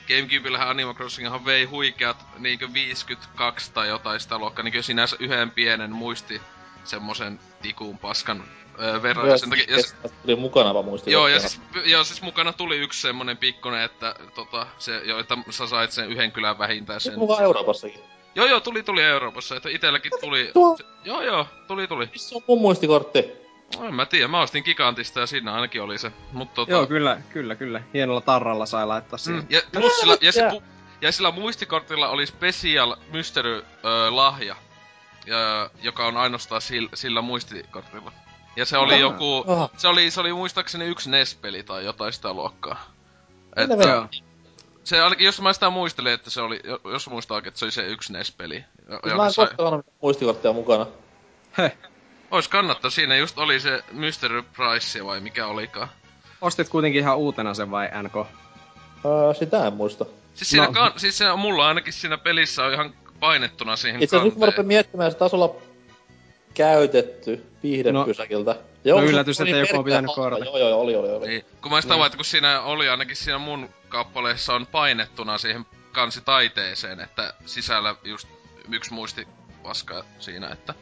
Gamecubeillähän Animal Crossinghan vei huikeat niinkö 52 tai jotain sitä luokkaa, niinkö sinänsä yhden pienen muisti semmosen tikun paskan öö, verran. Ja sen takia, ja, s-
Tuli mukana vaan muistin.
joo, ja siis, joo, siis mukana tuli yksi semmonen pikkunen, että tota, se, jo, että sä sait sen yhden kylän vähintään sen.
Sen mukaan Euroopassakin.
Joo, joo, tuli, tuli Euroopassa, että itelläkin tuli...
Tuo-
Se, joo, joo, tuli, tuli.
Missä on mun muistikortti?
No, en mä tiedä, mä ostin Gigantista ja siinä ainakin oli se. Mutta tota...
Joo, kyllä, kyllä, kyllä. Hienolla tarralla sai laittaa siihen.
Mm, ja, plus sillä, ja, se, pu- ja sillä muistikortilla oli special mystery ö, lahja, ö, joka on ainoastaan sillä, sillä muistikortilla. Ja se oli
Ah.
joku,
Ah.
se oli, se oli muistaakseni yksi NES-peli tai jotain sitä luokkaa. Että,
Joo.
se ainakin, jos mä sitä muistelin, että se oli, jo- jos muistaa oikein, että se oli se yksi NES-peli.
Siis mä en
sai-
koskaan mukana.
Heh.
Ois kannattaa, siinä just oli se Mystery Price vai mikä olikaan.
Ostit kuitenkin ihan uutena sen vai NK?
Öö, sitä en muista.
Siis, siinä
No.
kan, siis se, mulla ainakin siinä pelissä on ihan painettuna siihen
Itse asiassa nyt mä rupean miettimään, se taisi olla käytetty viihdepysäkiltä.
no
se
yllätys,
oli
että joku on pitänyt korjata.
Joo, joo, joo, oli, oli, oli.
Niin, kun mä sitä
Niin.
havaitsin, kun siinä oli ainakin siinä mun kappaleessa on painettuna siihen kansitaiteeseen, että sisällä just yksi muistipaska siinä, että...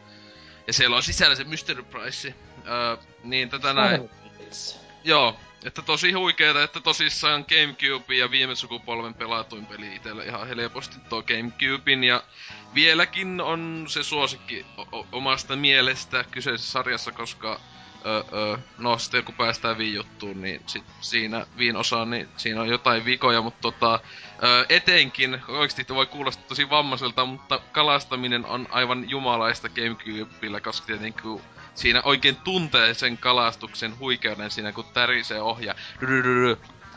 Ja siellä on sisällä se Mystery Price. Öö, niin tätä näin. Joo, että tosi huikeeta, että tosissaan Gamecube ja viime sukupolven pelatuin peli itselle ihan helposti tuo Gamecubein ja vieläkin on se suosikki o- omasta mielestä kyseisessä sarjassa, koska ö, ö, no sitten kun päästään Wii juttuun, niin sit siinä Viin osaan, niin siinä on jotain vikoja, mutta tota, ö, etenkin, oikeasti voi kuulostaa tosi vammaiselta, mutta kalastaminen on aivan jumalaista Gamecubella, koska tietenkin siinä oikein tuntee sen kalastuksen huikeuden siinä, kun tärisee ohja.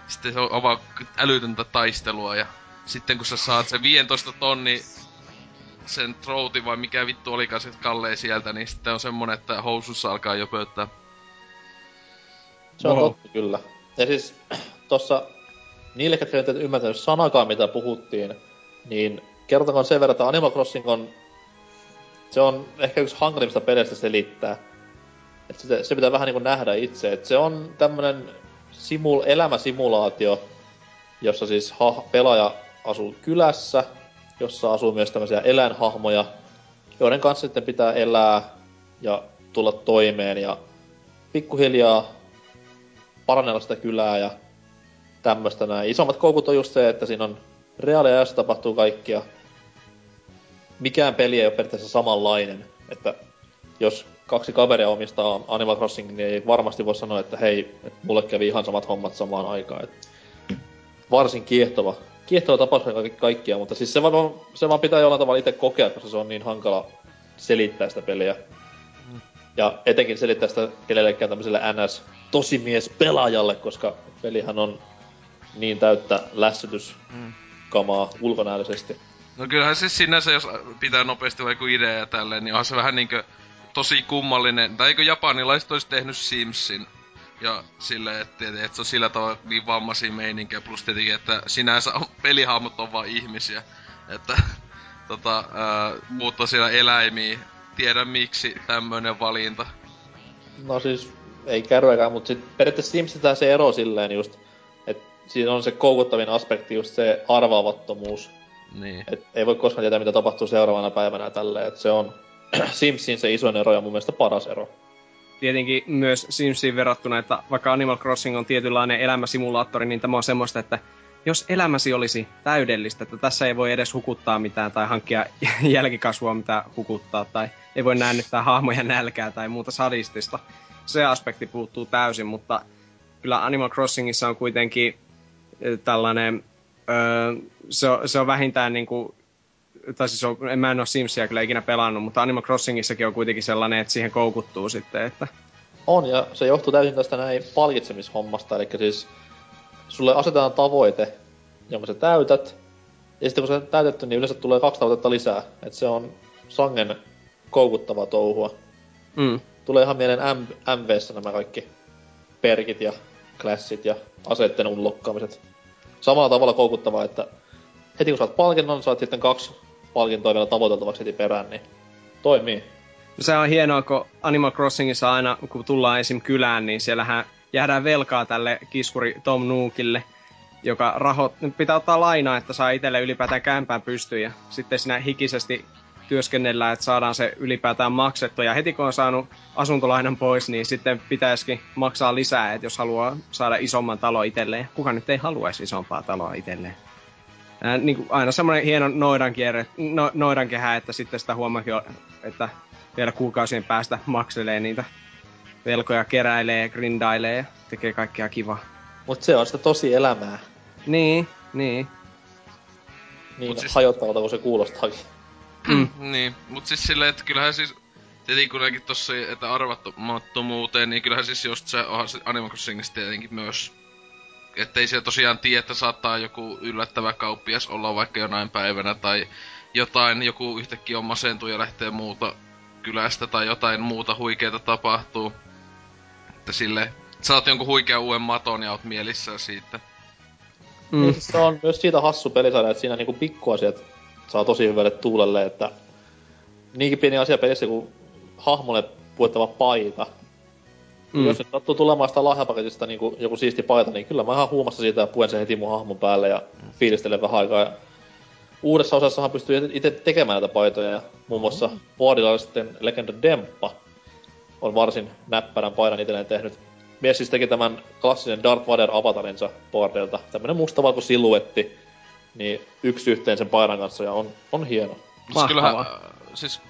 Sitten se on älytöntä taistelua ja sitten kun sä saat sen 15 tonni sen trouti vai mikä vittu olikaan se kallee sieltä, niin sitten on semmonen, että housussa alkaa jo pöyttää.
Se on
Oho.
totta kyllä. Ja siis tossa niille, ketkä nyt et ymmärtänyt sanakaan mitä puhuttiin, niin kertokoon sen verran, että Animal Crossing on se on ehkä yksi hankalimmista peleistä selittää. Et se, se pitää vähän niinku nähdä itse. Et se on tämmönen simul, elämäsimulaatio, jossa siis ha, pelaaja asuu kylässä, jossa asuu myös tämmöisiä eläinhahmoja, joiden kanssa sitten pitää elää ja tulla toimeen ja pikkuhiljaa parannella sitä kylää ja tämmöistä näin. Isommat koukut on just se, että siinä on reaaliajassa tapahtuu kaikkia. Mikään peli ei ole periaatteessa samanlainen, että jos kaksi kaveria omistaa Animal Crossing, niin ei varmasti voi sanoa, että hei, että mulle kävi ihan samat hommat samaan aikaan. Et varsin kiehtova, kiehtova tapaus kaikki, kaikkia, mutta siis se vaan, se vaan pitää jollain tavalla itse kokea, koska se on niin hankala selittää sitä peliä. Ja etenkin selittää sitä kenellekään tämmöiselle NS tosimies pelaajalle, koska pelihän on niin täyttä lässytyskamaa ulkonäöllisesti.
No kyllähän siis sinänsä, jos pitää nopeasti vaikka idea ja tälleen, niin onhan se vähän niinkö tosi kummallinen. Tai eikö japanilaiset olisi tehnyt Simsin? Ja silleen, että, että se on sillä tavalla niin vammaisia meininkiä, plus tietenkin, että sinänsä on, pelihahmot on vaan ihmisiä. Että tota, ää, muut tosiaan eläimiä. Tiedä miksi tämmönen valinta.
No siis, ei kärryäkään, mutta sit periaatteessa Simsitään se ero silleen just, että siinä on se koukuttavin aspekti just se arvaavattomuus.
Niin.
Et ei voi koskaan tietää, mitä tapahtuu seuraavana päivänä ja tälleen, että se on Simsin se isoin ero ja mun mielestä paras ero.
Tietenkin myös Simsiin verrattuna, että vaikka Animal Crossing on tietynlainen elämäsimulaattori, niin tämä on semmoista, että jos elämäsi olisi täydellistä, että tässä ei voi edes hukuttaa mitään tai hankkia jälkikasvua, mitä hukuttaa, tai ei voi näännyttää hahmoja nälkää tai muuta sadistista. Se aspekti puuttuu täysin, mutta kyllä Animal Crossingissa on kuitenkin eh, tällainen, öö, se, on, se on vähintään niin kuin, tai siis on, en mä en ole Simsia kyllä ikinä pelannut, mutta Animal Crossingissakin on kuitenkin sellainen, että siihen koukuttuu sitten, että...
On, ja se johtuu täysin tästä näin palkitsemishommasta, eli siis sulle asetetaan tavoite, jonka sä täytät, ja sitten kun se on täytetty, niin yleensä tulee kaksi tavoitetta lisää. Et se on sangen koukuttava touhua.
Mm.
Tulee ihan mieleen M- MVssä nämä kaikki perkit ja klassit ja aseitten unlokkaamiset. Samalla tavalla koukuttavaa, että heti kun saat palkinnon, saat sitten kaksi palkintoa vielä tavoiteltavaksi heti perään, niin toimii.
No se on hienoa, kun Animal Crossingissa aina, kun tullaan esim. kylään, niin siellähän jäädään velkaa tälle kiskuri Tom Nookille, joka rahot, pitää ottaa lainaa, että saa itselle ylipäätään kämpään pystyyn ja sitten siinä hikisesti työskennellään, että saadaan se ylipäätään maksettua. Ja heti kun on saanut asuntolainan pois, niin sitten pitäisikin maksaa lisää, että jos haluaa saada isomman talo itselleen. Kuka nyt ei haluaisi isompaa taloa itselleen? Ää, niin kuin aina semmoinen hieno noidankierre, no, noidankehä, että sitten sitä huomaakin, että vielä kuukausien päästä makselee niitä velkoja, keräilee, grindailee ja tekee kaikkea kivaa.
Mut se on sitä tosi elämää.
Niin, niin.
Niin
Mut siis-
hajottavalta kuin se kuulostaakin.
Mm.
niin, mut siis silleen, että kyllähän siis... Tietenkin kuitenkin tossa, että arvattomuuteen, niin kyllähän siis just se, onhan se Animal Crossingissa tietenkin myös ettei siellä tosiaan tiedä, että saattaa joku yllättävä kauppias olla vaikka jonain päivänä tai jotain, joku yhtäkkiä on masentuu ja lähtee muuta kylästä tai jotain muuta huikeeta tapahtuu. Että sille saat jonkun huikean uuden maton ja oot mielissään siitä.
Mm. Niin, siis se on myös siitä hassu pelisarja, että siinä niinku pikkuasiat saa tosi hyvälle tuulelle, että niinkin pieni asia pelissä kuin hahmolle puettava paita. Mm. Jos nyt sattuu tulemaan sitä lahjapaketista niinku joku siisti paita, niin kyllä mä ihan huumassa siitä ja puen sen heti mun hahmon päälle ja fiilistelen vähän aikaa. Ja uudessa osassahan pystyy itse tekemään näitä paitoja ja muun muassa Boardilla sitten Legend Demppa on varsin näppärän paidan itselleen tehnyt. Mies siis teki tämän klassisen Darth Vader avatarinsa boardilta. Tämmönen mustavalko siluetti, niin yksi yhteen sen paidan kanssa ja on, on hieno.
Siis kyllähän, äh, siis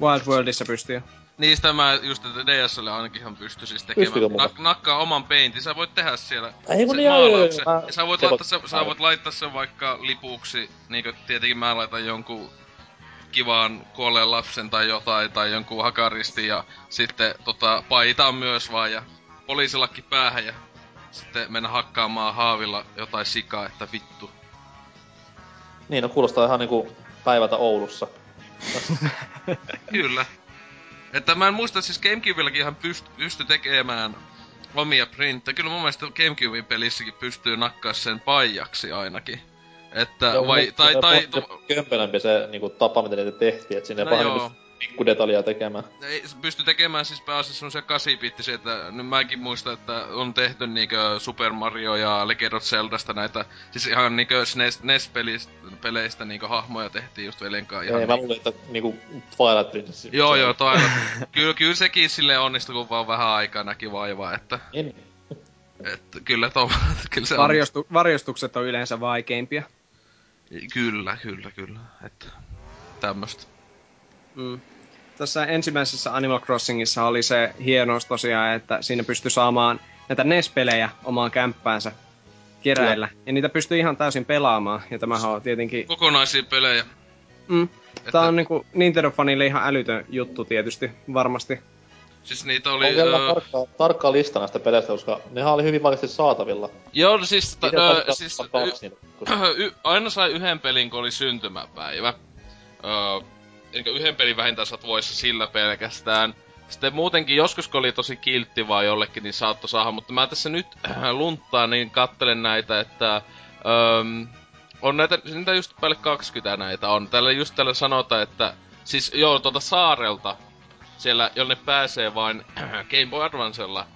Wild Worldissa pystyy.
Niistä mä just, että DSL ainakin ihan pysty siis tekemään. Nak- nakkaa oman peintin, sä voit tehdä siellä
Ei
sen
niin, joo, joo, joo,
maalauksen. sä voit,
sekoitin
laittaa sen, sä voit laittaa sen vaikka lipuksi, niinkö tietenkin mä laitan jonkun kivaan kuolleen lapsen tai jotain, tai jonkun hakaristin, ja sitten tota, paitaan myös vaan, ja poliisilakki päähän, ja sitten mennä hakkaamaan haavilla jotain sikaa, että vittu.
Niin, no kuulostaa ihan niinku päivätä Oulussa.
Kyllä. Että mä en muista, siis Gamecubellakin ihan pyst- pysty tekemään omia printtejä. Kyllä mun mielestä Gamecubein pelissäkin pystyy nakkaa sen paijaksi ainakin. Että
Joo,
vai, tai, tai,
se kömpelömpi se niinku tapa, miten niitä tehtiin, että sinne
No
no vähän niinku pikkudetaljia tekemään.
Ei, pysty tekemään siis pääasiassa semmosia 8 bittisiä, että nyt mäkin muistan, että on tehty niinkö Super Mario ja Legend of Zeldasta näitä, siis ihan niinkö SNES, NES-peleistä niinkö hahmoja tehtiin just veljen kanssa. Ihan
Ei, mä luulin, että niinku Twilight Princess.
Joo, joo, toi kyllä, kyllä sekin sille onnistui, kun vaan vähän aikaa näki vaivaa, että,
En.
että kyllä, to, kyllä se
Varjostu, varjostukset on yleensä vaikeimpia.
on. Kyllä, kyllä, kyllä, että tämmöstä.
Mm. Tässä ensimmäisessä Animal Crossingissa oli se hienous tosiaan, että siinä pystyi saamaan näitä NES-pelejä omaan kämppäänsä keräillä. Ja niitä pystyy ihan täysin pelaamaan. Ja tämähän on tietenkin...
Kokonaisia pelejä.
Mm,
Että,
Tää on niinku Nintendo-fanille ihan älytön juttu tietysti, varmasti.
Siis niitä oli...
On vielä
öö,
tarkkaa, tarkkaa lista näistä peleistä, koska nehän oli hyvin vaikeasti saatavilla.
Joo, siis, ta, öö,
tarkkaan
siis
kaksi niitä, koska-
y, y, aina sai yhden pelin, kun oli syntymäpäivä. Öö, eli yhden pelin vähintään saat voissa sillä pelkästään. Sitten muutenkin joskus, kun oli tosi kiltti vaan jollekin, niin saattoi saada. Mutta mä tässä nyt äh, lunttaan, niin kattelen näitä, että... Öö, on näitä, niitä just päälle 20 näitä on. Tällä just tällä sanotaan, että... Siis joo, tuolta saarelta, siellä, jonne pääsee vain Game Boy Advancella,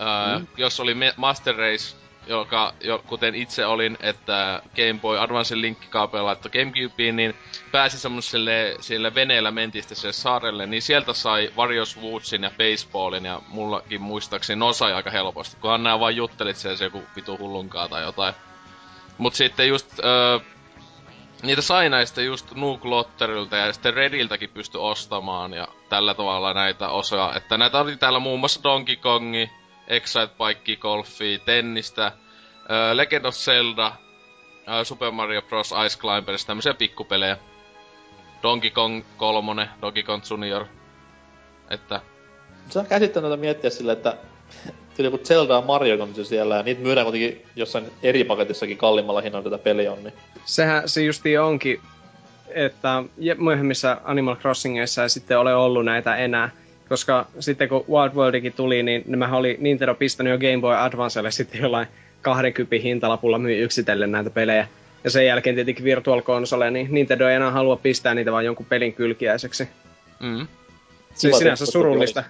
Öö, mm. jos oli Master Race, joka, jo, kuten itse olin, että Game Boy Advance linkkikaapeli laittoi Gamecubeen, niin pääsi semmoselle sille veneellä mentiin sitten sille saarelle, niin sieltä sai Various Woodsin ja Baseballin, ja mullakin muistaakseni no sai aika helposti, kunhan nää vaan juttelit siellä se joku vitu hullunkaa tai jotain. Mut sitten just, öö, niitä sai näistä just Nuke Lotterilta ja sitten Rediltäkin pysty ostamaan ja tällä tavalla näitä osaa. Että näitä oli täällä muun muassa Donkey Kongi, Excite Bike, Golfi, Tennistä, öö, Legend of Zelda, öö, Super Mario Bros. Ice Climbers, tämmöisiä pikkupelejä. Donkey Kong 3, Donkey Kong Junior. Että
Se on käsittämätöntä miettiä sille, että tuli joku Zelda ja Mario on siellä, ja niitä myydään kuitenkin jossain eri paketissakin kalliimmalla hinnalla tätä peliä on, niin
Sehän se justi onkin, että myöhemmissä Animal Crossingeissa ei sitten ole ollut näitä enää. Koska sitten kun Wild Worldikin tuli, niin nämä oli Nintendo pistänyt jo Game Boy Advancelle sitten jollain 20 hintalapulla myy yksitellen näitä pelejä. Ja sen jälkeen tietenkin Virtual Console, niin Nintendo ei enää halua pistää niitä vaan jonkun pelin kylkiäiseksi.
mm.
Siis
Kiva
sinänsä surullista.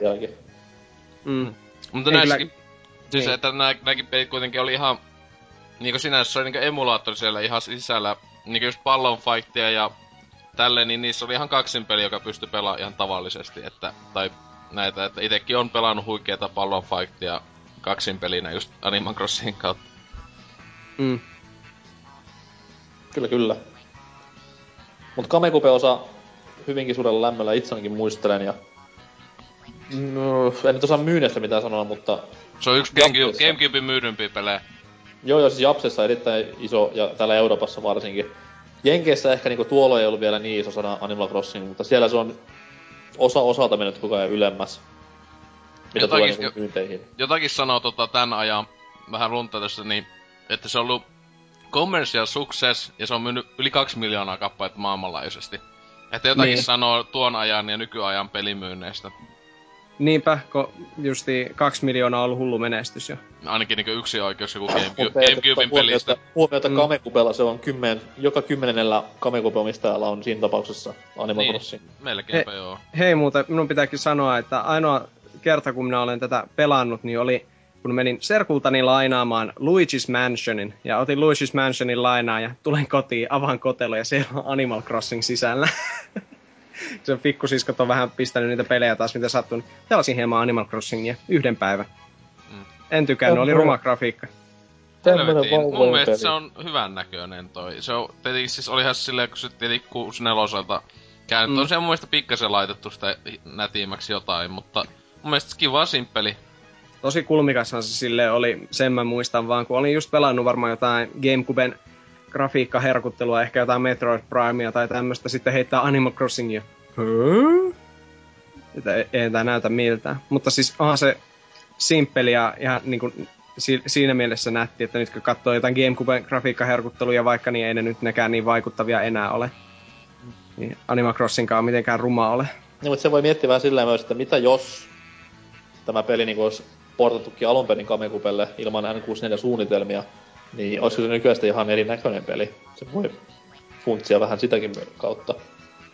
Mm.
Mutta näissäkin,
kyllä-
siis
niin.
että nää, nääkin pelit kuitenkin oli ihan, niinku sinänsä se oli niinku emulaattori siellä ihan sisällä, niinku just pallon fightia ja tälleen, niin niissä oli ihan kaksin peli, joka pystyi pelaamaan ihan tavallisesti, että, tai näitä, että itekin on pelannut huikeeta pallon fightia kaksin pelinä just Animal Crossingin kautta.
Mm.
Kyllä, kyllä. Mut Kamekupe-osa hyvinkin suurella lämmöllä itse ainakin muistelen, ja... No, en nyt osaa myynnistä mitään sanoa, mutta
Se on yksi Gamecube. Gamecubein myydympiä pelejä.
Joo, joo, siis Japsessa erittäin iso, ja täällä Euroopassa varsinkin. Jenkeissä ehkä niinku tuolla ei ollut vielä niin iso sana Animal Crossing, mutta siellä se on osa osalta mennyt koko ajan ylemmäs. Mitä
Jotakin-
tulee niinku myynteihin.
Jotakin sanoo tota tän ajan, vähän lunta tässä, niin, että se on ollut commercial success, ja se on myynyt yli kaksi miljoonaa kappaletta maailmanlaajuisesti. Että jotakin
niin.
sanoo tuon ajan ja nykyajan pelimyynneistä.
Niinpä, kun justi kaksi miljoonaa on ollut hullu menestys jo.
Ainakin niinku yksi oikeus joku Gamecube,
ei
Gamecubein pelistä.
Huomiota,
Mm.
Kamekupella se on kymmen, joka kymmenennellä Kamekupe-omistajalla on siinä tapauksessa Animal
Niin.
Crossing.
Melkeinpä joo.
Hei muuten, minun pitääkin sanoa, että ainoa kerta kun minä olen tätä pelannut, niin oli kun menin Serkultani lainaamaan Luigi's Mansionin. Ja otin Luigi's Mansionin lainaa ja tulen kotiin, avaan kotelo ja siellä on Animal Crossing sisällä. se pikkusiskot on vähän pistänyt niitä pelejä taas, mitä sattuu. Pelasin hieman Animal Crossingia yhden päivän.
Mm.
En tykännyt, oli ruma grafiikka.
Helvetin. Mun mielestä se on hyvän näköinen toi. Se on, tietenkin siis olihan silleen, kun se tietenkin 64 käynyt.
Mm.
On se mun mielestä pikkasen laitettu sitä nätimmäksi jotain, mutta mun mielestä se kiva simppeli.
Tosi kulmikashan se sille oli, sen mä muistan vaan, kun olin just pelannut varmaan jotain Gamecuben grafiikkaherkuttelua, ehkä jotain Metroid Primea tai tämmöstä, sitten heittää Animal Crossingia. Että ei, ei tää näytä miltään. Mutta siis onhan se simppeli ja ihan niinku si- siinä mielessä nätti, että nyt kun katsoo jotain Gamecuben grafiikkaherkutteluja vaikka, niin ei ne nyt nekään niin vaikuttavia enää ole. Niin Animal Crossingkaan mitenkään ruma ole.
Niin, mutta se voi miettiä vähän sillä myös, että mitä jos tämä peli niin olisi portattukin alun perin Kamekupelle ilman N64-suunnitelmia, niin olisiko se nykyään sitten ihan erinäköinen peli? Se voi funtsia vähän sitäkin kautta.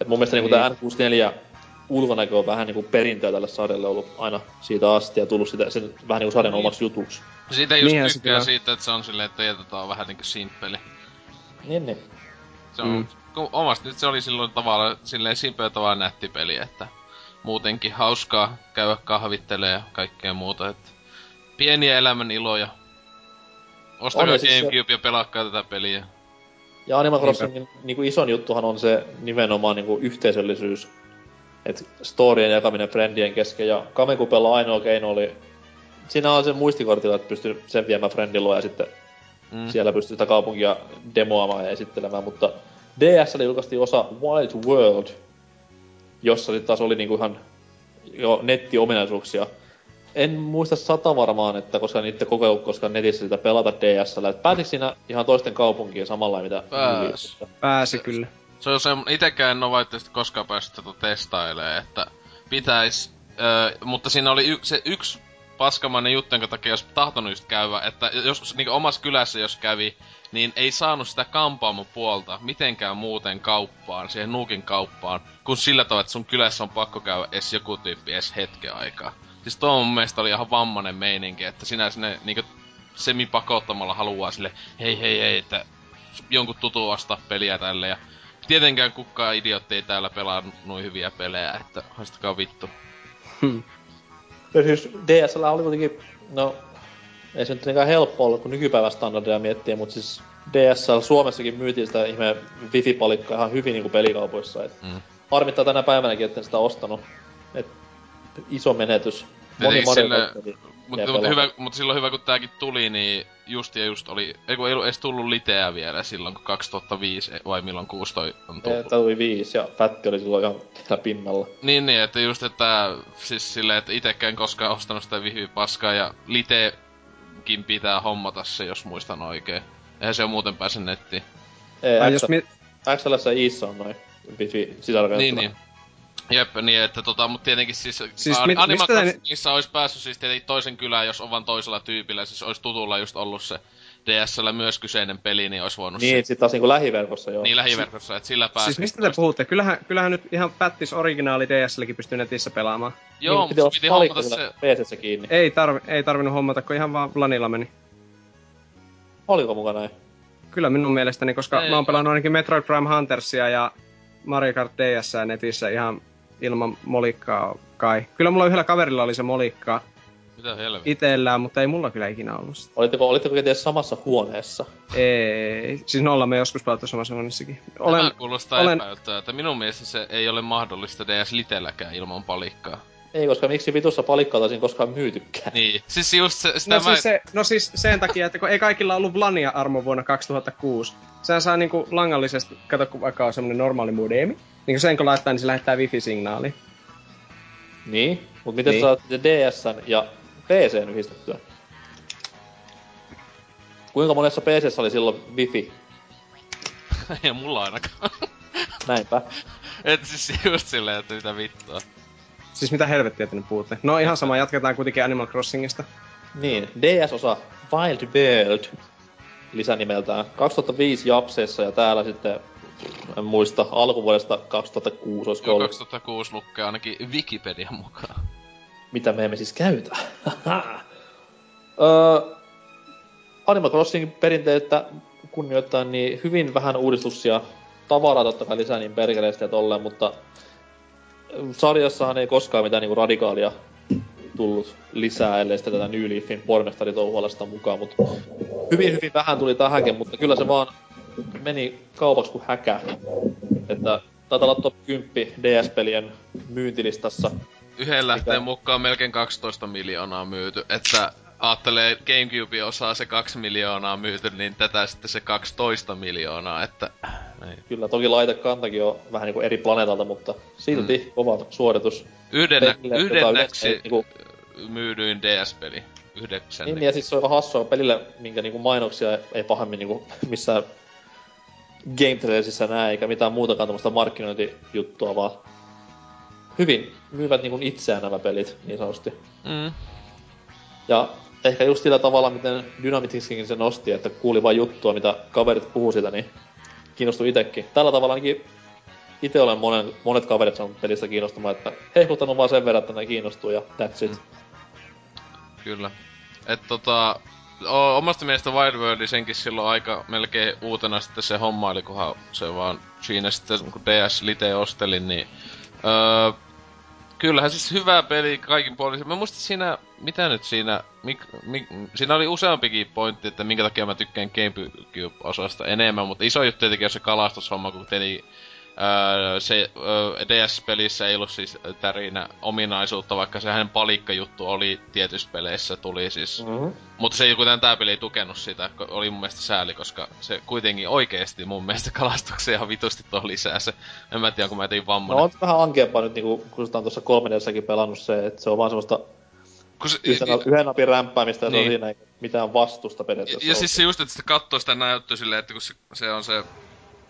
Et mun mielestä niin.
Niin.
tämä N64 ulkonäkö on vähän niinku perintöä tälle sarjalle ollut aina siitä asti ja tullut sitä, sen vähän niinku sarjan
Niin.
omaksi jutuksi.
Siitä just
Niinhän se
tykkää
kyllä.
siitä, että se on silleen, että on vähän niinku simppeli.
Niin, niin.
Se on,
Mm.
kun omasta nyt se oli silloin tavallaan silleen simpeä tavallaan nätti peli, että muutenkin hauskaa käydä kahvittelee ja kaikkea muuta, että pieniä elämän iloja. Ostakaa
siis se-
Gamecube ja pelaakaa tätä peliä.
Ja Animal Crossingin niinku ison juttuhan on se nimenomaan niinku yhteisöllisyys. Et storien jakaminen friendien kesken ja Kamekupella ainoa keino oli... Siinä on se muistikortilla, että pystyy sen viemään friendin luo ja sitten
Mm.
siellä pystyy sitä kaupunkia demoamaan ja esittelemään, mutta DSL julkaistiin osa Wild World, jossa sitten taas oli niinku ihan jo nettiominaisuuksia. En muista sata varmaan, että koska niitä koko koska netissä sitä pelata DSL, että pääsikö siinä ihan toisten kaupunkiin samalla mitä
Pääs.
Pääsi kyllä.
Se on se, itekään en oo valitettavasti koskaan päässyt tätä testailee, että pitäis, öö, mutta siinä oli y- se yksi paskamainen juttu, jonka takia jos tahtonut just käydä, että jos niin omassa kylässä jos kävi, niin ei saanut sitä kampaamon puolta mitenkään muuten kauppaan, siihen nuukin kauppaan, kun sillä tavalla, että sun kylässä on pakko käydä edes joku tyyppi edes hetken aikaa. Siis tuo mun mielestä oli ihan vammanen meininki, että sinä sinne niinku semipakottamalla haluaa sille, hei hei hei, että jonkun tutu ostaa peliä tälle ja tietenkään kukaan idiotti ei täällä pelaa noin hyviä pelejä, että haistakaa vittu.
Ja siis DSL oli kuitenkin, no ei se nyt niinkään helppo olla, kun nykypäivän standardeja miettii, mutta siis DSL Suomessakin myytiin sitä ihme wifi-palikkaa ihan hyvin niinku pelikaupoissa. Et
Mm.
Harmittaa tänä päivänäkin, etten sitä ostanut. Et iso menetys. Moni Mario
sille- Mutta
jää
mut hyvä, mut silloin hyvä kun tääkin tuli, niin just ja just oli, ei kun ei ollut edes tullut liteä vielä silloin, kun 2005 vai milloin 6 toi on tullut.
Tää tuli viisi ja Fatti oli silloin ihan siellä pinnalla.
Niin, niin, että just, että siis silleen, että itekään koskaan ostanut sitä wifi-paskaa ja litekin pitää hommata se, jos muistan oikein. Eihän se ole muuten pääse nettiin.
Ei,
Tai
X-
jos mi-
XLS ja Iissa on noin.
Niin, niin. Jep, niin että tota, mut tietenkin siis,
Siis
siis
mit-
olisi päässyt siis tietenkin toisen kylään, jos on vaan toisella tyypillä, siis olisi tutulla just ollut se DSL myös kyseinen peli, niin olisi voinut
Niin,
se,
sit taas niinku lähiverkossa joo.
niin lähiverkossa, että sillä pääsee.
Siis mistä te puhutte? Kyllähän, kyllähän nyt ihan pättis originaali DSLkin pystyy netissä pelaamaan.
Joo,
niin,
mutta
piti
hommata se,
PCssä kiinni.
Ei, tarvi, ei tarvinnut hommata, kun ihan vaan Lanilla meni.
Oliko muka näin?
Kyllä minun mielestäni, koska
Ei,
mä oon pelannut ainakin Metroid Prime Huntersia ja Mario Kart DS netissä ihan ilman molikkaa kai. Kyllä mulla yhdellä kaverilla oli se molikka
mitä helvettiä.
itellään, mutta ei mulla kyllä ikinä ollut sitä.
Olitteko, olitteko kenties samassa huoneessa?
Ei, siis nolla me joskus pelattu samassa huoneessakin.
Tämä
Olen,
kuulostaa
olen-
epäiltyä, että minun mielestä se ei ole mahdollista DS Litelläkään ilman palikkaa.
Ei, koska miksi vitussa palikkaa taisin koskaan myytykään?
Niin, siis just se, sitä
no,
mä...
siis se, no siis sen takia, että kun ei kaikilla ollut Vlania armo vuonna 2006. Sehän saa niinku langallisesti, kato kun vaikka on semmonen normaali modemi, niin kun sen kun laittaa, niin se lähettää wifi-signaali.
Niin, mut miten
Niin.
niin. sä saat DSn ja PCn yhdistettyä? Kuinka monessa PCssä oli silloin wifi?
ei mulla ainakaan.
Näinpä.
Et siis just silleen, että mitä vittua.
Siis mitä helvettiä te nyt puhutte? No ihan sama, jatketaan kuitenkin Animal Crossingista.
Niin, DS-osa Wild World lisänimeltään 2005 Japseessa ja täällä sitten en muista, alkuvuodesta 2006 olisiko
Joo,
ollut.
2006 lukee ainakin Wikipedian mukaan.
mitä me emme siis käytä. öö, Animal Crossing perinteettä kunnioittain niin hyvin vähän uudistuksia. Tavaraa totta kai lisää niin perkeleesti ja tolleen, mutta sarjassahan ei koskaan mitään niinku radikaalia tullut lisää, ellei sitten tätä New Leafin pormestaritouhualasta mukaan, mutta hyvin hyvin vähän tuli tähänkin, mutta kyllä se vaan meni kaupaksi kuin häkä. Että taitaa olla top 10 DS-pelien myyntilistassa
Yhden lähteen
Mikä?
mukaan melkein 12 miljoonaa myyty, että ajattelee Gamecube osaa se 2 miljoonaa myyty, niin tätä sitten se 12 miljoonaa, että ei.
Kyllä, toki laitekantakin on vähän niinku eri planeetalta, mutta silti mm. kova suoritus.
Yhdennä,
Pelille,
yhdennäksi
yleensä ei niinku-
myydyin DS-peli. Yhdeksän.
Niin, ja siis se on hassua pelille, minkä niinku mainoksia ei pahemmin niinku missään Game Trailsissä näe, eikä mitään muutakaan tämmöistä markkinointijuttua, vaan hyvin myyvät niinku itseään nämä pelit, niin sanotusti.
Mm.
Ja ehkä just sillä tavalla, miten Dynamicskin se nosti, että kuuli vain juttua, mitä kaverit puhuu sitä, niin kiinnostui itekin. Tällä tavalla ainakin itse olen monen, monet kaverit saanut pelistä kiinnostumaan, että hehkuttanut vaan sen verran, että ne kiinnostuu ja that's it.
Kyllä. Et tota, o, omasta mielestä Wild World senkin silloin aika melkein uutena sitten se homma, eli kunhan se vaan siinä sitten kun DS Lite ostelin, niin öö, kyllähän siis hyvä peli kaikin puolin. Mä muistin siinä, mitä nyt siinä, mik, mik, siinä oli useampikin pointti, että minkä takia mä tykkään Gamecube-osasta enemmän, mutta iso juttu tietenkin on se kalastushomma, kun teli Öö, se öö, DS-pelissä ei ollut siis tärinä ominaisuutta, vaikka se hänen palikkajuttu oli tietyissä peleissä tuli siis. Mm-hmm. Mutta se ei kuten tää peli ei tukenut sitä, oli mun mielestä sääli, koska se kuitenkin oikeesti mun mielestä kalastuksia ihan vitusti tuo lisää se. En mä tiedä, kun mä tein vammainen.
No on vähän ankeampaa nyt, niinku, kun sitä on tuossa 3 pelannut se, että se on vaan semmoista se, yhden, y- yhden napin rämpäämistä niin. ja se on niin. siinä mitään vastusta periaatteessa.
Ja, ja siis se just, että sitä katsoo sitä näyttöä silleen, että kun se, se on se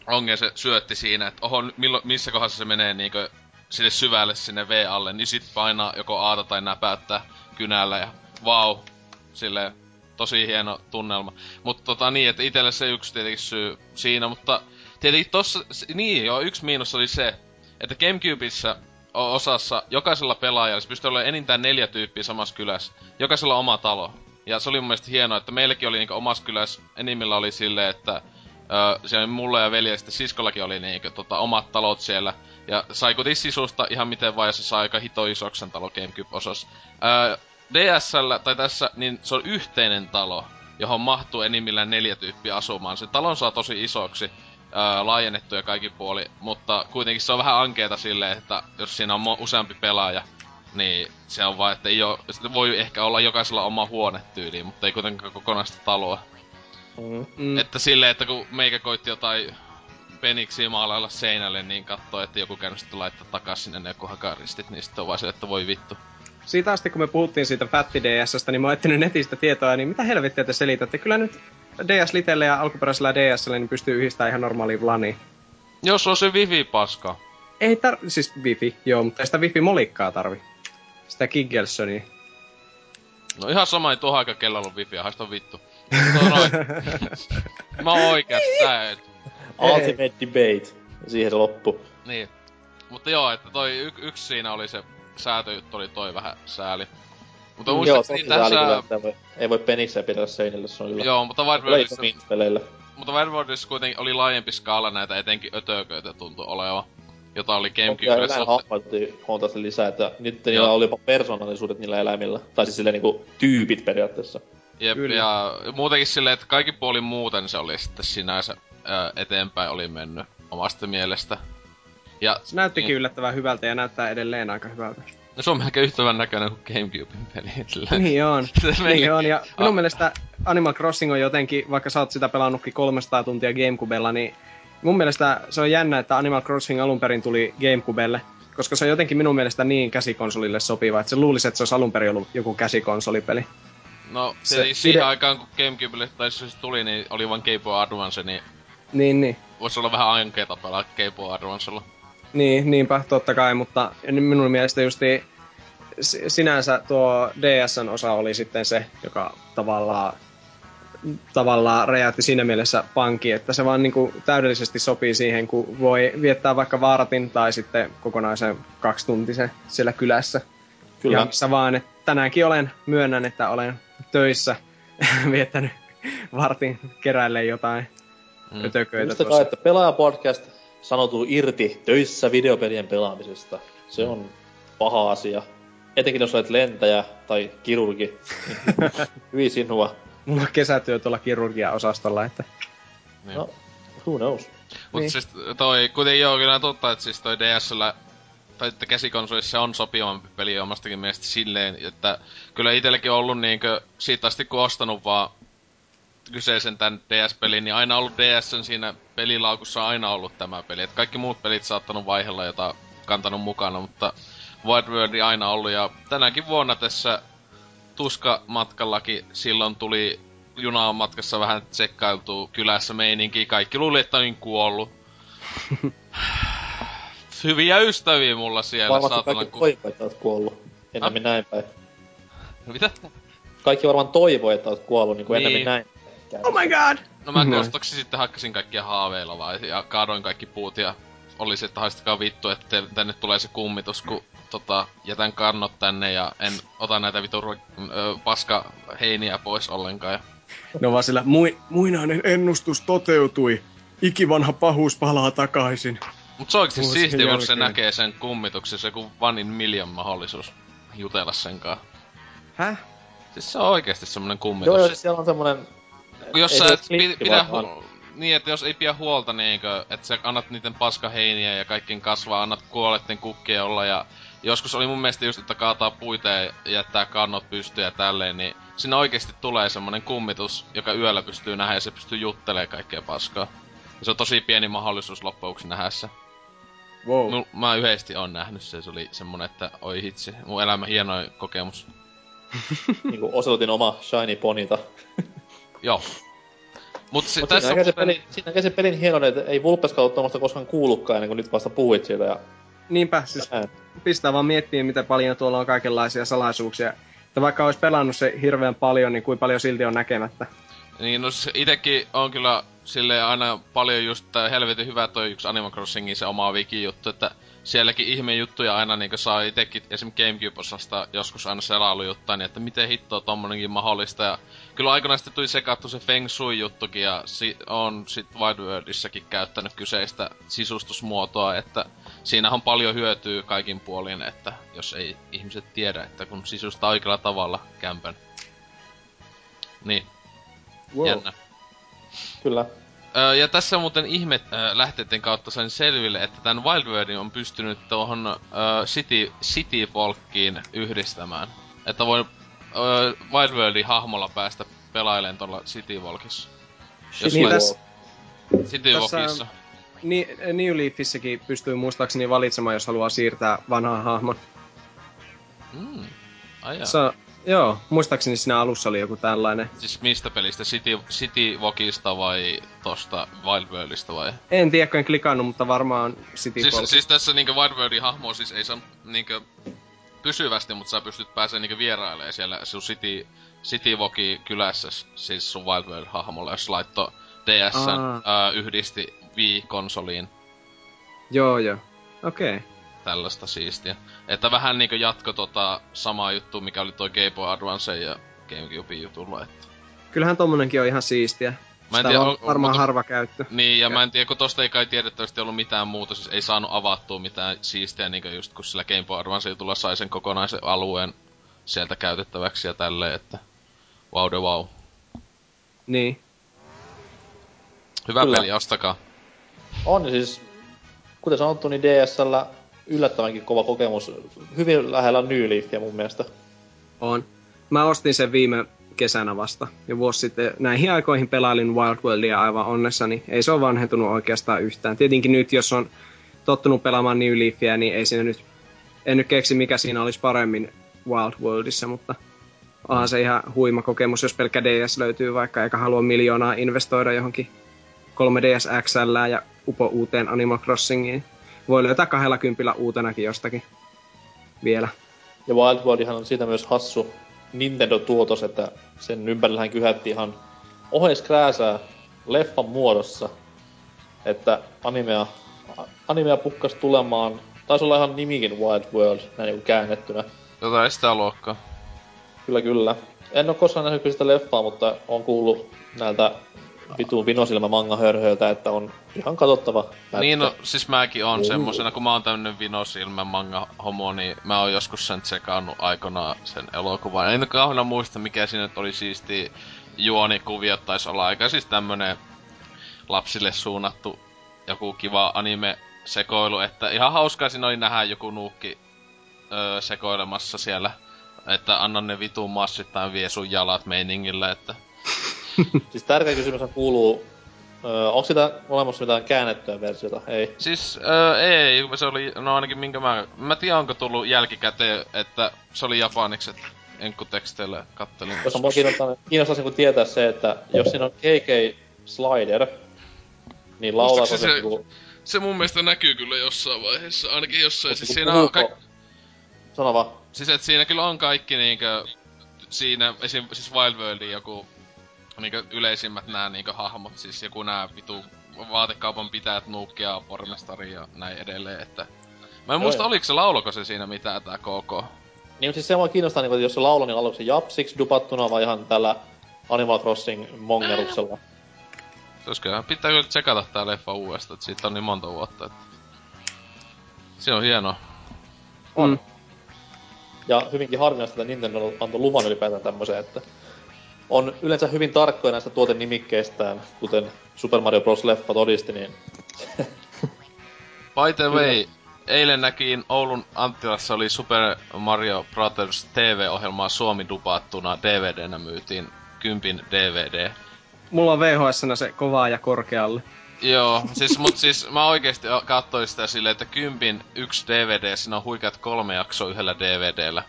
Onge se syötti siinä, että oho, millo, missä kohdassa se menee niinkö sille syvälle sinne V-alle, niin sit painaa joko aata tai näpäyttää kynällä ja vau, wow, sille tosi hieno tunnelma. Mutta tota niin, että itelle se yksi tietenkin syy siinä, mutta tietenkin tossa, niin joo, yksi miinus oli se, että Gamecubeissa osassa jokaisella pelaajalla se pystyy olemaan enintään neljä tyyppiä samassa kylässä. Jokaisella oma talo. Ja se oli mun mielestä hienoa, että meilläkin oli niinku omassa kylässä, enimmillä oli silleen, että Öö, mulla ja veli ja sitten siskollakin oli niinku tota, omat talot siellä. Ja sai kuitenkin sisusta ihan miten vaan, se sai aika hito isoksen talo Gamecube-osas. DSL tai tässä, niin se on yhteinen talo, johon mahtuu enimmillään neljä tyyppiä asumaan. Se talon saa tosi isoksi, öö, laajennettu ja kaikki puoli, mutta kuitenkin se on vähän ankeeta silleen, että jos siinä on useampi pelaaja, niin se on vaan, että ei oo, voi ehkä olla jokaisella oma huone tyyli, mutta ei kuitenkaan kokonaista taloa. Mm. Että silleen, että kun meikä koitti jotain peniksiä maalailla seinälle, niin katsoo, että joku käynyt sitten laittaa takas sinne ne joku hakaristit, niin sitten on vaan se, että voi vittu.
Siitä asti, kun me puhuttiin siitä Fatti DSstä, niin mä oon etsinyt netistä tietoa, niin mitä helvettiä te selitätte? Kyllä nyt DS Litelle ja alkuperäisellä DSllä niin pystyy yhdistämään ihan normaaliin vlaniin.
Jos on se wifi-paska.
Ei tar... siis wifi, joo, mutta ei sitä wifi-molikkaa tarvi. Sitä Kiggelsonia.
No ihan sama, ei tuohon aika kello ollut wifi, haista vittu. No. Mä oon oikeas, tää et.
Ultimate debate. Siihen se loppu.
Niin. Mutta joo, että toi y- yksi siinä oli se säätöjuttu oli toi vähän sääli. Mutta
mm, joo, niin tässä... Kyllä, että voi, ei voi penikseen pitää seinille, se on kyllä...
Joo, mutta Wild Mutta Wild kuitenkin oli laajempi skaala näitä, etenkin ötököitä tuntui oleva. Jota oli Gamecube. Ja
näin hahmoitti huomattavasti lisää, että nyt niillä oli jopa persoonallisuudet niillä eläimillä. Tai siis silleen niinku tyypit periaatteessa.
Jep, Kyllä. ja muutenkin silleen, että kaikki puoli muuten se oli sitten sinänsä ää, eteenpäin oli mennyt omasta mielestä.
Ja, se näyttikin niin, yllättävän hyvältä ja näyttää edelleen aika hyvältä.
No se on melkein yhtä hyvän näköinen kuin Gamecubein peli.
Niin on, niin on. Ja minun ah. mielestä Animal Crossing on jotenkin, vaikka sä oot sitä pelannutkin 300 tuntia Gamecubella, niin mun mielestä se on jännä, että Animal Crossing alun perin tuli Gamecubelle, koska se on jotenkin minun mielestä niin käsikonsolille sopiva, että se luulisi, että se olisi alun perin ollut joku käsikonsolipeli.
No, se, se siihen ide... aikaan kun Gamecubelle tai se tuli, niin oli vain Game Boy Advance, niin...
Niin, niin.
Voisi olla vähän ankeeta pelaa Game Boy Advancella.
Niin, niinpä, totta kai, mutta minun mielestä justi sinänsä tuo DSn osa oli sitten se, joka tavallaan tavallaan räjäytti siinä mielessä pankki, että se vaan niin kuin täydellisesti sopii siihen, kun voi viettää vaikka vaaratin tai sitten kokonaisen kaksituntisen siellä kylässä. Kyllä. Ja missä vaan, että tänäänkin olen, myönnän, että olen töissä viettänyt vartin keräille jotain mm. ötököitä
tuossa. että pelaaja-podcast sanoutuu irti töissä videopelien pelaamisesta. Se on paha asia. Etenkin jos olet lentäjä tai kirurgi. Hyvin sinua.
Mulla on kesätyö tuolla kirurgia-osastolla, että...
Niin. No, who knows.
Mut niin. siis toi, kuten joo, kyllä totta, että siis toi DSllä tai että käsikonsolissa on sopivampi peli omastakin mielestä silleen, että kyllä itselläkin on ollut niinkö, siitä asti kun ostanut vaan kyseisen tän DS-pelin, niin aina ollut DSn siinä pelilaukussa aina ollut tämä peli. Et kaikki muut pelit saattanut vaihella, jota kantanut mukana, mutta Wild World aina ollut. Ja tänäkin vuonna tässä Tuska-matkallakin silloin tuli junaan matkassa vähän tsekkailtu kylässä meininki. Kaikki luuli, että olin kuollut. hyviä ystäviä mulla siellä,
Varmasti saatana. kaikki ku... kuollut. Ennemmin näin päin.
No mitä?
Kaikki varmaan toivoo, että oot kuollut niin kuin niin. ennemmin näin.
Oh my god!
No mä mm-hmm. sitten hakkasin kaikkia haaveilla vai ja kaadoin kaikki puut ja olisi, että haistakaa vittu, että te- tänne tulee se kummitus, kun tota, jätän kannot tänne ja en ota näitä vitun ru- ö, paska heiniä pois ollenkaan. Ja
No vaan sillä mui, muinainen ennustus toteutui. Ikivanha pahuus palaa takaisin.
Mut se oikeesti siistiä, kun se näkee sen kummituksen, se kun one in million mahdollisuus jutella sen kanssa.
Häh?
Siis se on oikeesti semmonen kummitus.
Joo, siellä on semmonen...
Kun jos
ei
sä et pidä hu- niin, että jos ei pidä huolta niinkö, että sä annat niiden paskaheiniä ja kaikkien kasvaa, annat kuolleiden kukkien olla ja joskus oli mun mielestä just, että kaataa puita ja jättää kannot pystyyn ja tälleen, niin siinä oikeesti tulee semmonen kummitus, joka yöllä pystyy nähdä ja se pystyy juttelemaan kaikkea paskaa. Ja se on tosi pieni mahdollisuus loppujen nähdä se.
Wow.
Mul, mä yhdesti on nähnyt se, se oli semmonen, että oi hitsi, mun elämän hienoin kokemus.
niinku Oselotin oma shiny ponita.
Joo. Mut, si-
Mut
tässä
siinä, näkee se pelin, siinä se pelin hienoinen, että ei Vulpeskaan ole tuommoista koskaan kuullutkaan ennen kuin nyt vasta puhuit siitä. Ja
Niinpä, siis pistää vaan miettiä, miten paljon tuolla on kaikenlaisia salaisuuksia. Että vaikka olisi pelannut se hirveän paljon, niin kuin paljon silti on näkemättä.
Niin, no itekin on kyllä sille aina paljon just tää helvetin hyvä toi yksi Animal Crossingin se oma wiki-juttu, että sielläkin ihme juttuja aina niinku saa itekin esim. Gamecube-osasta joskus aina selailujuttaa, niin että miten hittoa tommonenkin mahdollista. Ja kyllä aikanaan sitten tuli sekattu se Feng Shui-juttukin ja si- on sit Wide Worldissakin käyttänyt kyseistä sisustusmuotoa, että siinä on paljon hyötyä kaikin puolin, että jos ei ihmiset tiedä, että kun sisustaa oikealla tavalla kämpän. Niin,
Wow.
jännä.
Kyllä.
Öö, ja tässä muuten ihme öö, lähteiden kautta sain selville, että tämän Wild Worldin on pystynyt tuohon öö, City, City Folkiin yhdistämään. Että voi öö, Wild Worldin hahmolla päästä pelailemaan tuolla City Folkissa. Jos
Niin
City Folkissa.
New Leafissäkin pystyy muistaakseni valitsemaan, jos haluaa siirtää vanhan hahmon.
Mm. Ai jaa.
Joo, muistaakseni siinä alussa oli joku tällainen.
Siis mistä pelistä? City, City Walkista vai tosta Wild Worldista vai?
En tiedä, kun en klikannut, mutta varmaan City
Siis, siis tässä niinku Wild Worldin hahmo siis ei saa niinkö pysyvästi, mutta sä pystyt pääsemään niinku vierailemaan siellä sun City, City Walki kylässä, siis sun Wild World hahmolla, jos laitto DS ää, yhdisti Wii-konsoliin
Joo, joo. Okei. Okay.
Tällaista siistiä. Että vähän niinku jatko tota samaa juttu, mikä oli toi Game Boy Advance ja Gamecubein jutulla, että...
Kyllähän tommonenkin on ihan siistiä.
Mä en
Sitä
tiedä,
on varmaan harva käyttö.
Niin, ja
Ja-
mä en tiedä, kun tosta ei kai tiedettävästi ollut mitään muuta, siis ei saanut avattua mitään siistiä, niinku just kun sillä Game Boy Advance tulla sai sen kokonaisen alueen sieltä käytettäväksi ja tälleen, että wow de wow.
Niin.
Hyvä
Kyllä.
peli, ostakaa.
On siis, kuten sanottu, niin DSL yllättävänkin kova kokemus. Hyvin lähellä New Leafia mun mielestä.
On. Mä ostin sen viime kesänä vasta. Ja vuosi sitten näihin aikoihin pelailin Wild Worldia aivan onnessani. Ei se ole vanhentunut oikeastaan yhtään. Tietenkin nyt, jos on tottunut pelaamaan New Leafia, niin ei siinä nyt... En nyt keksi, mikä siinä olisi paremmin Wild Worldissa, mutta onhan se ihan huima kokemus, jos pelkkä DS löytyy vaikka, eikä halua miljoonaa investoida johonkin 3DS XL ja upo uuteen Animal Crossingiin. Voi löytää kahdella kympillä uutenakin jostakin vielä.
Ja Wild Worldihan on siitä myös hassu Nintendo-tuotos, että sen ympärillähän kyhätti ihan oheiskrääsää leffan muodossa. Että animea, animea pukkas tulemaan, taisi olla ihan nimikin Wild World, näin niin käännettynä.
Jotain sitä luokkaa.
Kyllä, kyllä. En ole koskaan nähnyt sitä leffaa, mutta on kuullut näiltä vitun vinosilmä manga hörhöiltä, että on ihan katsottava pätkä.
Niin no, siis mäkin on
Juu.
semmosena, kun mä oon tämmönen vinosilmä manga homo, niin mä oon joskus sen tsekannut aikanaan sen elokuvan. En kauheena muista, mikä siinä nyt oli siisti juonikuviot taisi olla aika siis tämmönen lapsille suunnattu joku kiva anime sekoilu, että ihan hauskaa siinä oli nähdä joku nuukki öö, sekoilemassa siellä, että anna ne vitun massittain vie sun jalat meiningillä, että
Siis tärkeä kysymys kuuluu, öö, onko sitä olemassa mitään käännettyä versiota? Ei.
Siis öö, ei, se oli, no ainakin minkä mä, mä tiedän onko tullut jälkikäteen, että se oli japaniksi, että enkkuteksteillä kattelin.
Koska mua kiinnostaa, kiinnostaisi niin tietää se, että jos siinä on KK Slider, niin
Muistaakseni
se,
se-
niinku...
Se mun mielestä näkyy kyllä jossain vaiheessa, ainakin jossain, siis
niinku
siinä on ka-
Sano vaan.
siis et siinä kyllä on kaikki niinkö, siinä esim, siis Wild Worldin joku niinkö yleisimmät nää niinkö hahmot, siis joku nää vitu vaatekaupan pitäjät nuukkia pormestari ja näin edelleen, että... Mä en muista,
joo.
oliko se lauloko se siinä mitään tää KK.
Niin, mutta siis se mua kiinnostaa, niin, että jos se laulu, niin oliko se japsiksi dupattuna vai ihan tällä Animal Crossing mongeruksella?
Se olisi kyllä, pitää kyllä tsekata tää leffa uudestaan, että siitä on niin monta vuotta, että... Se on hieno.
On.
Ja hyvinkin harvinaista, että Nintendo antoi luvan ylipäätään tämmöiseen, että on yleensä hyvin tarkkoja näistä tuotenimikkeistään, kuten Super Mario Bros. leffa todisti, niin
By the way, eilen näkin Oulun Anttilassa oli Super Mario Brothers TV-ohjelmaa Suomi dupattuna DVD-nä myytiin kympin DVD.
Mulla on VHS se kovaa ja korkealle.
Joo, siis, mut siis mä oikeesti katsoin sitä silleen, että kympin yksi DVD, siinä on huikeat kolme jaksoa yhdellä DVDllä.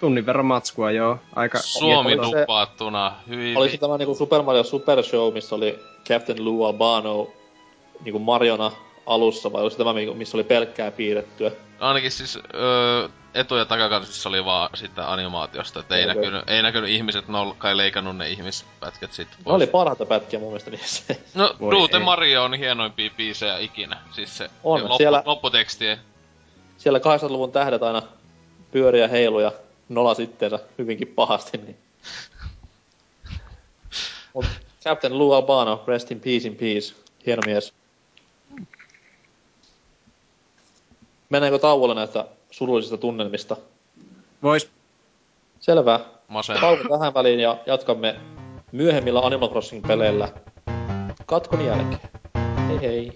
Tunnin verran matskua, joo. Aika...
Suomi
Oliko
dupattuna, hyvin...
oli se tämä niinku Super Mario Super Show, missä oli Captain Lou Albano niinku Mariona alussa, vai oli se tämä, mikä- missä oli pelkkää piirrettyä?
Ainakin siis öö, etu- ja takakansissa oli vaan sitä animaatiosta, että ei,
Okei.
näkynyt, ei näkynyt ihmiset, ne on kai leikannut ne ihmispätkät sit
Ne
pois.
oli parhaita pätkiä mun mielestä niissä.
No,
Voi
Duute
ei.
Mario on hienoimpia biisejä ikinä. Siis se
On,
ja loppu,
siellä-
lopputeksti.
Siellä 80-luvun tähdet aina pyöriä heiluja nola sitteensä hyvinkin pahasti, niin... Mut Captain Lou Albano, rest in peace in peace. Hieno mies. Mennäänkö tauolle näistä surullisista tunnelmista?
Vois.
Selvä.
Masen.
Tauko tähän väliin ja jatkamme myöhemmillä Animal Crossing-peleillä katkon jälkeen. Hei hei.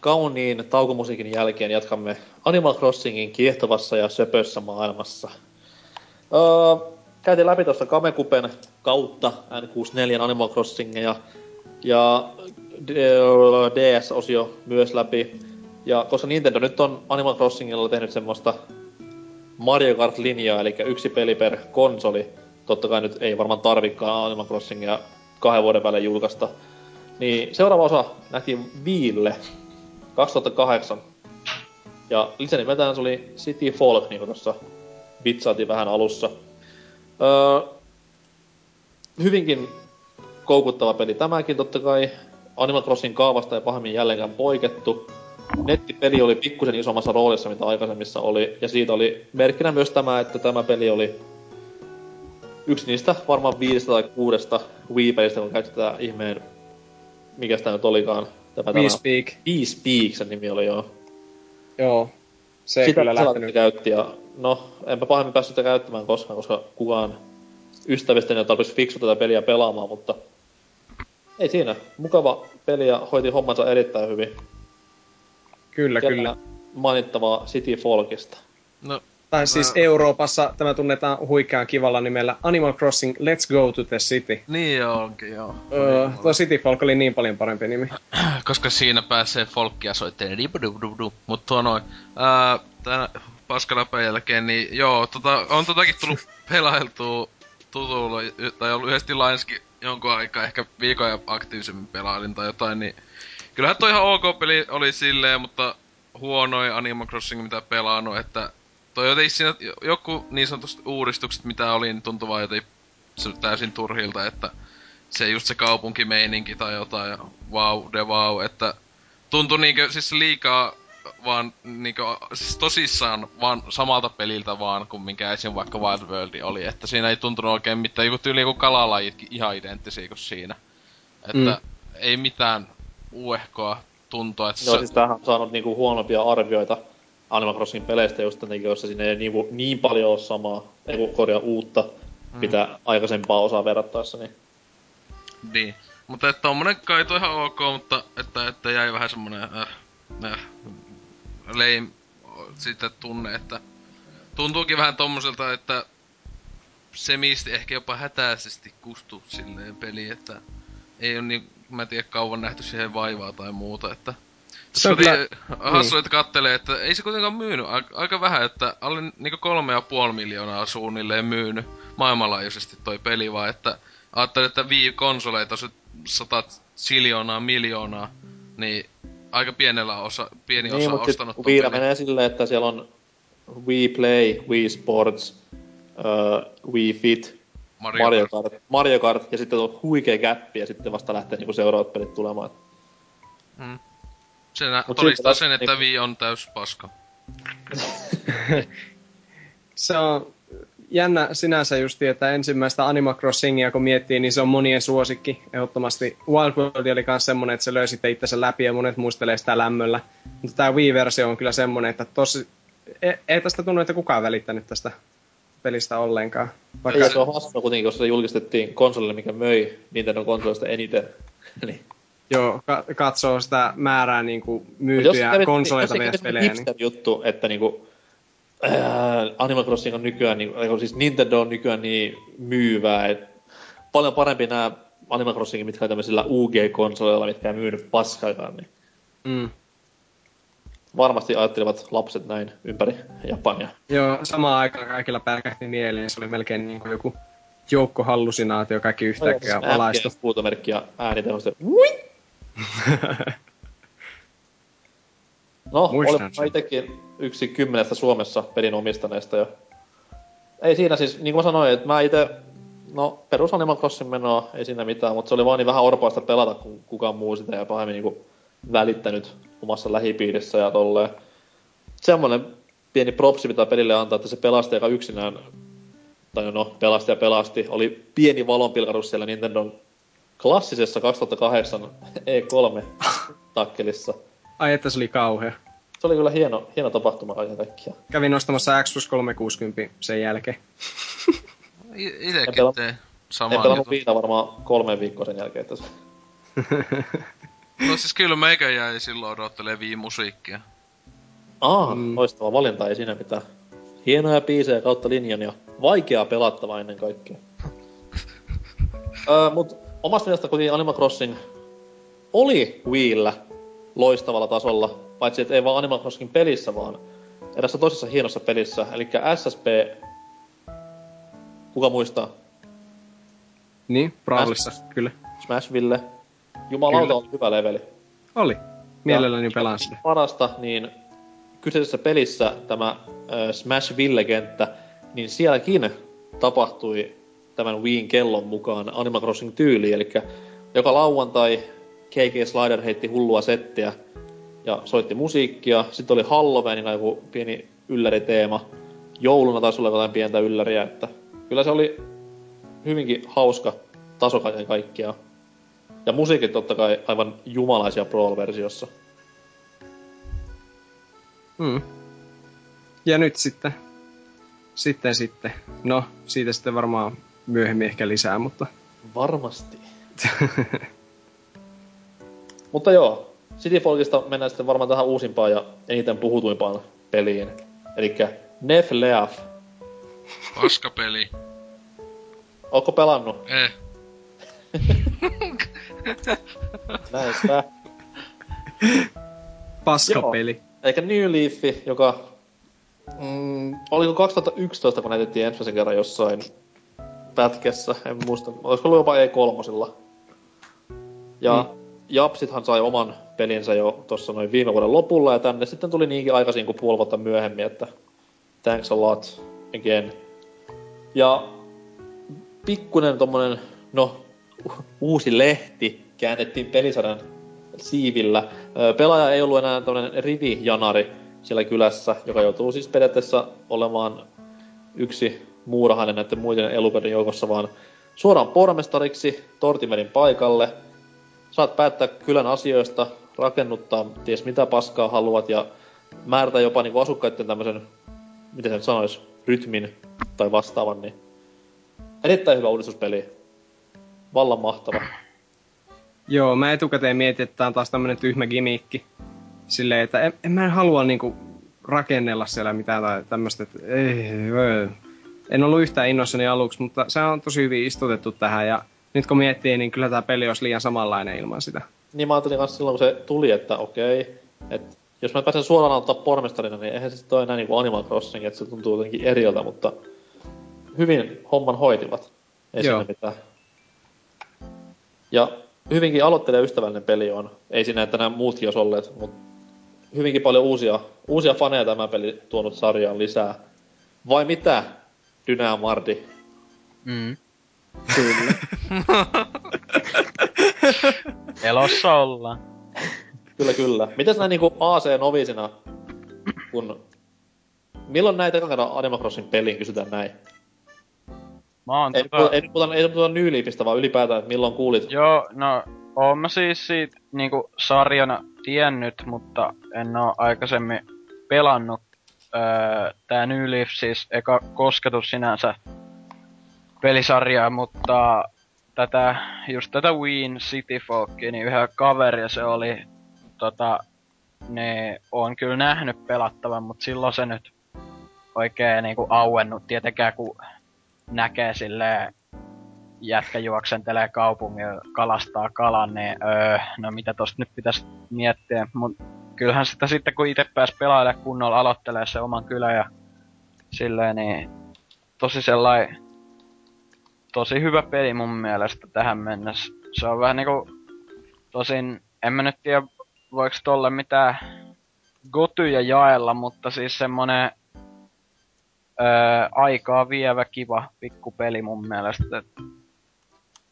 Kauniin taukomusiikin jälkeen jatkamme Animal Crossingin kiehtovassa ja söpössä maailmassa. Öö, käytiin läpi tuossa Kamekupen kautta N64 Animal Crossingia ja DS-osio myös läpi. Ja koska Nintendo nyt on Animal Crossingilla tehnyt semmoista Mario Kart-linjaa, eli yksi peli per konsoli, totta kai nyt ei varmaan tarvikaan Animal Crossingia kahden vuoden välein julkaista, niin seuraava osa nähtiin Viille 2008. Ja lisänimeltään se oli City Folk, niin kuin tuossa vitsaatiin vähän alussa. Öö, hyvinkin koukuttava peli tämäkin totta kai. Animal Crossing kaavasta ei pahemmin jälleenkään poikettu. Nettipeli oli pikkusen isommassa roolissa, mitä aikaisemmissa oli. Ja siitä oli merkkinä myös tämä, että tämä peli oli yksi niistä varmaan viidestä tai kuudesta Wii-pelistä, kun käytti tätä ihmeen mikä sitä nyt olikaan? Tämä,
We Speak.
We Speak, sen nimi oli joo.
Joo. Se
sitä
kyllä lähtenyt.
käytti ja no, enpä pahemmin päässyt sitä käyttämään koskaan, koska kukaan ystävistä ei ole tarpeeksi fiksu tätä peliä pelaamaan, mutta ei siinä. Mukava peli ja hoiti hommansa erittäin hyvin.
Kyllä,
Kellä
kyllä.
Mainittavaa City Folkista.
No,
Tai siis
Mä-
Euroopassa tämä tunnetaan huikean kivalla nimellä Animal Crossing Let's Go to the City.
niin onkin joo.
Öö, tuo City Folk oli niin paljon parempi nimi.
koska siinä pääsee folkkia soitteen dibudubudu. Mut tuo noin, ää, tän paskaläpän jälkeen, niin joo, tota, on totakin tullut pelailtua tutulla, tai ollut yhdesti Lionskin jonkun aikaa, ehkä viikon ja aktiivisemmin pelailin tai jotain, niin kyllähän toi ihan ok peli oli silleen, mutta huonoin Animal Crossing mitä pelannut, että toi jotenkin siinä joku niin sanotusti uudistukset mitä oli, niin tuntui vaan jotenkin se täysin turhilta, että se just se kaupunkimeininki tai jotain, wow, de wow, että tuntui niinkö siis liikaa vaan niinkö, siis tosissaan vaan samalta peliltä vaan kuin minkä esim. vaikka Wild World oli, että siinä ei tuntunut oikein mitään, joku tyyli joku kalalajitkin ihan identtisiä kuin siinä. Että
Mm.
ei mitään uehkoa tuntua, että
Joo,
se,
siis tämähän on saanut niinku huonompia arvioita Animal Crossing peleistä just jotenkin, jossa siinä ei niinku niin paljon ole samaa, ei korjaa uutta,
Mm.
mitä aikaisempaa osaa verrattaessa, niin
Niin. Mutta että tommonen kai toi ihan ok, mutta että, että jäi vähän semmonen äh, äh, lame sitten tunne, että tuntuukin vähän tommoselta, että semisti ehkä jopa hätäisesti kustu silleen peli, että ei on niin, mä en tiedä kauan nähty siihen vaivaa tai muuta, että
Se on kyllä-
oli hassu, että kattelee, että ei se kuitenkaan myynyt aika, vähän, että alle niinku kolme ja puoli miljoonaa suunnilleen myynyt maailmanlaajuisesti toi peli, vaan että ajattelin, että Wii-konsoleita on se satat siljoonaa, miljoonaa, niin aika pienellä osa, pieni
Niin,
osa
mutta
ostanut ton
Viira menee silleen, että siellä on Wii Play, Wii Sports, uh, Wii Fit,
Mario,
Mario
Kart.
Kart, Mario Kart ja sitten on huikea käppi ja sitten vasta lähtee niinku seuraavat pelit tulemaan.
Se nä-
Mut
todistaa sen, että
niinku-
Wii on täys paska.
Se on jännä sinänsä just, että ensimmäistä Animal Crossingia kun miettii, niin se on monien suosikki. Ehdottomasti Wild World oli myös semmonen, että se löi sitten itsensä läpi ja monet muistelee sitä lämmöllä. Mutta tämä Wii-versio on kyllä semmonen, että tosi... Ei, ei tästä tunnu, että kukaan välittänyt tästä pelistä ollenkaan. Vaikka
Ja se on hassua kuitenkin, koska se julkistettiin konsolille, mikä möi Nintendo konsolista eniten. Niin.
Joo, ka- katsoo sitä määrää niin kuin myytyjä konsoleita
jos se
vs. pelejä, niin
juttu, että niinku, ää, Animal Crossing on nykyään, niin, siis Nintendo on nykyään niin myyvää, että paljon parempi nämä Animal Crossingin, mitkä on tämmöisillä UG-konsoleilla, mitkä ei myynyt paskaakaan, niin
mm.
varmasti ajattelevat lapset näin ympäri Japania.
Joo, samaan aikaan kaikilla pärkähti mieleen. Se oli melkein niin kuin joku joukkohallusinaatio kaikki yhtäkkiä valaistu.
Huutomerkki ja äänitehoste. No,
Muistan
olen itsekin yksi kymmenestä Suomessa pelin omistaneesta ja ei siinä siis, niin kuin mä sanoin, että mä itse, no perus Animal Crossing menoa, ei siinä mitään, mutta se oli vaan niin vähän orpoista pelata, kun kukaan muu sitä ja pahemmin niin välittänyt omassa lähipiirissä ja tolleen. Semmoinen pieni propsi, mitä pelille antaa, että se pelasti aika yksinään, tai no, pelasti ja pelasti, oli pieni valonpilkahdus siellä Nintendon klassisessa 2008 E3-takkelissa.
Ai että se oli kauhea.
Se oli kyllä hieno, hieno tapahtuma kaiken kaikkiaan.
Kävin ostamassa Xbox 360 sen jälkeen.
I-
En
Itekin
pelannut-
teen
En
samaa.
pelannut viina varmaan kolme viikkoa sen jälkeen. Että se...
No siis kyllä meikä jäi silloin odottelee Wii-musiikkia.
Aa,
Mm.
mm. loistava valinta, ei siinä mitään. Hienoja biisejä kautta linjan ja vaikeaa pelattavaa ennen kaikkea. öö, mut omasta mielestä kuitenkin Animal Crossing oli Wiillä loistavalla tasolla, paitsi että ei vaan Animal Crossing pelissä, vaan erässä toisessa hienossa pelissä, eli SSP... Kuka muistaa?
Niin, Brawlissa, kyllä.
Smashville. Jumalauta
Kyllä.
oli hyvä leveli.
Oli. Mielelläni pelaan sitä.
parasta, niin kyseisessä pelissä tämä äh, Smashville-kenttä, niin sielläkin tapahtui tämän Wiin kellon mukaan Animal Crossing tyyli, eli joka lauantai KK Slider heitti hullua settiä ja soitti musiikkia. Sitten oli Halloweenina joku pieni ylläriteema. Jouluna taisi olla jotain pientä ylläriä, että kyllä se oli hyvinkin hauska taso kaiken kaikkiaan. Ja musiikit totta kai aivan jumalaisia Brawl-versiossa.
Mm. Ja nyt sitten, sitten sitten, no siitä sitten varmaan myöhemmin ehkä lisää, mutta
Varmasti. Mutta joo, Cityfolkista mennään sitten varmaan tähän uusimpaan ja eniten puhutuimpaan peliin. Eli Nef Leaf.
Paskapeli.
Ootko pelannut?
Eh.
Näistä.
paskapeli.
Eikä New Leaf, joka... Mm, oliko 2011, kun näytettiin ensimmäisen kerran jossain pätkässä, en muista. Olisiko ollut jopa E3. Ja mm. Japsithan sai oman pelinsä jo tuossa noin viime vuoden lopulla, ja tänne sitten tuli niinkin aikaisin kuin puoli vuotta myöhemmin, että thanks a lot again. Ja pikkunen tommonen, no, uusi lehti käännettiin pelisarjan siivillä. Pelaaja ei ollut enää tämmönen rivijanari siellä kylässä, joka joutuu siis periaatteessa olemaan yksi muurahainen näiden muiden elukoiden joukossa, vaan suoraan pormestariksi Tortimerin paikalle. Saat päättää kylän asioista, rakennuttaa ties mitä paskaa haluat ja määrätä jopa niinku asukkaiden tämmösen, miten se nyt sanois, rytmin tai vastaavan, niin erittäin hyvä uudistuspeli. Vallan mahtava.
Joo, mä etukäteen mietin, että tää on taas tämmönen tyhmä gimikki. Silleen, että en, en mä halua niinku rakennella siellä mitään tai tämmöstä, että ei, ei. En ollut yhtään innoissani aluksi, mutta se on tosi hyvin istutettu tähän ja nyt kun miettii, niin kyllä tämä peli olisi liian samanlainen ilman sitä.
Niin mä ajattelin kanssa silloin, kun se tuli, että okei, että jos mä pääsen suoraan ottaa pormestarina, niin eihän se sitten ole enää niinku Animal Crossing, että se tuntuu jotenkin eriltä, mutta hyvin homman hoitivat. Ei
Joo.
siinä mitään. Ja hyvinkin aloittelee ystävällinen peli on. Ei siinä, että nämä muutkin olisi olleet, mutta hyvinkin paljon uusia, uusia faneja tämä peli tuonut sarjaan lisää. Vai mitä, Dynä Mardi?
Mm.
Kyllä.
Elossa ollaan.
Kyllä, kyllä. Mitäs näin niinku AC-novisina, kun... Milloin näitä ekan kerran Animal Crossing pelin, kysytään näin.
Mä oon
Ei,
tota...
puhuta, ei, nyt puhuta, ei puhuta New Leafistä, vaan ylipäätään, että milloin kuulit.
Joo, no oon mä siis siitä niinku sarjana tiennyt, mutta en oo aikaisemmin pelannut. Öö, tää New Leaf siis eka kosketus sinänsä pelisarjaa, mutta tätä, just tätä Wien City Folkia, niin yhä kaveri se oli tota, ne on kyllä nähnyt pelattavan, mutta silloin se nyt oikein niinku auennut tietenkään, kun näkee silleen jätkä juoksentelee kaupungilla, kalastaa kalan, niin öö, no mitä tosta nyt pitäisi miettiä. Mut kyllähän sitä sitten kun itse pääs pelailemaan kunnolla, aloittelee se oman kylän ja silleen, niin tosi sellainen tosi hyvä peli mun mielestä tähän mennessä. Se on vähän niinku, tosin en mä nyt tiedä voiko tolle mitään gotyja jaella, mutta siis semmonen öö, aikaa vievä kiva pikkupeli mun mielestä.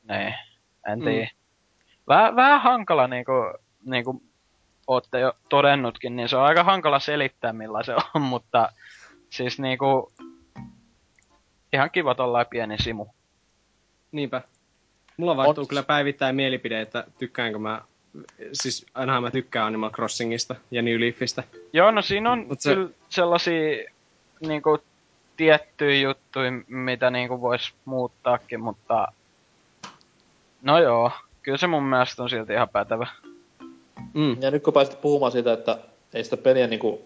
Niin, en tiedä. Mm. Vähän, vähän hankala niinku, niinku ootte jo todennutkin, niin se on aika hankala selittää millä se on, mutta siis niinku ihan kiva tollain pieni simu.
Niinpä. Mulla vaihtuu
On-
kyllä päivittäin mielipide, että tykkäänkö mä... Siis ainahan mä tykkään Animal Crossingista ja New Leafistä.
Joo, no siinä on
Mut se-
kyllä sellaisia niinku tiettyjä juttuja, mitä niinku vois muuttaakin, mutta... No joo, kyllä se mun mielestä on silti ihan pätevä.
Mm.
Ja nyt kun pääsit puhumaan siitä, että ei sitä peliä niinku...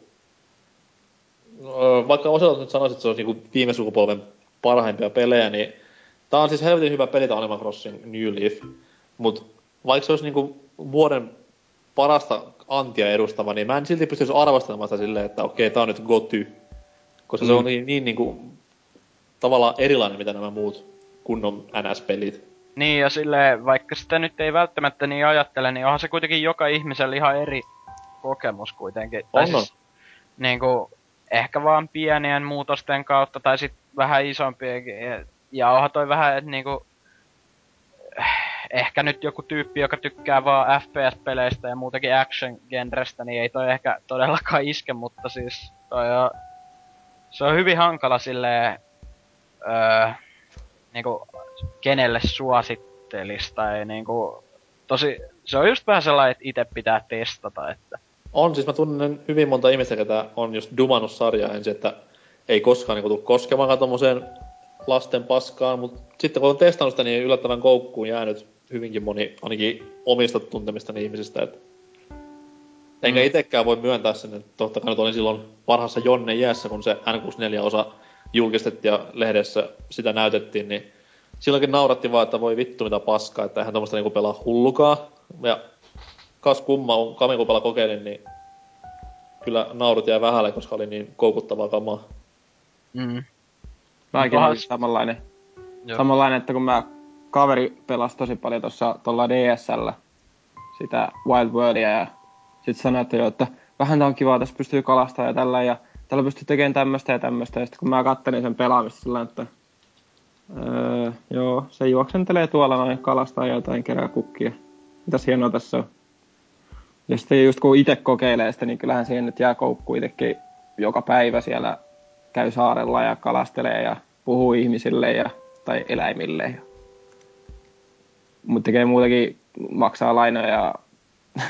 Vaikka osalta nyt sanoisit, että se on niinku viime sukupolven parhaimpia pelejä, niin tää on siis helvetin hyvä peli tää Animal Crossing New Leaf. Mut vaikka se olisi niinku vuoden parasta antia edustava, niin mä en silti pystyisi arvostelemaan sitä silleen, että okei, tää on nyt goty. Koska mm. se on niin, niin niinku tavallaan erilainen, mitä nämä muut kunnon NS-pelit.
Niin ja silleen, vaikka sitä nyt ei välttämättä niin ajattele, niin onhan se kuitenkin joka ihmisellä ihan eri kokemus kuitenkin. Tai
On, on.
siis, niinku, ehkä vaan pienien muutosten kautta, tai sit vähän isompiakin. Ja, ja onhan toi vähän, että niinku, ehkä nyt joku tyyppi, joka tykkää vaan FPS-peleistä ja muutenkin action-genrestä, niin ei toi ehkä todellakaan iske, mutta siis toi on, se on hyvin hankala silleen, öö, niinku, kenelle suosittelis tai niinku, tosi, se on just vähän sellainen, että itse pitää testata, että
On, siis mä tunnen hyvin monta ihmistä, ketä on just dumannut sarjaa ensin, että ei koskaan niin tule koskemaan tommoseen lasten paskaan, mutta sitten kun on testannut sitä, niin yllättävän koukkuun jäänyt hyvinkin moni, ainakin omista tuntemista ihmisistä, että Enkä mm. itekään voi myöntää sen, että totta kai nyt olin silloin parhaassa Jonne jäässä, kun se N64-osa julkistettiin ja lehdessä sitä näytettiin, niin silloinkin nauratti vaan, että voi vittu mitä paskaa, että eihän tommoista niinku pelaa hullukaa. Ja kas kumma, Kami kun kokeilin, niin kyllä naurut jäi vähälle, koska oli niin koukuttavaa kamaa.
Mm. Mäkin oli samanlainen. Joo. Samanlainen, että kun mä kaveri pelasi tosi paljon tuossa tuolla DSL sitä Wild Worldia ja sitten sanoi, että, jo, että vähän tää on kivaa, tässä pystyy kalastamaan ja tällä ja tällä pystyy tekemään tämmöistä ja tämmöistä. Ja sitten kun mä kattelin sen pelaamista sillä että öö, joo, se juoksentelee tuolla noin kalastaa jotain, kerää kukkia. Mitäs hienoa tässä on. Ja sitten just kun itse kokeilee sitä, niin kyllähän siihen nyt jää koukku itsekin joka päivä siellä käy saarella ja kalastelee ja puhuu ihmisille ja, tai eläimille. Mutta tekee muutenkin, maksaa lainoja ja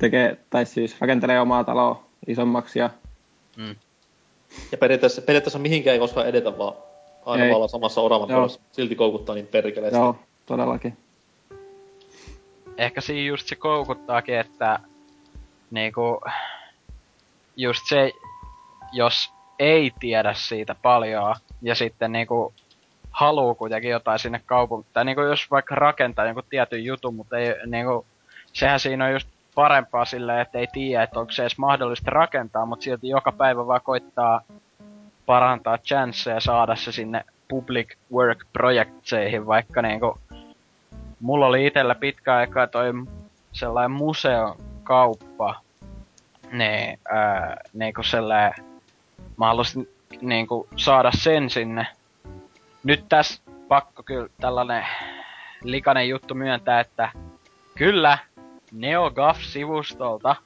tekee, tai siis rakentelee omaa taloa isommaksi ja...
Mm. Ja periaatteessa, periaatteessa mihinkään ei koskaan edetä, vaan aina ei. vaan samassa oravan puolessa. Silti koukuttaa niin perkeleesti.
Joo, todellakin.
Ehkä siinä just se koukuttaakin, että niinku, just se, jos ei tiedä siitä paljon ja sitten niinku haluu kuitenkin jotain sinne kaupunkiin, tai niinku jos vaikka rakentaa jonkun tietyn jutun, mutta ei niinku, sehän siinä on just parempaa silleen, että ei tiedä, että onko se edes mahdollista rakentaa, mutta silti joka päivä vaan koittaa parantaa chanceja saada se sinne public work projektseihin, vaikka niinku, mulla oli itellä pitkä aikaa toi sellainen museokauppa, niin, ää, niinku sellainen, mä halusin niinku saada sen sinne. Nyt tässä pakko kyllä tällainen likainen juttu myöntää, että kyllä, NeoGAF-sivustolta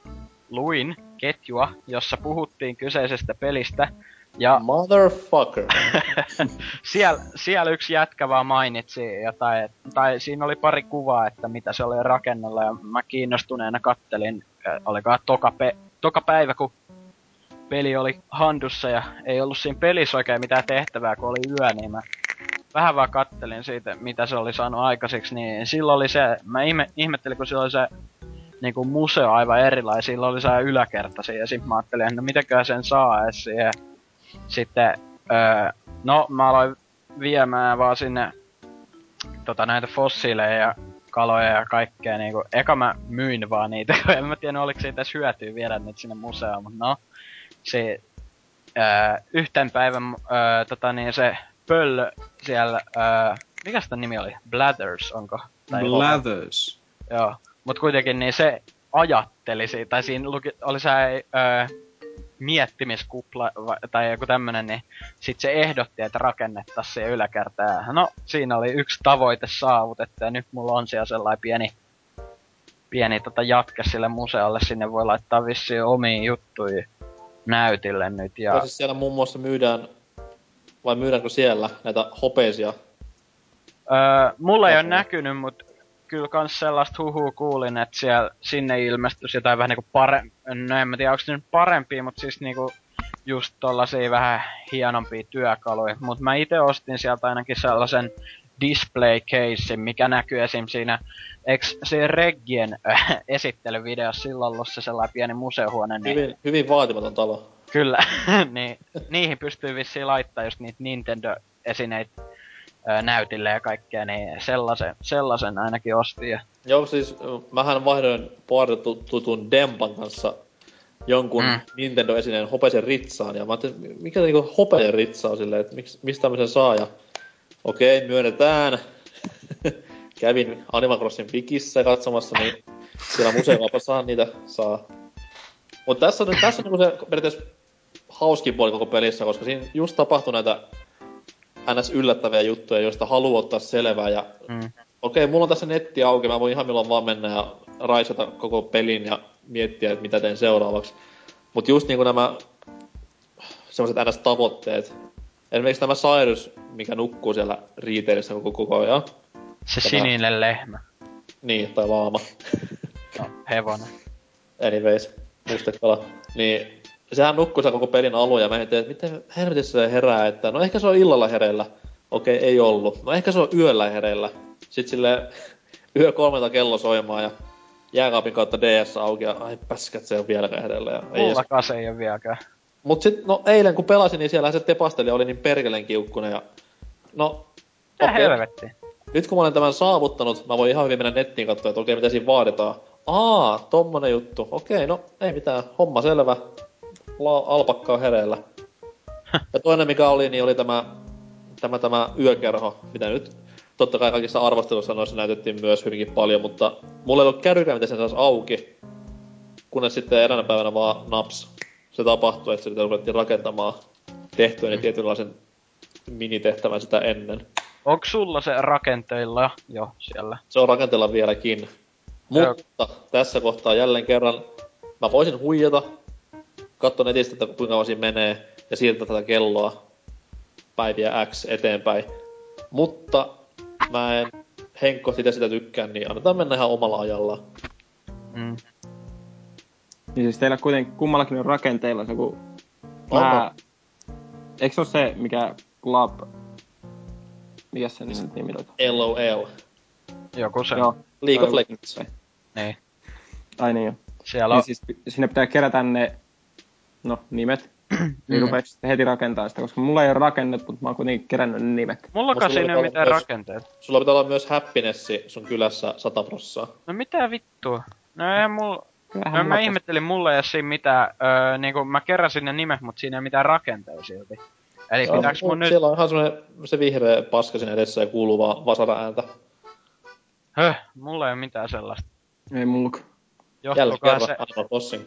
luin ketjua, jossa puhuttiin kyseisestä pelistä. Ja
Motherfucker.
siellä, siellä yksi jätkä vaan mainitsi jotain, tai siinä oli pari kuvaa, että mitä se oli rakennella, ja mä kiinnostuneena kattelin, olikaan toka, pe- toka päivä, kun peli oli handussa ja ei ollut siinä pelissä oikein mitään tehtävää, kun oli yö, niin mä vähän vaan kattelin siitä, mitä se oli saanut aikaiseksi, niin silloin oli se, mä ihme, ihmettelin, kun silloin oli se niinku museo aivan erilainen, silloin oli se yläkertaisia, ja sitten mä ajattelin, että no mitenköhän sen saa edes siihen. Sitten, öö, no mä aloin viemään vaan sinne tota, näitä fossiileja ja kaloja ja kaikkea niinku, eka mä myin vaan niitä, kun en mä tiedä oliko siitä edes hyötyä viedä niitä sinne museoon, mutta no, se öö, yhten päivän öö, tota niin se pöllö siellä, ää, mikä sitä nimi oli? Blathers, onko?
Tai Blathers.
Joo, mut kuitenkin niin se ajatteli tai siinä luki, oli se ää, miettimiskuppla va, tai joku tämmönen, niin sit se ehdotti, että rakennettaisiin siihen yläkertään. No, siinä oli yksi tavoite saavutettu, ja nyt mulla on siellä sellainen pieni, pieni tota jatke sille museolle, sinne voi laittaa vissiin omiin juttuja näytille nyt. Ja
siis siellä muun muassa myydään vai myydäänkö siellä näitä hopeisia?
Öö, mulla ei ole näkynyt, mutta kyllä kans sellaista huhua kuulin, että siellä, sinne ilmestyisi jotain vähän niinku parempi, no en mä tiedä onko nyt parempia, mutta siis niinku just tollasia vähän hienompia työkaluja. Mut mä itse ostin sieltä ainakin sellaisen display case, mikä näkyy esim. siinä, eks se Reggien äh, esittelyvideossa silloin ollut se sellainen pieni museohuone.
Niin... Hyvin, hyvin vaatimaton talo.
Kyllä, niin niihin pystyy vissiin laittaa just niitä Nintendo-esineitä näytille ja kaikkea, niin sellaisen, sellaisen ainakin ostin. Ja...
Joo, siis mähän vaihdoin tutun Dempan kanssa jonkun mm. Nintendo-esineen hopeisen ritsaan, ja mä ajattelin, mikä se niinku hopeisen ritsa on silleen, että miksi, mistä tämmöisen saa, ja okei, myönnetään. Kävin Animal Crossin Wikissä katsomassa, niin siellä museokaupassa niitä saa. Mutta tässä on, tässä on niinku se periaatteessa hauskin puoli koko pelissä, koska siinä just tapahtui näitä ns. yllättäviä juttuja, joista haluaa ottaa selvää. Ja mm. okei, okay, mulla on tässä netti auki, mä voin ihan milloin vaan mennä ja raisata koko pelin ja miettiä, että mitä teen seuraavaksi. Mutta just niinku nämä semmoiset ns-tavoitteet. Esimerkiksi tämä Cyrus, mikä nukkuu siellä riiteilissä koko, koko ajan.
Se tämä... sininen lehmä.
Niin, tai laama.
No, hevonen.
Anyways. mustekala, niin sehän nukkui sen koko pelin alun ja mä mietin, että miten helvetissä se herää, että no ehkä se on illalla hereillä. Okei, ei ollut. No ehkä se on yöllä hereillä. Sitten sille yö kolmelta kello soimaan ja jääkaapin kautta DS auki ja ai päskät se on vieläkään hereillä. Ja ei
Mullakaan se ei oo vieläkään.
Mut sit, no eilen kun pelasin, niin siellä se tepasteli oli niin perkeleen kiukkunen ja... No,
Mitä
okei.
helvetti?
Nyt kun mä olen tämän saavuttanut, mä voin ihan hyvin mennä nettiin katsoa, että okei, mitä siinä vaaditaan. Aa, tommonen juttu. Okei, no ei mitään. Homma selvä. La- alpakka on hereillä. ja toinen mikä oli, niin oli tämä, tämä, tämä yökerho, mitä nyt totta kai kaikissa arvostelussa noissa näytettiin myös hyvinkin paljon, mutta mulla ei ollut kärrykään, miten sen saisi auki. Kunnes sitten eräänä päivänä vaan naps. Se tapahtui, että sitä ruvettiin rakentamaan tehtyä niin tietynlaisen minitehtävän sitä ennen.
Onko sulla se rakenteilla jo siellä?
Se on rakenteella vieläkin. Mutta tässä kohtaa jälleen kerran mä voisin huijata, katsoa netistä, että kuinka kauan siinä menee, ja siirtää tätä kelloa päiviä X eteenpäin. Mutta mä en Henkko sitä sitä tykkään, niin annetaan mennä ihan omalla ajallaan.
Mm.
Niin siis teillä kuitenkin kummallakin on rakenteilla se, kun
On,
mä... Eikö se ole se, mikä Club... Mikä se nyt nimi oli?
LOL.
Joku se.
Joo.
League of Legends.
Niin.
Ai niin jo.
Siellä on...
Niin siis sinne pitää kerätä ne, no, nimet. niin
Mm.
rupeeksi sitten heti rakentaa sitä, koska mulla ei ole rakennettu, mutta mä oon kuitenkin kerännyt ne nimet.
Mullakaan
Musta
siinä ei ole mitään
myös-
rakenteita.
Sulla pitää olla myös happinessi sun kylässä 100 prossaa.
No mitä vittua? No eihän mulla...
Kyllähän
No, mä ihmettelin, mulla ei ole siinä mitään, öö, niinku mä keräsin ne nimet, mutta siinä ei mitään rakenteita silti. Eli
Joo,
pitääks mun nyt...
Siellä on ihan semmonen se vihreä paska siinä edessä ja kuuluu vaan vasara ääntä.
Höh, mulla ei ole mitään sellaista.
Ei mullakaan.
Jälleen
Johtuukohan
kerran
se...
Animal Crossing.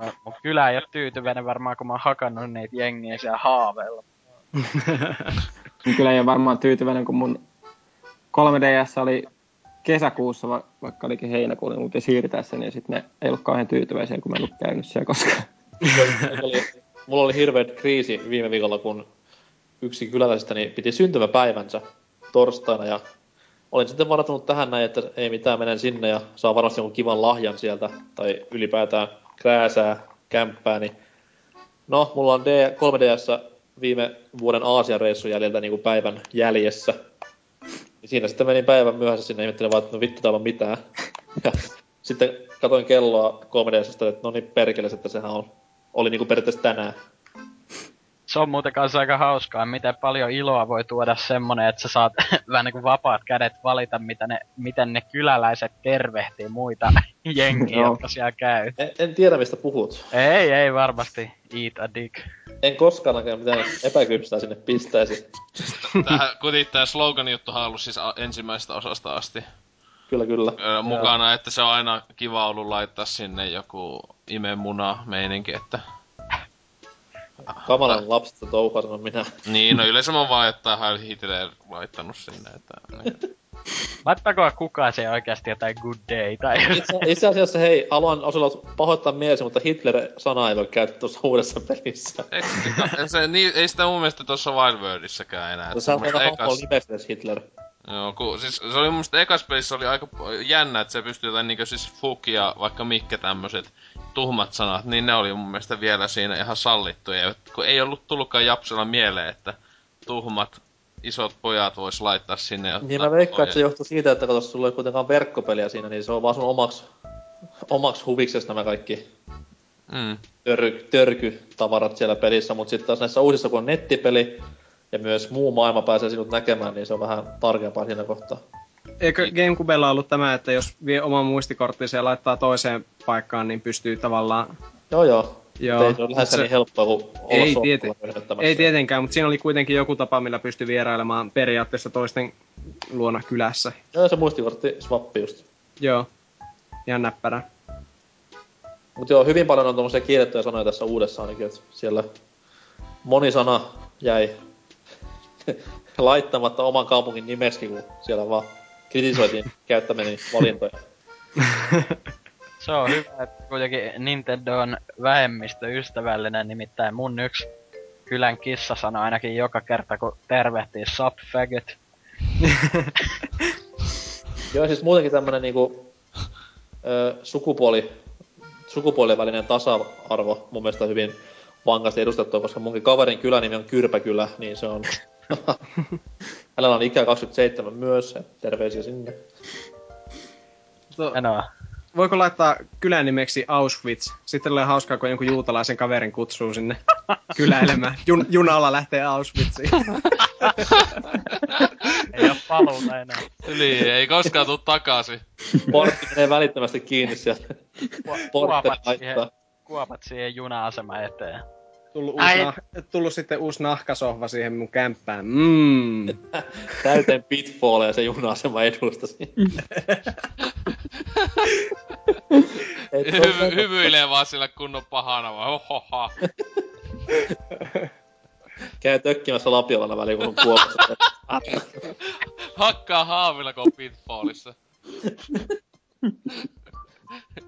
No, mun kylä ei ole tyytyväinen varmaan, kun mä oon hakannut niitä jengiä siellä haaveilla.
Niin kyllä ei ole varmaan tyytyväinen, kun mun 3DS oli kesäkuussa, va- vaikka olikin heinäkuulla, mutta siirtää sen, niin sitten ne ei ollut kauhean tyytyväisiä, kun mä en ollut käynyt siellä koskaan.
Mulla oli, mulla oli hirveä kriisi viime viikolla, kun yksi kyläläisistä niin piti syntymäpäivänsä torstaina ja olin sitten varautunut tähän näin, että ei mitään, menen sinne ja saa varmasti jonkun kivan lahjan sieltä tai ylipäätään krääsää, kämppää, niin no, mulla on D, 3DS viime vuoden Aasian reissun jäljiltä niin kuin päivän jäljessä. Niin siinä sitten menin päivän myöhässä sinne ja ihmettelin vaan, että no vittu täällä on mitään. Ja sitten katoin kelloa 3DSstä, että no niin perkeles, että sehän on, oli niinku periaatteessa tänään.
Se on muuten kanssa aika hauskaa, miten paljon iloa voi tuoda semmonen, että sä saat vähän niinku vapaat kädet valita, mitä ne, miten ne kyläläiset tervehtii muita jengiä,
Joo.
jotka siellä käy.
En, en tiedä mistä puhut.
Ei, ei varmasti. Eat a dick.
En koskaan oikein mitään epäkypsää sinne pistäisi.
Tähän, kuitenkin tää slogan juttuhan on ollut siis a- ensimmäisestä osasta asti
Kyllä, kyllä.
öö, mukana, että se on aina kiva ollut laittaa sinne joku imemuna meininki, että...
Kamalan lapsista touhua, sanon minä.
Niin, no yleensä mä vaan, että Heil Hitler laittanut sinne, että...
Laittaako kukaan se oikeasti jotain good day tai
Itse, itse asiassa hei, haluan Oselot pahoittaa mielesi, mutta Hitler-sana ei voi käyttää tuossa uudessa pelissä.
Eikö, se, niin, ei sitä mun mielestä tuossa Wild Worldissäkään enää.
No, se on aika hahmo nimestä edes Hitler.
Joo, ku, siis se oli mun mielestä ekas pelissä oli aika jännä, että se pystyi jotain niinkö siis fuck ja vaikka mitkä tämmöset tuhmat sanat, niin ne oli mun mielestä vielä siinä ihan sallittuja. Kun ei ollut tullutkaan Japsella mieleen, että tuhmat isot pojat vois laittaa sinne.
Niin mä veikkaan, että se johtuu siitä, että kato, sulla ei kuitenkaan verkkopeliä siinä, niin se on vaan sun omaks, omaks huviksesi nämä kaikki
Mm.
törky, törkytavarat siellä pelissä, mutta sitten taas näissä uusissa, kun on nettipeli ja myös muu maailma pääsee sinut näkemään, niin se on vähän tarkempaa siinä kohtaa.
Eikö Gamecubella ollut tämä, että jos vie oman muistikorttinsa ja laittaa toiseen paikkaan, niin pystyy tavallaan...
Joo joo.
Joo,
ei se ole lähes
se-
niin helppoa kuin olla
Ei, tieten, ei tietenkään, mutta siinä oli kuitenkin joku tapa, millä pystyi vierailemaan periaatteessa toisten luona kylässä.
Joo, se muistikortti swappi just.
Joo, ihan näppärä.
Mut joo, hyvin paljon on tommosia kiellettyjä sanoja tässä uudessa ainakin, että siellä moni sana jäi laittamatta oman kaupungin nimeksi, kun siellä vaan kritisoitiin käyttämäni valintoja.
Se on hyvä, että kuitenkin Nintendo on vähemmistöystävällinen, nimittäin mun yksi kylän kissa sanoo ainakin joka kerta, kun tervehtii sup faggot.
Joo, siis muutenkin tämmönen niinku ö, sukupuoli sukupuolien välinen tasa-arvo mun mielestä hyvin vankasti edustettua, koska munkin kaverin kylänimi on Kyrpäkylä, niin se on... Hänellä on ikä 27 myös, terveisiä sinne.
To,
Hienoa.
voiko laittaa kylän nimeksi Auschwitz? Sitten tulee hauskaa, kun jonkun juutalaisen kaverin kutsuu sinne kyläilemään. Jun, junalla lähtee Auschwitziin.
Ei oo paluuta enää.
Niin, ei koskaan tuu takaisin.
Portti menee välittömästi kiinni sieltä. Portteri
Kuopat siihen, kuopat siihen juna-asema eteen.
Tullut,
Ai.
uusi nah- tullut sitten uusi nahkasohva siihen mun kämppään. Mm.
Täyteen pitfallia ja se juna-asema edusta siinä. Et se on
Hy- hymyilee vaan sillä kunnon pahana vaan. Hohoha.
Käy tökkimässä lapiolana väliin, kun on kuopassa.
Hakkaa haavilla, kun on pitfallissa.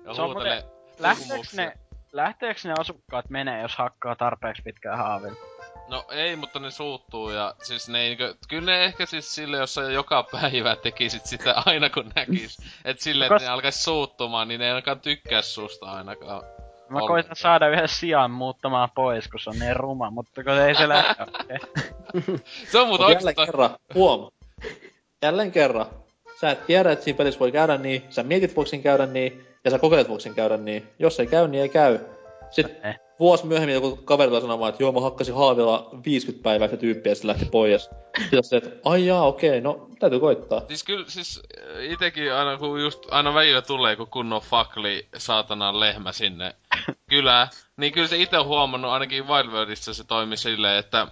ja huutelee kummuksia.
ne, lähteeks ne asukkaat menee, jos hakkaa tarpeeksi pitkään haavilla?
No ei, mutta ne suuttuu ja siis ne ei niinkö, kyllä ne ehkä siis sille, jos joka päivä tekisit sitä aina kun näkis. Et sille, että ne alkais suuttumaan, niin ne ei ainakaan tykkää susta ainakaan.
Mä koitan saada yhden sijan muuttamaan pois, kun se on niin ruma, mutta kun ei se lähde.
Se on muuten
Mut jälleen
oikeastaan...
kerran, huom. Jälleen kerran. Sä et tiedä, että siinä pelissä voi käydä niin, sä mietit voiko käydä niin, ja sä kokeilet voiko siinä käydä niin. Jos ei käy, niin ei käy. Sitten
Eh.
vuosi myöhemmin joku kaveri tulee sanomaan, että joo, mä hakkasin haavilla 50 päivää se tyyppi ja se lähti pois. Sitten se, että ai jaa, okei, no täytyy koittaa.
Siis kyllä, siis äh, itekin aina kun just, aina välillä tulee kun kunnon fakli saatanan lehmä sinne kylään, niin kyllä se itse on huomannut, ainakin Wildworldissa se toimi silleen, että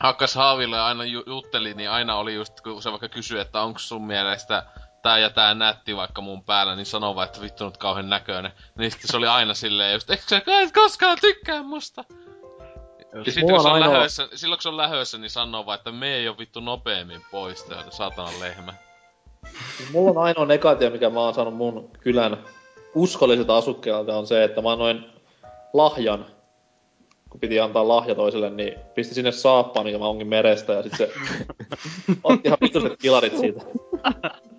hakkas haaville ja aina ju- jutteli, niin aina oli just, kun se vaikka kysyi, että onko sun mielestä tää ja tää nätti vaikka mun päällä, niin sanoo vaan, että vittu nyt kauhean näköinen. Niin sitten se oli aina silleen just, eikö sä et koskaan tykkää musta? Ja
Siis
sitten
mulla
kun se
on ainoa-
lähössä, silloin kun se on lähössä, niin sanoo vaan, että me ei oo vittu nopeammin pois täältä, saatanan lehmä.
Siis Mulla on ainoa negatio, mikä mä oon saanut mun kylän uskollisilta asukkeilta on se, että mä annoin lahjan, kun piti antaa lahja toiselle, niin pisti sinne saappaan, mikä mä onkin merestä, ja sit se otti ihan vituset kilarit siitä.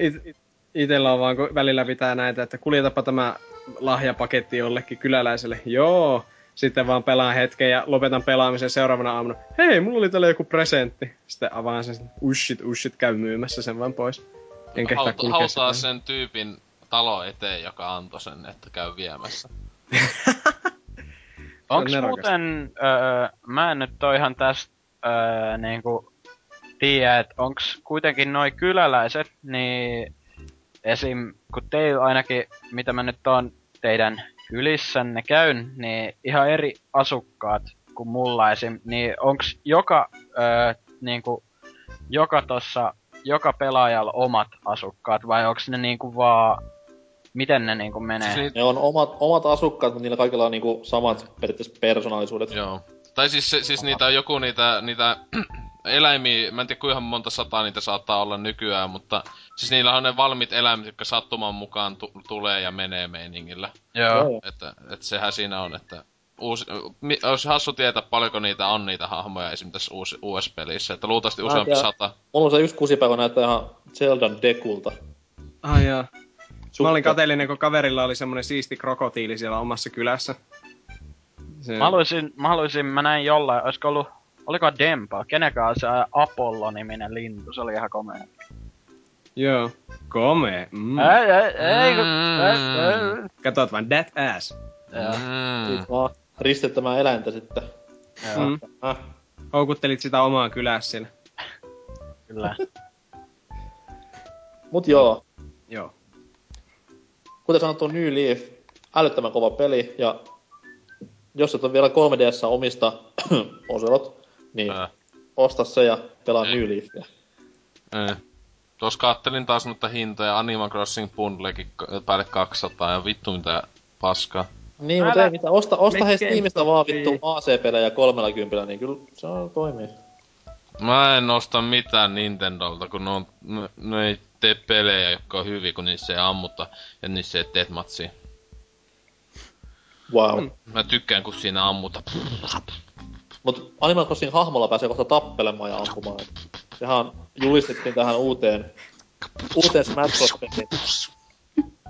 It, it, itellä on vaan, kun välillä pitää näitä, että kuljetapa tämä lahjapaketti jollekin kyläläiselle. Joo. Sitten vaan pelaan hetken ja lopetan pelaamisen seuraavana aamuna. Hei, mulla oli täällä joku presentti. Sitten avaan sen, ushit, ushit, käy myymässä sen vaan pois. En kehtaa kulkea
hautaa
sitä.
sen tyypin talo eteen, joka antoi sen, että käy viemässä.
Onks muuten, öö, mä en nyt oo ihan tästä öö, niinku tiedä, että onks kuitenkin noi kyläläiset, niin esim. kun teillä ainakin, mitä mä nyt oon teidän kylissänne käyn, niin ihan eri asukkaat kuin mulla esim. Niin onks joka, öö, niinku, joka tossa, joka pelaajalla omat asukkaat vai onks ne niinku vaan, miten ne niinku menee?
Siis
Ne on omat, omat asukkaat, mutta niillä kaikilla on niinku samat periaatteessa persoonallisuudet.
joo. Tai siis, se- siis niitä on joku niitä, niitä eläimiä, mä en tiedä kuinka monta sataa niitä saattaa olla nykyään, mutta siis niillä on ne valmiit eläimet, jotka sattuman mukaan tu- tulee ja menee meiningillä.
Joo.
Joo.
Että, että sehän siinä on, että uusi, mi, olisi hassu tietää paljonko niitä on niitä hahmoja esim. tässä uusi, uudessa pelissä, että luultavasti useampi
tiedä.
sata.
Mulla on se yksi kusipäivä näyttää ihan Zeldan Dekulta.
Ai jaa. Mä olin
Sukka.
kateellinen, kun kaverilla oli semmonen siisti krokotiili siellä omassa kylässä. Se...
Mä haluaisin, mä haluaisin, mä näin jollain, olisiko ollut, oliko Dempa, kenekään se Apollo-niminen lintu, se oli ihan komea.
Joo. Komee. Mm.
Ei, ei, ei, kun,
Mm.
ei, ei.
Katot vaan that ass.
Joo,
Mm.
Siitä vaan ristettämään eläintä sitten.
joo,
Mm.
Äh.
Houkuttelit sitä omaa kylässä siellä.
kyllä.
Mut joo,
Joo.
kuten sanottu, New Leaf, älyttömän kova peli, ja jos et ole vielä 3DS omista Oselot, niin
Ää.
osta se ja pelaa
Ei.
New Leafia.
Ei. Tuossa kattelin taas noita hintoja, Animal Crossing bundlekin päälle 200 ja vittu mitä paskaa.
Niin, mutta
Älä-
ei mitään, osta, osta he
Melkein
Steamista vaan vittu AC-pelejä 30, niin kyllä se on, toimii.
Mä en osta mitään Nintendolta, kun ne, on, ne, ne ei tee pelejä, jotka on hyviä, kun niissä ei ammuta ja niissä ei tee matsia.
Wow.
Mä tykkään, kun siinä ammuta.
Mut Animal Crossing hahmolla pääsee kohta tappelemaan ja ampumaan. Sehän julistettiin tähän uuteen, uuteen Smash Bros.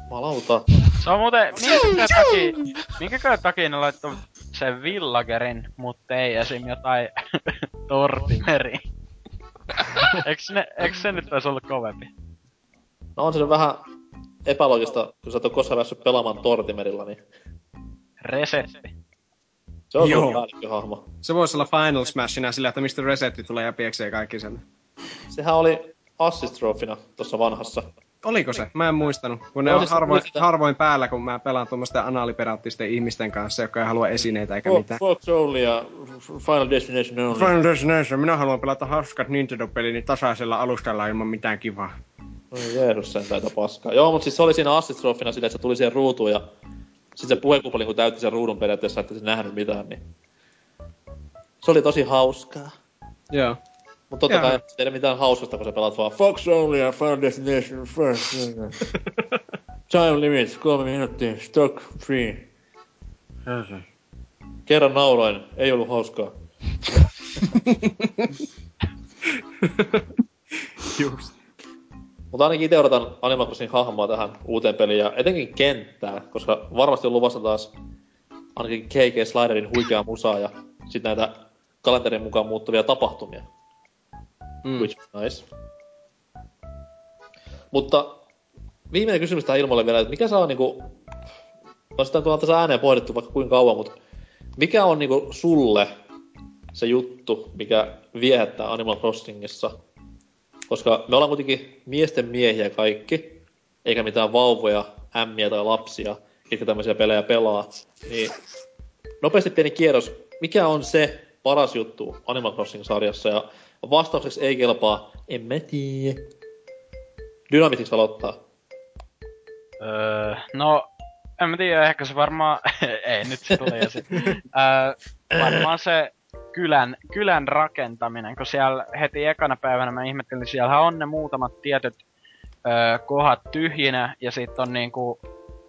Jumalauta.
Se on muuten, minkä takia, minkä takia ne laittoi sen Villagerin, mutta ei esim. jotain Tortimeri. Eiks, ne, eiks se nyt olisi ollut kovempi?
No on se nyt vähän epäloogista, kun sä et ole koskaan päässyt pelaamaan Tortimerilla, niin
Resetti.
Se on
Joo.
päällikköhahmo.
Se voisi olla Final Smashina sillä, että mistä resetti tulee ja pieksee kaikki sen.
Sehän oli assist trofina tuossa vanhassa.
Oliko se? Mä en muistanut. Kun ne on harvoin,
sitä-
harvoin päällä, kun mä pelaan tuommoisten anaaliperattisten ihmisten kanssa, jotka ei halua esineitä eikä
Fo-
mitään.
Fox Only ja Final Destination Only.
Final Destination, minä haluan pelata hauskat Nintendo-pelini tasaisella alustalla ilman mitään kivaa.
Oi Jeesus sen täitä paskaa. Joo, mutta siis se oli siinä assist trofina sillä, että se tuli siihen ruutuun ja sit se puhekupoli kun täytti sen ruudun periaatteessa, että se nähnyt mitään, niin... Se oli tosi hauskaa.
Joo.
Mutta totta
Joo.
kai ei ole mitään hauskasta, kun sä pelaat vaan Fox Only ja Final Destination First. Time limit, kolme minuuttia, stock free. Kerran nauroin, ei ollut hauskaa.
Just.
Mutta ainakin itse odotan Animal Crossing hahmoa tähän uuteen peliin ja etenkin kenttää, koska varmasti on luvassa taas ainakin KK Sliderin huikea musaa ja sitten näitä kalenterin mukaan muuttuvia tapahtumia.
Mm.
Which is nice. Mutta viimeinen kysymys tähän ilmoille vielä, että mikä saa niinku... No sitä on tässä ääneen pohdittu vaikka kuinka kauan, mutta mikä on niinku sulle se juttu, mikä viehättää Animal Crossingissa? Koska me ollaan kuitenkin miesten miehiä kaikki, eikä mitään vauvoja, ämmiä tai lapsia, ketkä tämmöisiä pelejä pelaa. Niin nopeasti pieni kierros. Mikä on se paras juttu Animal Crossing-sarjassa? Ja vastaukseksi ei kelpaa, en mä tiedä. Dynamitiksi aloittaa.
Öö, no, en mä tiedä, ehkä se varmaan, ei nyt se jo sit. öö, varmaan se kylän, kylän rakentaminen, kun siellä heti ekana päivänä mä ihmettelin, siellähän on ne muutamat tietyt öö, kohdat tyhjinä, ja sit on niinku,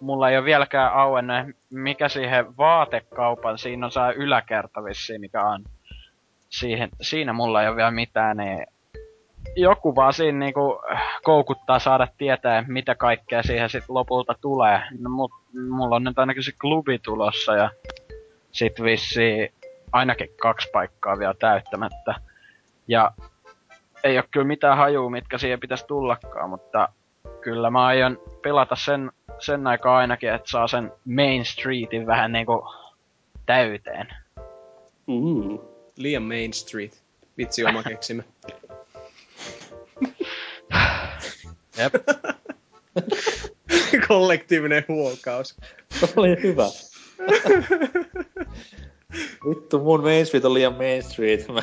mulla ei ole vieläkään auennut, mikä siihen vaatekaupan, siinä on saa yläkerta vissiin, mikä on. Siihen, siinä mulla ei ole vielä mitään, niin joku vaan siinä niinku koukuttaa saada tietää, mitä kaikkea siihen sit lopulta tulee. No, mut, mulla on nyt ainakin se klubi tulossa ja sit vissi ainakin kaksi paikkaa vielä täyttämättä. Ja ei ole kyllä mitään hajua, mitkä siihen pitäisi tullakaan, mutta kyllä mä aion pelata sen, sen aikaa ainakin, että saa sen Main Streetin vähän niinku täyteen.
Uh.
Liian Main Street. Vitsi oma keksimä.
Jep.
Kollektiivinen huokaus.
oli hyvä. Vittu, mun Main Street on liian Main Street. Mä...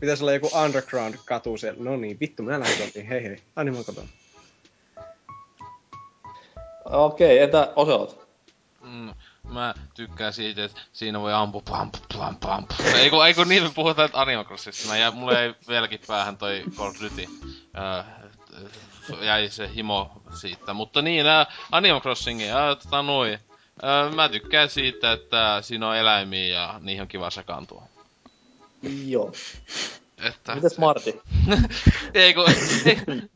Pitäisi olla joku underground-katu siellä. No niin, vittu, mä lähdin kotiin. Hei hei. Animal kotona.
Okei, entä Oselot?
Mm, mä tykkään siitä, että siinä voi ampua pam pam pam. Ei kun, ei kun niin me puhutaan että Animal Crossista. Mä jää, mulle ei vieläkin päähän toi Call of Duty. Äh, jäi se himo siitä. Mutta niin, äh, Animal Crossing, äh, tota noin. Äh, mä tykkään siitä, että siinä on eläimiä ja niihin on kiva sekaantua.
Joo.
Että,
Mitäs Marti?
ei kun,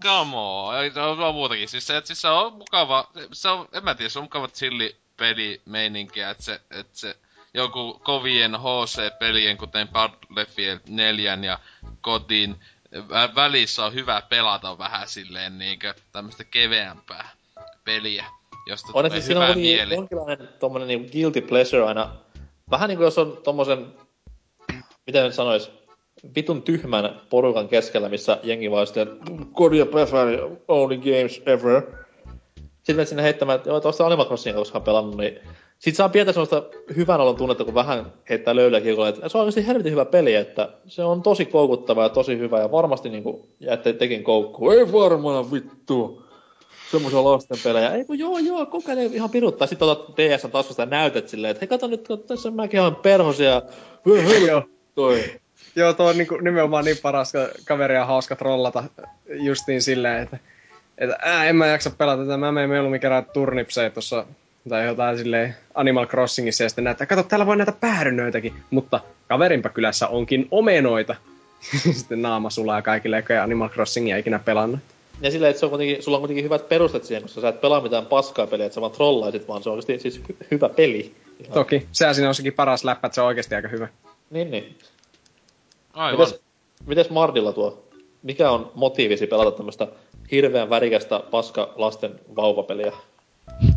come on, se on, on muutakin. Siis se, että siis se on mukava, se on, en mä tiedä, se on mukava chilli peli meininkiä, että se, että se joku kovien HC-pelien, kuten Battlefield 4 ja Kodin vä- välissä on hyvä pelata vähän silleen niinkö tämmöstä keveämpää peliä, josta
On,
tulee
että siis siinä on
hyvä
kuitenkin
mieli.
jonkinlainen tommonen niinku guilty pleasure aina. Vähän niinku jos on tommosen, miten nyt sanois, vitun tyhmän porukan keskellä, missä jengi vaan sitten, God ja Befari, only games ever. Sitten menet sinne heittämään, että joo, tuosta Animal Crossingia koskaan pelannut, niin sit saa pientä semmoista hyvän olon tunnetta, kun vähän heittää löylyä kiikolle, että se on oikeasti helvetin hyvä peli, että se on tosi koukuttava ja tosi hyvä ja varmasti niinku jäätte tekin koukkuun. Ei varmaan vittu semmoisia lasten pelejä. Ei kun joo, joo, kokeile ihan piruttaa. Sitten otat DS taskusta ja näytät silleen, että hei kato nyt, kato, tässä mäkin olen perhosia.
Joo.
Toi.
Joo, tuo on niinku nimenomaan niin paras, kun kaveria on hauska trollata justiin silleen, että, että ää, en mä jaksa pelata tätä, mä menen mieluummin kerran turnipseja tuossa tai jotain silleen Animal Crossingissa ja sitten näyttää, kato, täällä voi näitä päärynöitäkin, mutta kaverinpa kylässä onkin omenoita. sitten naama sulaa kaikille, jotka ei Animal Crossingia ikinä pelannut.
Ja silleen, että se on kuitenkin, sulla on kuitenkin hyvät perusteet siihen, koska sä et pelaa mitään paskaa peliä, että sä vaan trollaisit, vaan se on oikeasti siis hy- hyvä peli. Ihan.
Toki. Sehän siinä on sekin paras läppä, että se on oikeasti aika hyvä.
Niin, niin.
Aivan.
Mites, mites Mardilla tuo? Mikä on motiivisi pelata tämmöstä hirveän värikästä paska lasten vauvapeliä?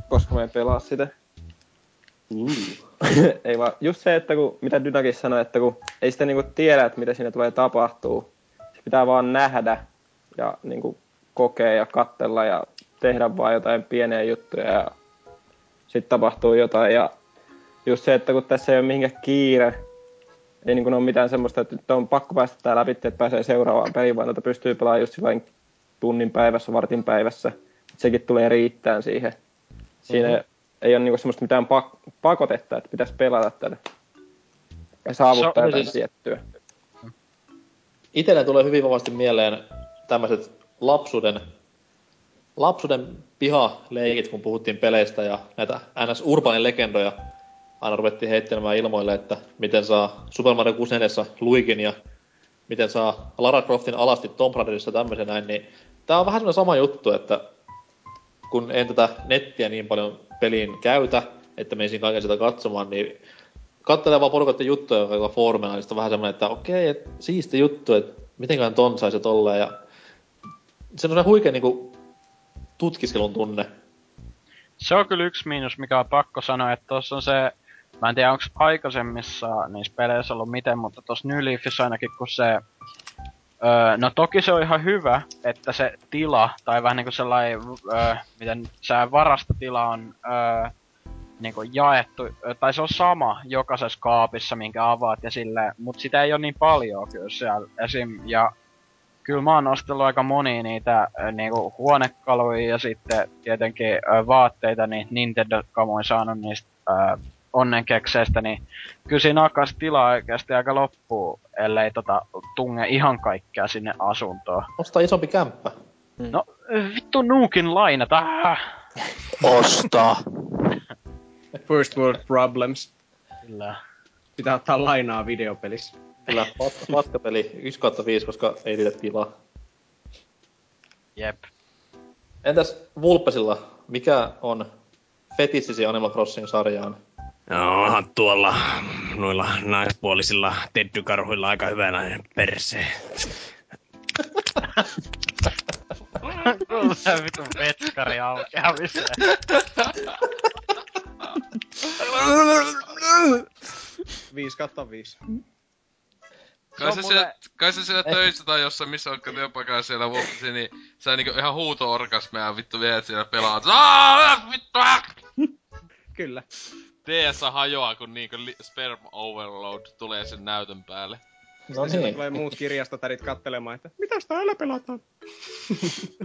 koska mä en pelaa sitä. ei vaan, just se, että kun, mitä Dynakis sanoi, että kun ei sitä niinku tiedä, että mitä siinä tulee tapahtuu. Se pitää vaan nähdä ja niinku kokea ja katsella ja tehdä vaan jotain pieniä juttuja ja sitten tapahtuu jotain. Ja just se, että kun tässä ei ole mihinkään kiire, ei niinku ole mitään semmoista, että nyt on pakko päästä tää läpi, että pääsee seuraavaan peliin, vaan että pystyy pelaamaan just sillain tunnin päivässä, vartin päivässä. Sekin tulee riittään siihen. Siinä
Mhm.
mm-hmm. ei ole niinku semmoista mitään pak- pakotetta, että pitäisi pelata tätä. Ja saavuttaa
Se on
jotain
siis-
tiettyä.
Itelle tulee hyvin vahvasti mieleen tämmöiset lapsuuden, lapsuuden pihaleikit, kun puhuttiin peleistä ja näitä ns. urbanin legendoja aina ruvettiin heittelemään ilmoille, että miten saa Super Mario 64 Luikin ja miten saa Lara Croftin alasti Tomb Raiderissa tämmöisen näin, niin tää on vähän semmoinen sama juttu, että kun en tätä nettiä niin paljon peliin käytä, että menisin kaiken sitä katsomaan, niin katselee vaan porukoiden juttuja joka niin on vähän semmoinen, että okei, et, siisti juttu, että mitenköhän ton saisi tolleen, ja se on huikea niinku tutkiskelun tunne.
Se on kyllä yksi miinus, mikä on pakko sanoa, että tuossa on se, mä en tiedä onko aikaisemmissa niissä peleissä ollut miten, mutta tuossa New Leafissa ainakin kun se, öö, no toki se on ihan hyvä, että se tila, tai vähän niinku sellainen, öö, miten se varastotila on öö, niinku jaettu, tai se on sama jokaisessa kaapissa, minkä avaat ja silleen, mut sitä ei ole niin paljon kyllä siellä esim. Ja kyllä mä oon ostellut aika monia niitä niinku huonekaluja ja sitten tietenkin ö, vaatteita, niin Nintendo-kamoin saanut niistä ö, onnenkekseistä, niin kyllä siinä alkaa se tila oikeasti aika loppuu, ellei tota tunge ihan kaikkea sinne asuntoon.
Ostaa isompi kämppä.
No ö, vittu nuukin lainata.
Ostaa.
First world problems.
Kyllä.
Pitää ottaa lainaa videopelissä.
Kyllä, paskapeli 1 kautta 5, koska ei riitä tilaa.
Jep.
Entäs Vulpesilla, mikä on fetissisi Animal Crossing-sarjaan?
No, onhan tuolla noilla naispuolisilla teddykarhuilla aika hyvänä persee.
Kuuluu vittu vetskari aukeamiseen.
Viisi kautta viisi.
Kai se,
mulle-
siellä, kai se siellä töissä tai jossain, missä onkaan työpaikalla siellä vuoksi, niin sä niinku ihan huuto-orgasmeja vittu viet siellä pelaat. Aa, vittu! ah!
Kyllä.
DS hajoaa, kun niinku li- sperm overload tulee sen näytön päälle.
No
Sitten
niin,
tulee muut kirjastotärit kattelemaan, että mitäs täällä pelataan?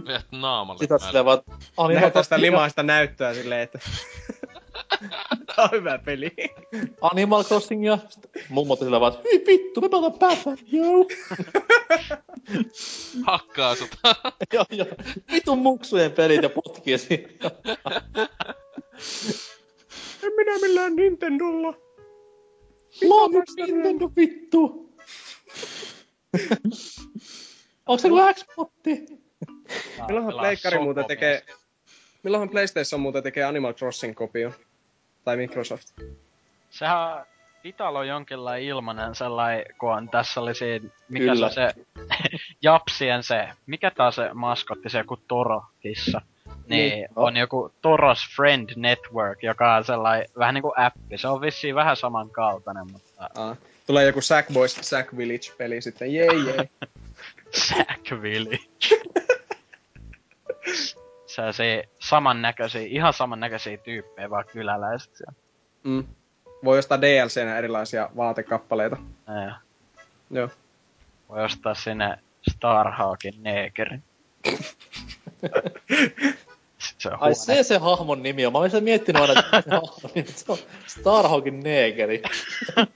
Viet naamalle
sitä silleen vaan, Animal
Näyttää sitä limaista näyttöä silleen, että tää on hyvä peli.
Animal Crossing ja mummot sillä vaan, hyi vittu, me pelataan Batman, joo.
Hakkaa sut.
joo, joo. Vitun muksujen pelit ja potkii siinä.
En minä millään Nintendolla.
Love Nintendo vittu. Onko se kuin X-botti?
Milloinhan Pleikkari muuten tekee... Milloinhan PlayStation muuten tekee Animal Crossing-kopio? Tai Microsoft.
Sehän Italo on jonkinlainen ilmanen sellainen, kun on tässä oli siinä, mikä
Kyllä.
se Japsien se, mikä taas se maskotti, se joku Toro-kissa. Niin,
Niin,
on joku Toros Friend Network, joka on sellainen vähän niinku appi. Se on vissiin vähän samankaltainen, mutta
Aa. Tulee joku Sackboys Sack Village-peli sitten. Jee, jee.
Sack Village. se se samannäköisiä, ihan samannäköisiä tyyppejä vaan kyläläiset siellä.
Mm. Voi ostaa DLCnä erilaisia vaatekappaleita.
Ja
Joo.
voi ostaa sinne Starhawkin neekerin. Se on
Ai se se hahmon nimi on. Mä olin sitä miettinyt aina, että se hahmon nimi se on Starhawkin neekeri.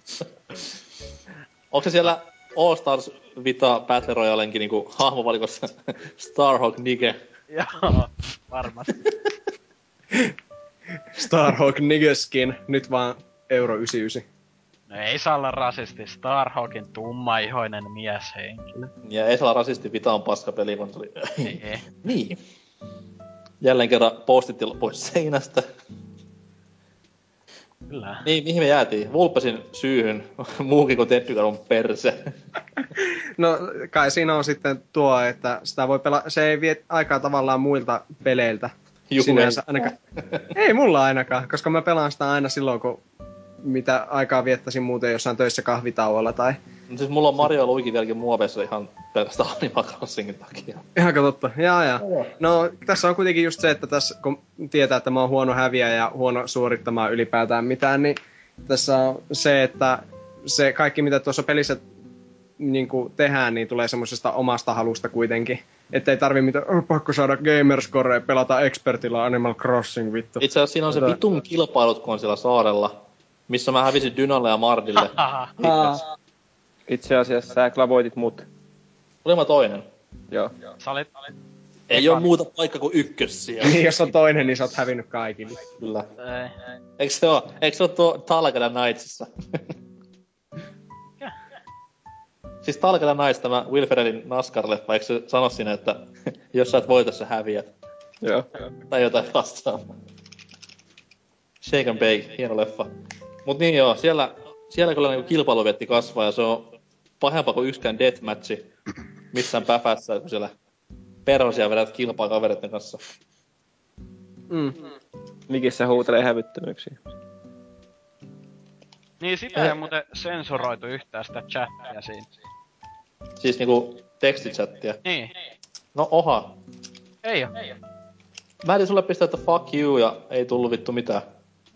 Onko se siellä All Stars Vita Battle Royalenkin niinku hahmovalikossa Starhawk Nige?
Joo, varmasti.
Starhawk Niggerskin. Nyt vaan euro 99.
No ei saa olla rasisti. Starhawkin tummaihoinen mieshenkilö.
Ja ei saa olla rasisti, Vita on paska pelikonsoli. Niin. Jälleen kerran postitti pois seinästä.
Kyllä.
Niin, mihin me jäätiin? Vulpesin syyhyn muukin kuin Tettykarun perse.
No kai siinä on sitten tuo, että sitä voi pelaa, se ei vie aikaa tavallaan muilta peleiltä. Sinänsä
ei.
ainakaan. ei mulla ainakaan, koska mä pelaan sitä aina silloin, kun mitä aikaa viettäisin muuten jossain töissä kahvitauolla tai...
No siis mulla on Mario Luigi vieläkin muoveissa ihan pelkästään Animal Crossingin takia.
Ihan totta, jaa jaa. No tässä on kuitenkin just se, että tässä kun tietää, että mä oon huono häviä ja huono suorittamaan ylipäätään mitään, niin tässä on se, että se kaikki mitä tuossa pelissä niin kuin tehdään, niin tulee semmoisesta omasta halusta kuitenkin. Että ei tarvi mitään, oh, pakko saada gamerscore ja pelata expertillä Animal Crossing, vittu.
Itse asiassa siinä on se
Tota-
vitun kilpailut, kun on siellä saarella, missä mä hävisin Dynalle ja Mardille.
Itse asiassa sä klavoitit mut.
Olin mä toinen.
Joo.
Sä olit...
Ei oo muuta paikka kuin ykkös siellä.
Niin, jos on toinen, niin sä oot hävinnyt kaikille.
Kyllä.
Ei.
Eikö se oo, eikö se oo tuo Talkada Knightsissa?
Mikä?
siis Talkada Knights, tämä Will Ferrellin NASCAR-leffa, eikö se sano siinä, että jos sä et voita, sä häviät?
Joo.
Tai jotain vastaavaa. Shake and Bake, hieno leffa. Mut niin joo, siellä, siellä kyllä niinku kilpailuvetti kasvaa ja se on pahempaa kuin yksikään deathmatchi missään päfässä, kun siellä perhosia vedät kilpaa kavereiden kanssa.
Mm.
Mikissä huutelee hävyttömyyksiä.
Niin sitä ei muuten sensuroitu yhtään sitä chattia siinä.
Siis niinku tekstichattia.
Niin.
No oha.
Ei oo.
Mä yritin sulle pistää, että fuck you ja ei tullut vittu mitään.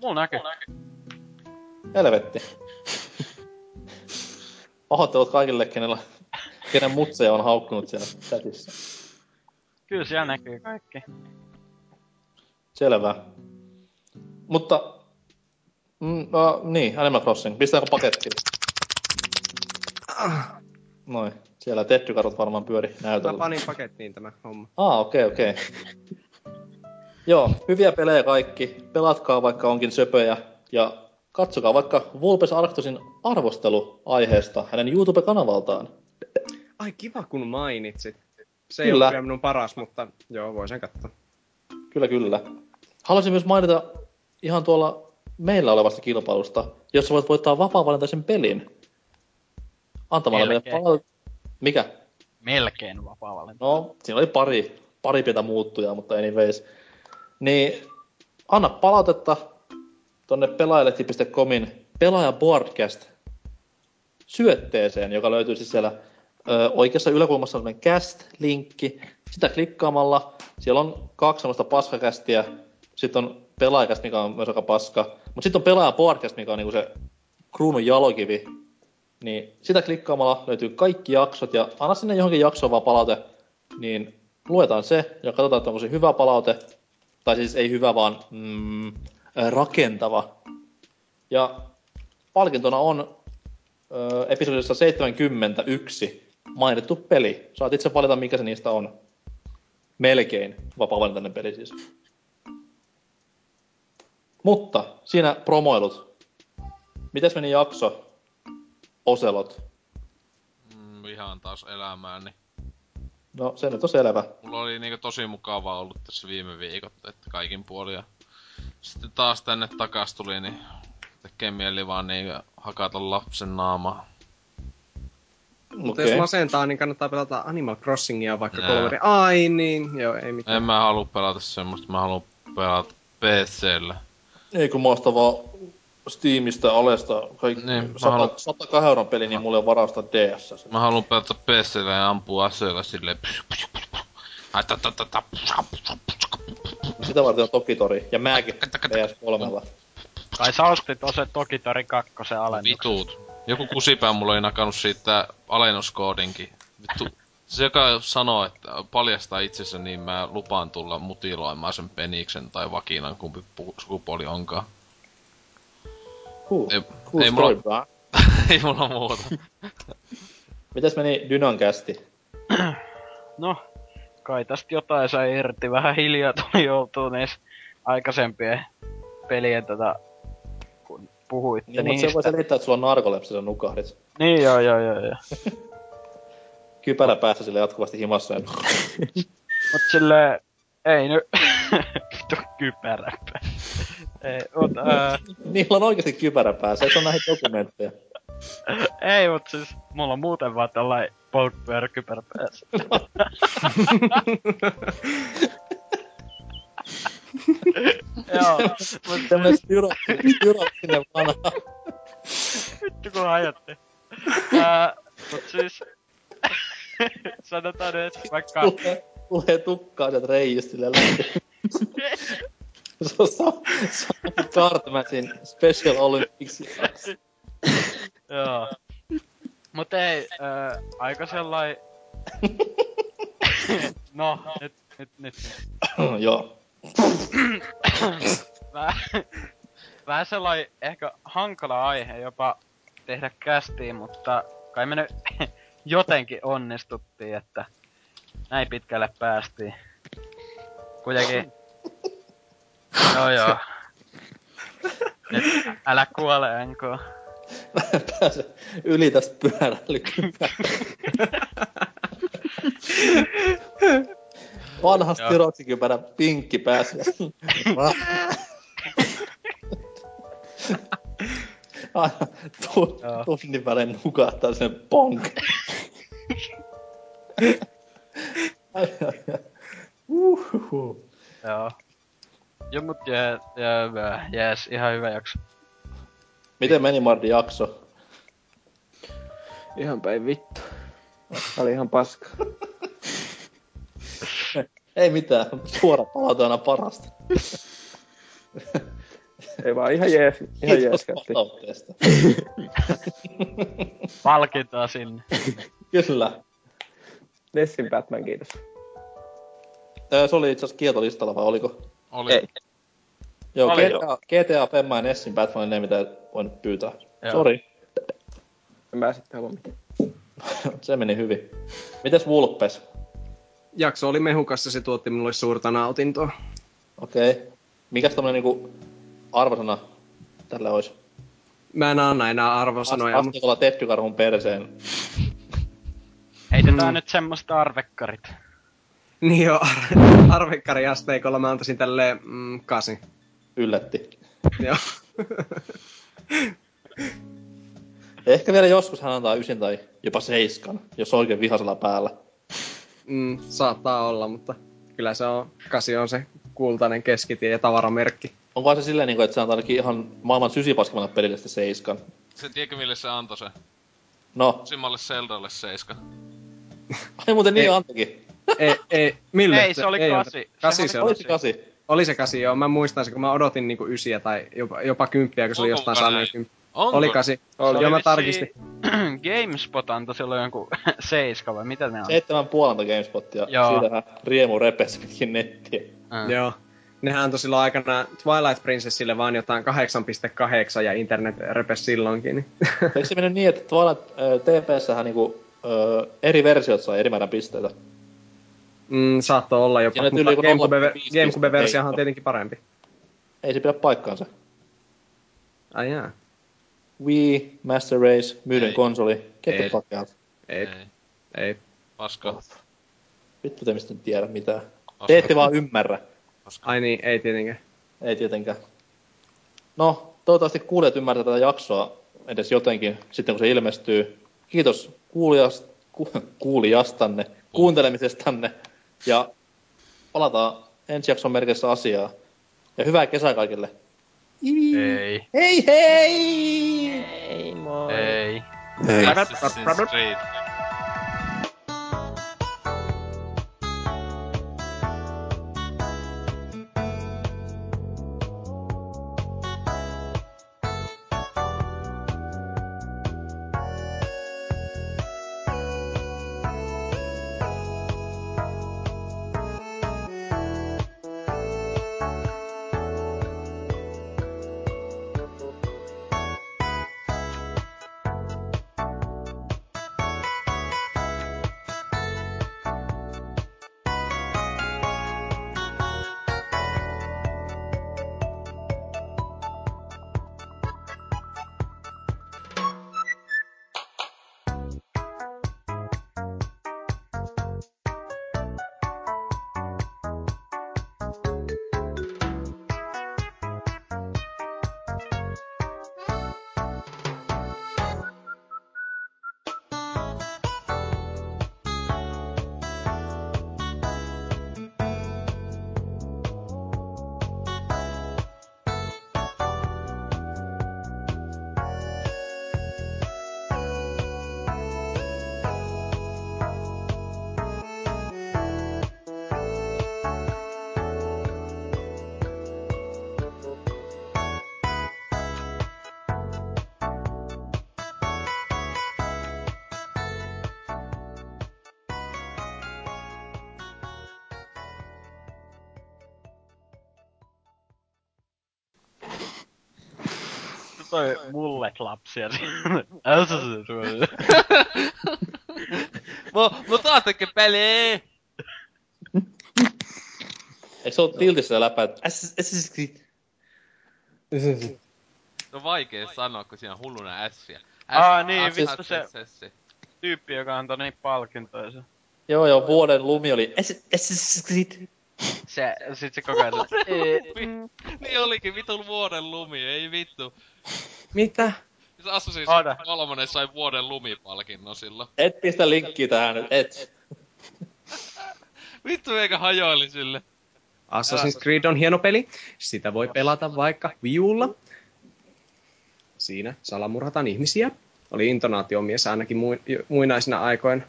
Mulla näkyy.
Helvetti. Pahoittelut kaikille, kenellä, kenen mutseja on haukkunut siellä chatissa.
Kyllä siellä näkyy kaikki.
Selvä. Mutta, mm, no, niin, Animal Crossing. Pistääkö pakettiin? Noin. Siellä tettykarut varmaan pyöri
Mä
näytöllä.
panin pakettiin tämä homma.
Ah, okei, okay, okei. Okay. Joo, hyviä pelejä kaikki. Pelatkaa vaikka onkin söpöjä. Ja katsokaa vaikka Vulpes Arctusin arvostelu aiheesta hänen YouTube-kanavaltaan.
Ai kiva kun mainitsit. Se
Kyllä.
ei ole kyllä minun paras, mutta joo, voi sen katsoa.
Kyllä, kyllä. Haluaisin myös mainita ihan tuolla meillä olevasta kilpailusta, jossa voit voittaa vapaa-valintaisen pelin. Antamalla meille
Melkein.
pal- Mikä?
Melkein vapaa valinta.
No, siinä oli pari, pari pientä muuttujaa, mutta anyways. Niin, anna palautetta tonne pelaajalehti.comin pelaaja podcast syötteeseen, joka löytyy siis siellä ö, oikeassa yläkulmassa on cast-linkki. Sitä klikkaamalla, siellä on kaksi sellaista paskakästiä, sitten on pelaajakäst, mikä on myös aika paska, mutta sitten on pelaaja podcast, mikä on niinku se kruunun jalokivi. Niin sitä klikkaamalla löytyy kaikki jaksot ja anna sinne johonkin jaksoon vaan palaute, niin luetaan se ja katsotaan, että onko se hyvä palaute, tai siis ei hyvä, vaan mm, rakentava. Ja palkintona on ö, episodissa 71 mainittu peli. Saat itse valita, mikä se niistä on. Melkein vapaa peli siis. Mutta siinä promoilut. Mitäs meni jakso? Oselot.
Mm, ihan taas elämääni.
No se nyt on selvä.
Mulla oli niinku tosi mukavaa ollut tässä viime viikot, että kaikin puolin. Sitten taas tänne takas tuli, niin tekee mieli vaan niinku hakata lapsen naamaa.
Mutta
Okei.
jos masentaa, niin kannattaa pelata Animal Crossingia vaikka
Nää.
kolme. Ai niin, joo, ei mitään.
En mä halua pelata semmoista, mä haluan pelata PCllä.
Ei kun mahtavaa Steamista alesta kaikki
Niin, mä
100,
haluan-
102 euron peli, niin mulla on varausta DS.
Mä haluan pelata PCllä ja ampua aseella silleen. Ai, ta, ta, ta, ta.
Sitä varten on Tokitori ja mäkin PS3.
Kai sä ostit ose Tokitori 2 alennuksen.
Vitut. Joku kusipää mulla oli nakannut siitä alennuskoodinkin. Vittu. Se joka sanoo, että paljastaa itsensä, niin mä lupaan tulla mutiloimaan sen peniksen tai vakinan, kumpi pu- sukupuoli onkaan.
Cool,
Ei,
cool
ei,
story,
mulla, ei mulla muuta.
Mitäs meni Dynan kästi?
No, kai tästä jotain sai irti. Vähän hiljaa tuli joutuu niissä aikaisempien pelien tota, kun puhuitte
Niin, mutta
niistä.
se voi selittää, että sulla on narkolepsi, sä nukahdit.
Niin joo joo joo joo.
Kypärä päässä sille jatkuvasti himassa. Ja...
Mut sille ei nyt vittu kypäräpä. ei, mut, ää,
Niillä on oikeasti kypärä päässä, se on näihin dokumentteja.
ei, mut siis mulla on muuten vaan tällainen polkupyöräkypärä päässä. Joo, mut
Tämmönen styrottinen vanha.
vittu kun hajotti. Ää, mut siis... Sanotaan nyt, että vaikka...
Tulee, tukkaa sieltä reiistä sille läpi. Se on kuin Cartmanin Special Olympics.
Joo. Mut ei, ää, aika sellai... no, nyt, nyt, nyt.
Joo.
Vähän, vähän sellai ehkä hankala aihe jopa tehdä kästiin, mutta kai me nyt jotenkin onnistuttiin, että näin pitkälle päästiin. Kuitenkin... Joo joo. Nyt älä kuole, NK.
Pääse yli tästä pyöräilykypää. Vanha styroksikypärä pinkki päässä. Aina tu- tunnin välein nukahtaa sen ponk. Uhuhu.
Joo. Joo, mut jee, jee, jees, ihan hyvä jakso.
Miten meni Mardi jakso?
Ihan päin vittu. Tää oli ihan paska.
Ei mitään, suora palaute aina parasta.
Ei vaan ihan jees, ihan jees.
Palkintoa sinne.
Kyllä.
Nessin Batman, kiitos.
Ö, Se oli itse asiassa kieltolistalla vai oliko?
Oli.
Ei.
Joo,
Oli
GTA, GTA Femma ja Nessin Batmanin ei mitään voinut pyytää.
Joo.
Sori,
En mä sitten halua mitään.
se meni hyvin. Mites Vulpes?
Jakso oli mehukassa, se tuotti minulle suurta nautintoa.
Okei. Okay. Mikäs tämmönen niinku arvosana tällä olisi?
Mä en anna enää arvosanoja, mutta
Asteikolla tettykarhun perseen.
Heitetään
Mm.
nyt semmoista arvekkarit.
niin jo, arvekkariasteikolla mä antaisin tälleen mm, kasi.
Yllätti.
Joo.
Ehkä vielä joskus hän antaa ysin tai jopa seiskan, jos oikein vihasella päällä.
mm, saattaa olla, mutta kyllä se on, kasi on se kultainen keskitie ja tavaramerkki.
Onko se silleen, niinku, että se antaa ainakin ihan maailman sysipaskimmalle pelille sitten seiskan?
Se tiedätkö mille se antoi se?
No,
Simmalle Zeldalle seiska.
ai muuten niin
Ei.
antakin.
ei, ei, mille?
Ei, se oli
ei
kasi.
Kasi se
oli
kasi.
Oli se kasi, joo. Mä muistan sen, kun mä odotin niinku ysiä tai jopa, jopa kymppiä, kun se oli
Onko
jostain saanut kymppiä.
Onko?
Oli kasi.
Oli.
Joo, mä tarkistin.
GameSpot antoi silloin jonkun seiska vai mitä ne on?
Seitsemän puolelta GameSpotia.
Joo.
Siitähän riemu repesi pitkin nettiä.
Mm.
Joo. Nehän antoi silloin aikana Twilight Princessille vaan jotain 8.8 ja internet repes silloinkin. Niin.
Eikö se mennyt niin, että Twilight äh, TPssähän niinku, äh, eri versiot sai eri määrän pisteitä?
Mm, saattoi olla jopa, mutta
joku
Gamecube,
0,5
Gamecube-versiohan on
pistettä.
tietenkin parempi.
Ei se pidä paikkaansa.
Ai jaa.
Wii, Master Race, myydyn
Ei.
konsoli. Get the
Ei.
fuck out.
Ei,
Ei.
ei.
Paska.
Vittu te mistä tiedä mitään.
Paska.
Te ette vaan ymmärrä.
Paska.
Ai niin, ei tietenkään.
Ei tietenkään. No, toivottavasti kuulijat ymmärtää tätä jaksoa edes jotenkin sitten kun se ilmestyy. Kiitos kuulijast, ku, kuulijastanne, kuuntelemisestanne ja palataan ensi jakson merkissä asiaa. Ja hyvää kesää kaikille.
Ei.
Hei hei!
Ei moi.
Ei.
Hei.
Assassin's
toi mullet lapsia
mutta tekee pelee!
Eikö se ole tiltissä läpä, että Assassin's Creed?
No vaikea sanoa, kun siinä on hulluna ässiä.
Aa, niin, vittu se-. Tyyppi, joka antoi niin palkintoja.
Joo, joo, vuoden lumi oli Assassin's Creed.
Se, sit se koko ajan
Niin olikin vitun vuoden lumi, ei vittu.
Mitä?
Se
Oota.
Creed 3 sai vuoden lumipalkinnon silloin.
Et pistä linkkiä tähän nyt, et.
Vittu eikä hajoili sille.
Assassin's Creed on hieno peli. Sitä voi pelata vaikka viulla. Siinä salamurhataan ihmisiä. Oli intonaatiomies ainakin mui, muinaisina aikoina.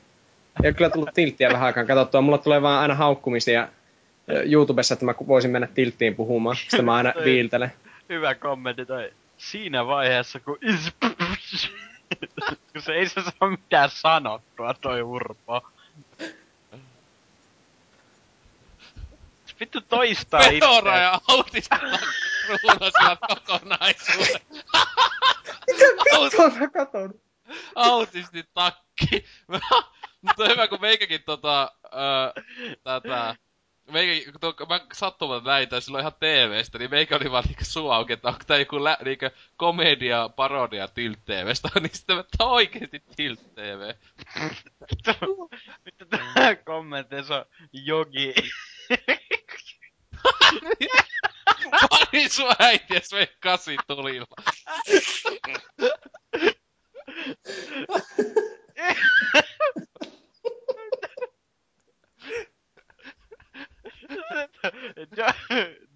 Ei kyllä tullut tilttiä vähän aikaan katsottua. Mulla tulee vaan aina haukkumisia YouTubessa, että mä voisin mennä tilttiin puhumaan. Sitä mä aina viiltelen.
hyvä kommentti toi. Siinä vaiheessa, kun kun se ei se saa mitään sanottua, toi Urpo. Vittu toistaa
Fedora
itseään.
ja autista ruunasivat kokonaisuuden.
Tuo mä katon.
Autisti takki. Mutta on hyvä, kun meikäkin tota, öö, tätä, meikäkin, kun tuo, mä sattumalta näin, tai silloin ihan TV-stä, niin meikä oli vaan niinku suu auki, että onko tää joku lä, niinku komedia, parodia Tilt TVstä, niin sitten mä, tää on oikeesti Tilt TV.
Vittu tää kommenteissa on jogi.
Pani sua äitiäs vei kasi tulilla.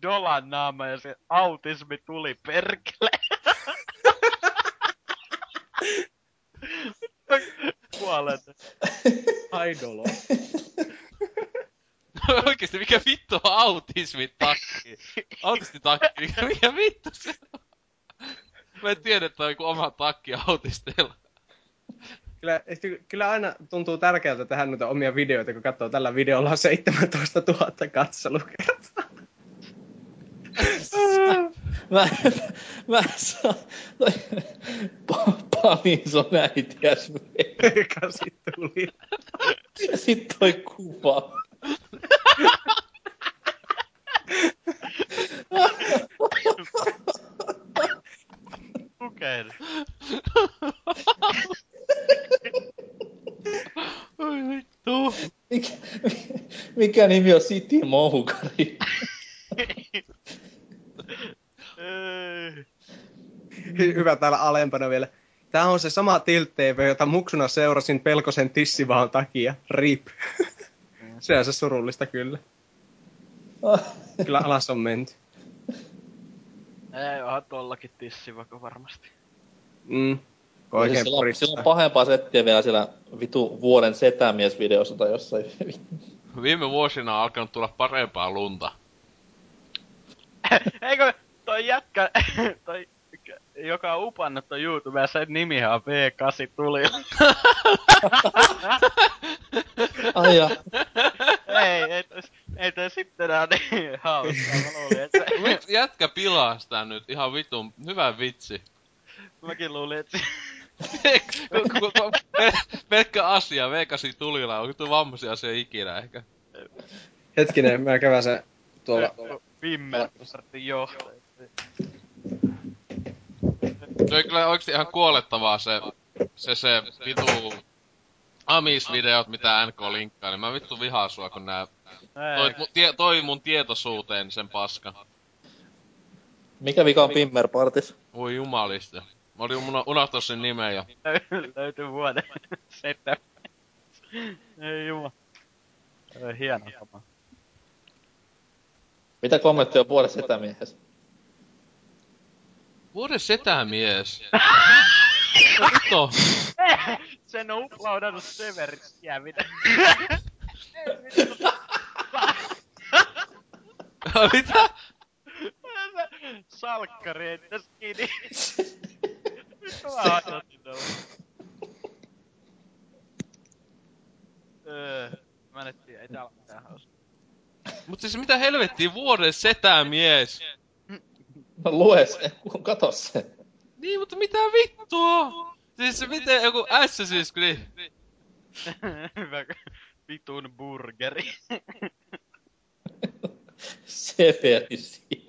Dolan naama ja se autismi tuli perkele. Kuolet.
Aidolo.
Oikeesti, mikä vittu on autismi takki? Autisti takki, mikä, mikä vittu se on? Mä en tiedä, että on joku oma takki autisteilla.
Kyllä, kyllä aina tuntuu tärkeältä tehdä noita omia videoita, kun katsoo tällä videolla on 17 000 katselukertaa.
Mä, mä en saa... Toi... Pa, Pami sun äitiäs vei.
Kasi tuli.
Ja sit toi kuva.
Tukeil.
Oi vittu.
Mikä, mikä nimi on City Moukari?
Ei.
Hy- Hyvä täällä alempana vielä. Tää on se sama Tilt TV, jota muksuna seurasin pelkosen tissivaon takia. RIP. se on se surullista kyllä. Kyllä alas on menty.
Ei, onhan tollakin tissivako varmasti.
Mm.
Siis
Oikein
sillä, on,
puristaa.
sillä on pahempaa settiä vielä siellä vitu vuoden setämiesvideossa tai jossain.
Viime vuosina on alkanut tulla parempaa lunta.
Eikö toi jätkä, toi, joka on upannut toi YouTubeen, sen nimihän on V8 tuli.
Ai ja.
ei, ei toi, ei toi sitten enää niin hauskaa. Mä luulin, että
jätkä pilaa sitä nyt? Ihan vitun, hyvä vitsi.
mäkin luulin, että
Pelkkä asia, veikasi tulilla on vittu vammaisia asia ikinä ehkä.
Hetkinen, mä kävän se tuolla.
Vimmer johtaja.
Se oli kyllä oikeesti ihan kuolettavaa se, se, se vitu Amis-videot, mitä NK linkkaa, niin mä vittu vihaan sua, kun nää toi, mu, tie, toi mun tietoisuuteen sen paska.
Mikä vika on Pimmer Partis?
Voi jumalista. Mä olin uno- unohtanut sen nimen jo.
Löytyy vuoden setä. Ei jumala. Hieno homma.
Mitä kommentti on vuoden setämiehessä?
Vuoden setämies. Vittu.
Sen on uploadannut Severiä, mitä?
Mitä?
Salkkari ei tässä Vittu mä. Öö, en tiedä, ei täällä ole mitään hauskaa.
Mut siis mitä helvettiä vuoden setämies?
No lue se, kato se.
Niin, mutta mitä vittua? Siis se miten joku Assassin's Creed...
Hyvä vitun burgeri.
Severisi.